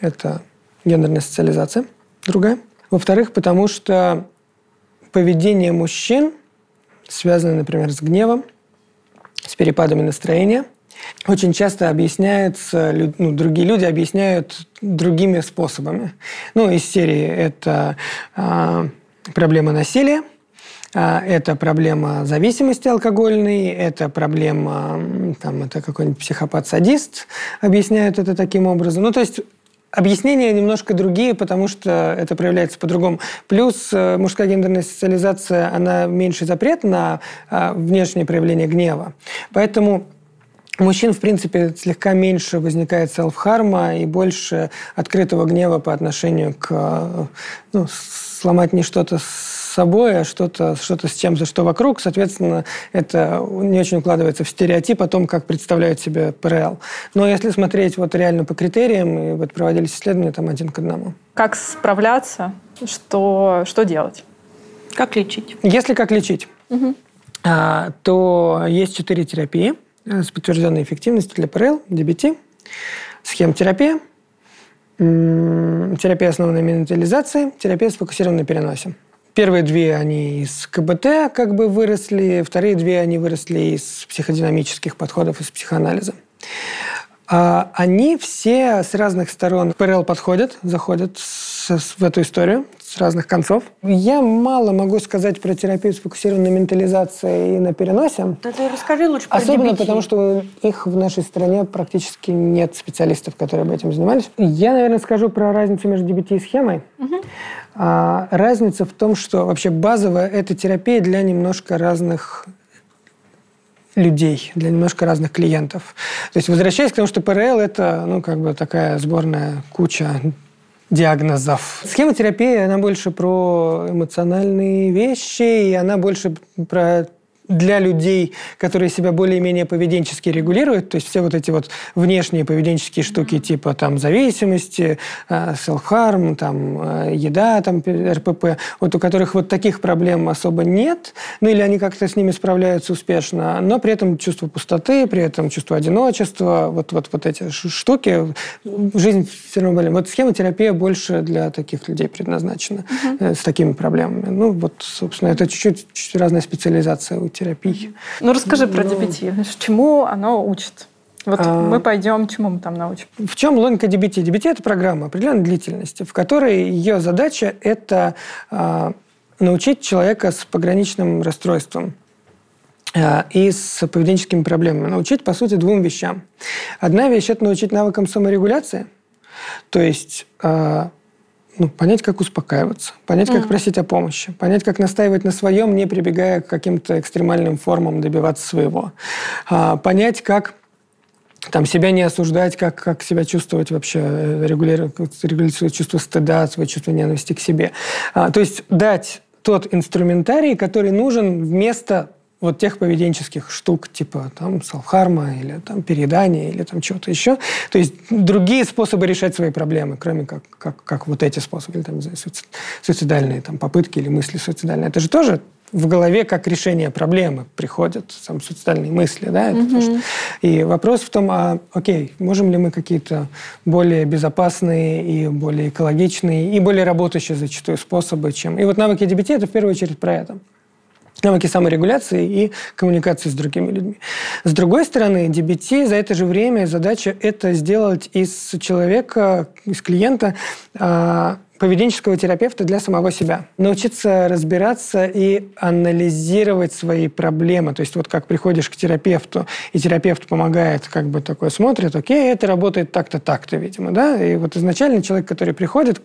Это гендерная социализация другая. Во-вторых, потому что поведение мужчин связано, например, с гневом, с перепадами настроения – очень часто объясняется, ну, другие люди объясняют другими способами. Ну, из серии это э, проблема насилия, э, это проблема зависимости алкогольной, это проблема, там, это какой-нибудь психопат-садист объясняют это таким образом. Ну, то есть Объяснения немножко другие, потому что это проявляется по-другому. Плюс э, мужская гендерная социализация, она меньше запрет на э, внешнее проявление гнева. Поэтому мужчин, в принципе, слегка меньше возникает селф-харма и больше открытого гнева по отношению к ну, сломать не что-то с собой, а что-то что с чем-то, что вокруг. Соответственно, это не очень укладывается в стереотип о том, как представляют себе ПРЛ. Но если смотреть вот реально по критериям, и вот проводились исследования там один к одному. Как справляться? Что, что делать? Как лечить? Если как лечить, угу. то есть четыре терапии – э, с подтвержденной эффективностью для ПРЛ, DBT, схемотерапия, терапия, основанная на ментализации, терапия, сфокусированная на переносе. Первые две, они из КБТ как бы выросли, вторые две, они выросли из психодинамических подходов, из психоанализа. А они все с разных сторон ПРЛ подходят, заходят в эту историю с разных концов. Я мало могу сказать про терапию сфокусированной ментализации и на переносе. Да ты расскажи лучше про Особенно DBT. потому, что их в нашей стране практически нет специалистов, которые бы этим занимались. Я, наверное, скажу про разницу между DBT и схемой. А, разница в том, что вообще базовая это терапия для немножко разных людей, для немножко разных клиентов. То есть возвращаясь к тому, что ПРЛ это ну, как бы такая сборная куча диагнозов. Схема терапии, она больше про эмоциональные вещи, и она больше про для людей, которые себя более-менее поведенчески регулируют, то есть все вот эти вот внешние поведенческие штуки типа там зависимости, э, self-harm, там э, еда, там РПП, вот у которых вот таких проблем особо нет, ну или они как-то с ними справляются успешно, но при этом чувство пустоты, при этом чувство одиночества, вот, вот, вот эти штуки, жизнь все равно более. Вот схема терапии больше для таких людей предназначена, э, с такими проблемами. Ну вот, собственно, это чуть-чуть, чуть разная специализация у терапии. Ну, расскажи про DBT. Чему оно учит? Вот А. мы пойдем, чему мы там научим? В чем логика DBT? DBT – это программа определенной длительности, в которой ее задача – это а, научить человека с пограничным расстройством а, и с поведенческими проблемами. Научить, по сути, двум вещам. Одна вещь – это научить навыкам саморегуляции, то есть а, ну, понять, как успокаиваться, понять, как просить о помощи, понять, как настаивать на своем, не прибегая к каким-то экстремальным формам добиваться своего, А, понять, как там себя не осуждать, как, как себя чувствовать вообще, э, регулировать, регулировать свое чувство стыда, свое чувство ненависти к себе. А, то есть дать тот инструментарий, который нужен вместо вот тех поведенческих штук, типа там салфхарма или там переедания или там чего-то еще. То есть другие способы решать свои проблемы, кроме как, как, как вот эти способы, или, там, не знаю, суицид- суицидальные там, попытки или мысли суицидальные. Это же тоже в голове как решение проблемы приходят там, суицидальные мысли. Да? Это то, что- И вопрос в том, а, окей, можем ли мы какие-то более безопасные и более экологичные и более работающие зачастую способы, чем... И вот навыки DBT – это в первую очередь про это навыки саморегуляции и коммуникации с другими людьми. С другой стороны, DBT за это же время задача это сделать из человека, из клиента а, поведенческого терапевта для самого себя. Научиться разбираться и анализировать свои проблемы. То есть вот как приходишь к терапевту, и терапевт помогает, как бы такой смотрит, окей, это работает так-то, так-то, видимо, да? И вот изначально человек, который приходит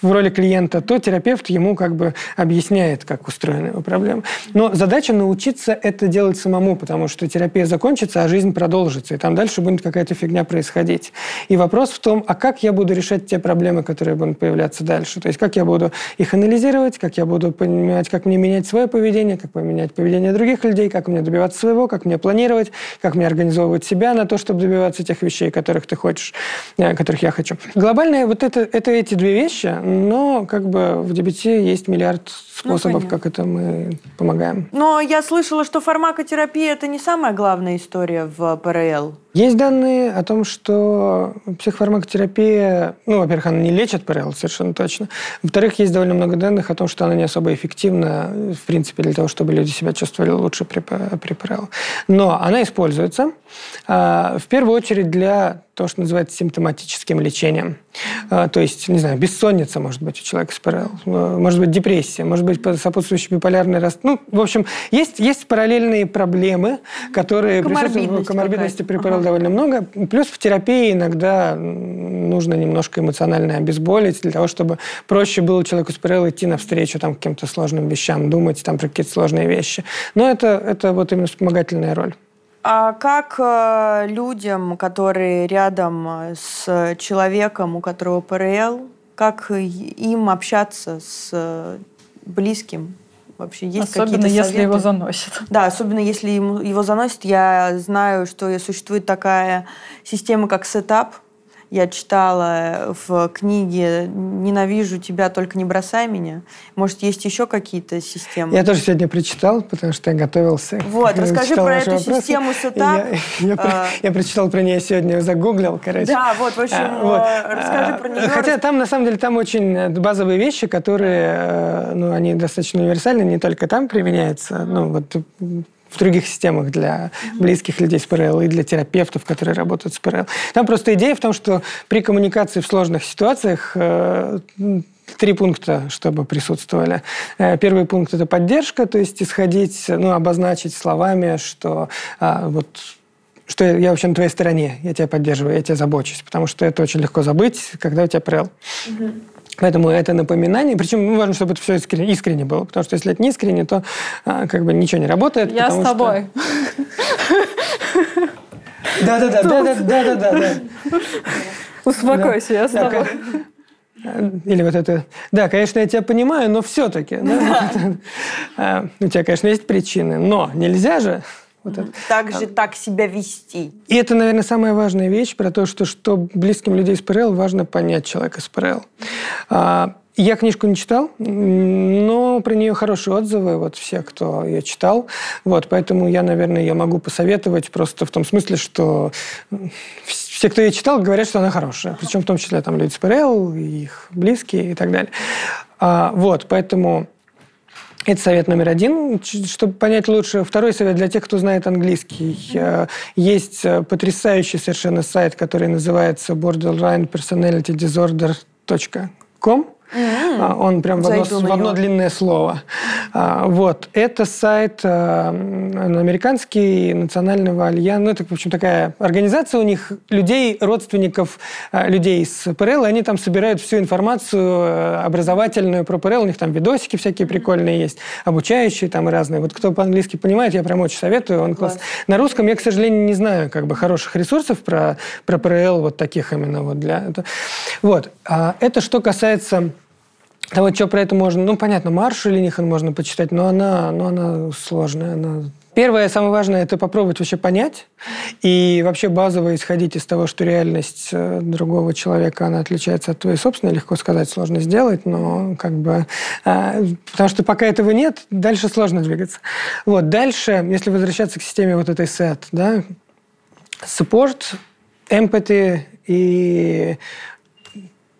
в роли клиента, то терапевт ему как бы объясняет, как устроена его проблема. Но задача научиться это делать самому, потому что терапия закончится, а жизнь продолжится, и там дальше будет какая-то фигня происходить. И вопрос в том, а как я буду решать те проблемы, которые будут появляться дальше? То есть как я буду их анализировать, как я буду понимать, как мне менять свое поведение, как поменять поведение других людей, как мне добиваться своего, как мне планировать, как мне организовывать себя на то, чтобы добиваться тех вещей, которых ты хочешь, э, которых я хочу. Глобальное вот это, это эти две вещи, но как бы в DBT есть миллиард способов, понятно. как это мы помогаем. Но я слышала, что фармакотерапия это не самая главная история в ПРЛ. Есть данные о том, что психофармакотерапия, ну, во-первых, она не лечит ПРЛ, совершенно точно. Во-вторых, есть довольно много данных о том, что она не особо эффективна, в принципе, для того, чтобы люди себя чувствовали лучше при, при ПРЛ. Но она используется а, в первую очередь для того, что называется симптоматическим лечением. А, то есть, не знаю, бессонница может быть у человека с ПРЛ, э, может быть депрессия, может быть сопутствующий биполярный раст. Ну, в общем, есть, есть параллельные проблемы, которые Коморбидность коморбидности при. ПРЛ Ага. довольно много. Плюс в терапии иногда нужно немножко эмоционально обезболить для того, чтобы проще было человеку с ПРЛ идти навстречу там, каким-то сложным вещам, думать там, про какие-то сложные вещи. Но это, это вот именно вспомогательная роль. А как э, людям, которые рядом э, с человеком, у которого ПРЛ, как им общаться с э, близким? Вообще есть Особенно, какие-то если его советы? заносит. Да, особенно если ему, его заносит. Я знаю, что существует такая система, как SET-UP. Я читала в книге «Ненавижу тебя, только не бросай меня». Может, есть еще какие-то системы? Я тоже сегодня прочитал, потому что я готовился. Вот, [laughs] расскажи про эту вопросы. систему SET-UP. Я, [laughs] я, а... я прочитал про нее сегодня, загуглил, короче. Да, вот, в общем, а, вот. Э, расскажи про нее. Хотя там, на самом деле, там очень базовые вещи, которые, э, ну, они достаточно универсальны, не только там применяются. Ну, вот в других системах для близких людей с ПРЛ и для терапевтов, которые работают с ПРЛ. Там просто идея в том, что при коммуникации в сложных ситуациях э, три пункта, чтобы присутствовали. Э, первый пункт – это поддержка, то есть исходить, ну, обозначить словами, что а, вот что я вообще на твоей стороне, я тебя поддерживаю, я тебя забочусь, потому что это очень легко забыть, когда у тебя ПРЛ. Угу. Поэтому это напоминание, причем ну, важно, чтобы это все искренне, искренне было, потому что если это не искренне, то а, как бы ничего не работает. Я с тобой. Да, да, да, да, да, да, да. Успокойся, я с тобой. Или вот это... Да, конечно, я тебя понимаю, но все-таки. А, у тебя, конечно, есть причины, но нельзя же вот это. Так же так себя вести. И это, наверное, самая важная вещь про то, что, что близким людей с ПРЛ важно понять человека с ПРЛ. А, я книжку не читал, но про нее хорошие отзывы, вот все, кто ее читал. Вот, поэтому я, наверное, ее могу посоветовать просто в том смысле, что все, кто ее читал, говорят, что она хорошая. Причем в том числе там люди с ПРЛ, их близкие и так далее. А, вот, поэтому это совет номер один, чтобы понять лучше. Второй совет для тех, кто знает английский. Э, есть э, потрясающий совершенно сайт, который называется borderlinepersonalitydisorder.com. Mm-hmm. Он прям в одно, в одно длинное слово. А, вот. Это сайт э, американский национального альянса. Ну, это, в общем, такая организация у них людей, родственников людей с ПРЛ. И они там собирают всю информацию образовательную про ПРЛ. У них там видосики всякие прикольные есть, обучающие там и разные. Вот кто по-английски понимает, я прям очень советую. Он класс. На русском я, к сожалению, не знаю как бы хороших ресурсов про, про ПРЛ, вот таких именно вот для. Вот. А это что касается да вот что про это можно... Ну, понятно, Маршу Ленихан можно почитать, но она, но она сложная. Она... Первое, самое важное, это попробовать вообще понять и вообще базово исходить из того, что реальность э, другого человека, она отличается от твоей собственной. Легко сказать, сложно сделать, но как бы... А, потому что пока этого нет, дальше сложно двигаться. Вот, дальше, если возвращаться к системе вот этой сет, да, support, empathy и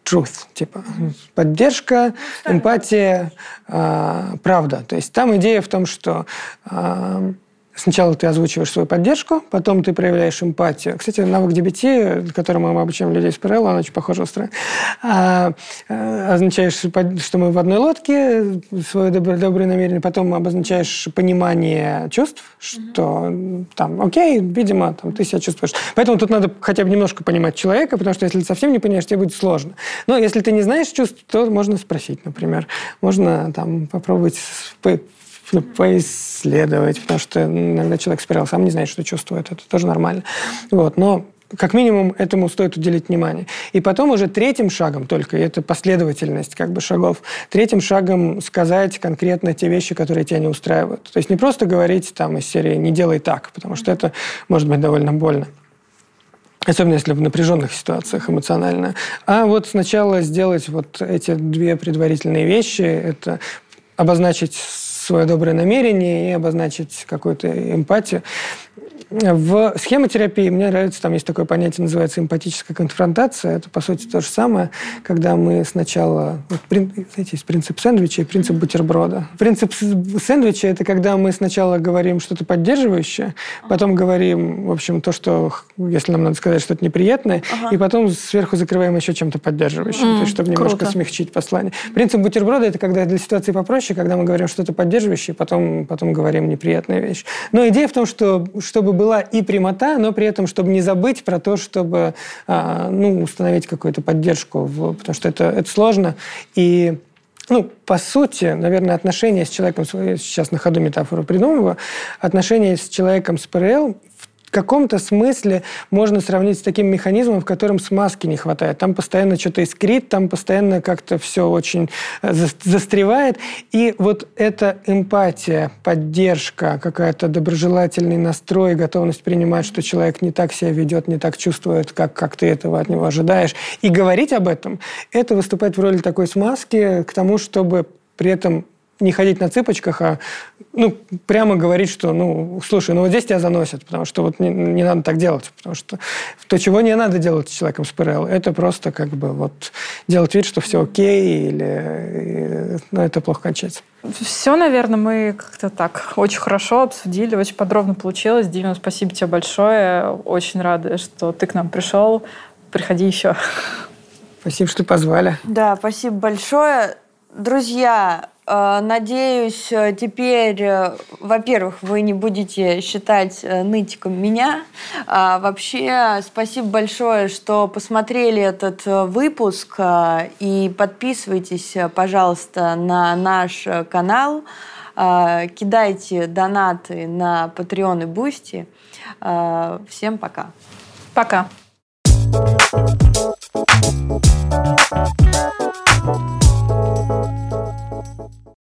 truth, типа поддержка, эмпатия, э, правда. То есть там идея в том, что э, Сначала ты озвучиваешь свою поддержку, потом ты проявляешь эмпатию. Кстати, навык DBT, которому мы обучаем людей с ПРЛ, он очень похоже устроен. А, а, означаешь, что мы в одной лодке, свое доброе, доброе намерение, потом обозначаешь понимание чувств, что mm-hmm. там, окей, видимо, там, ты себя чувствуешь. Поэтому тут надо хотя бы немножко понимать человека, потому что если ты совсем не понимаешь, тебе будет сложно. Но если ты не знаешь чувств, то можно спросить, например. Можно там попробовать ну, поисследовать, потому что иногда человек спирал сам не знает, что чувствует, это тоже нормально. Вот, но как минимум этому стоит уделить внимание. И потом уже третьим шагом только, и это последовательность как бы шагов, третьим шагом сказать конкретно те вещи, которые тебя не устраивают. То есть не просто говорить там из серии «не делай так», потому что это может быть довольно больно. Особенно если в напряженных ситуациях эмоционально. А вот сначала сделать вот эти две предварительные вещи, это обозначить свое доброе намерение и обозначить какую-то эмпатию. В схемотерапии мне нравится, там есть такое понятие, называется эмпатическая конфронтация. Это, по сути, то же самое, когда мы сначала... Вот, знаете, есть принцип сэндвича и принцип бутерброда. Принцип сэндвича – это когда мы сначала говорим что-то поддерживающее, потом говорим, в общем, то, что, если нам надо сказать что-то неприятное, ага. и потом сверху закрываем еще чем-то поддерживающим, mm, то есть, чтобы немножко круто. смягчить послание. Принцип бутерброда – это когда для ситуации попроще, когда мы говорим что-то поддерживающее, потом, потом говорим неприятные вещи. Но идея в том, что чтобы было была и прямота, но при этом, чтобы не забыть про то, чтобы а, ну, установить какую-то поддержку, потому что это, это сложно. И ну, по сути, наверное, отношения с человеком, сейчас на ходу метафору придумываю, отношения с человеком с ПРЛ каком-то смысле можно сравнить с таким механизмом, в котором смазки не хватает. Там постоянно что-то искрит, там постоянно как-то все очень э, застревает. И вот эта эмпатия, поддержка, какая-то доброжелательный настрой, готовность принимать, что человек не так себя ведет, не так чувствует, как, как ты этого от него ожидаешь, и говорить об этом, это выступает в роли такой смазки к тому, чтобы при этом не ходить на цыпочках, а ну, прямо говорить, что, ну, слушай, ну вот здесь тебя заносят, потому что вот не, не надо так делать, потому что то, чего не надо делать с человеком с ПРЛ, это просто как бы вот делать вид, что все окей, или ну, это плохо кончается. Все, наверное, мы как-то так очень хорошо обсудили, очень подробно получилось. Дима, спасибо тебе большое. Очень рада, что ты к нам пришел. Приходи еще. Спасибо, что позвали. Да, спасибо большое. Друзья, Э, надеюсь, э, теперь, э, во-первых, вы не будете считать нытиком меня. А вообще, спасибо большое, что посмотрели этот выпуск. И подписывайтесь, пожалуйста, на наш канал. Кидайте донаты на Patreon и Boosty. Всем пока. Пока. Thank you.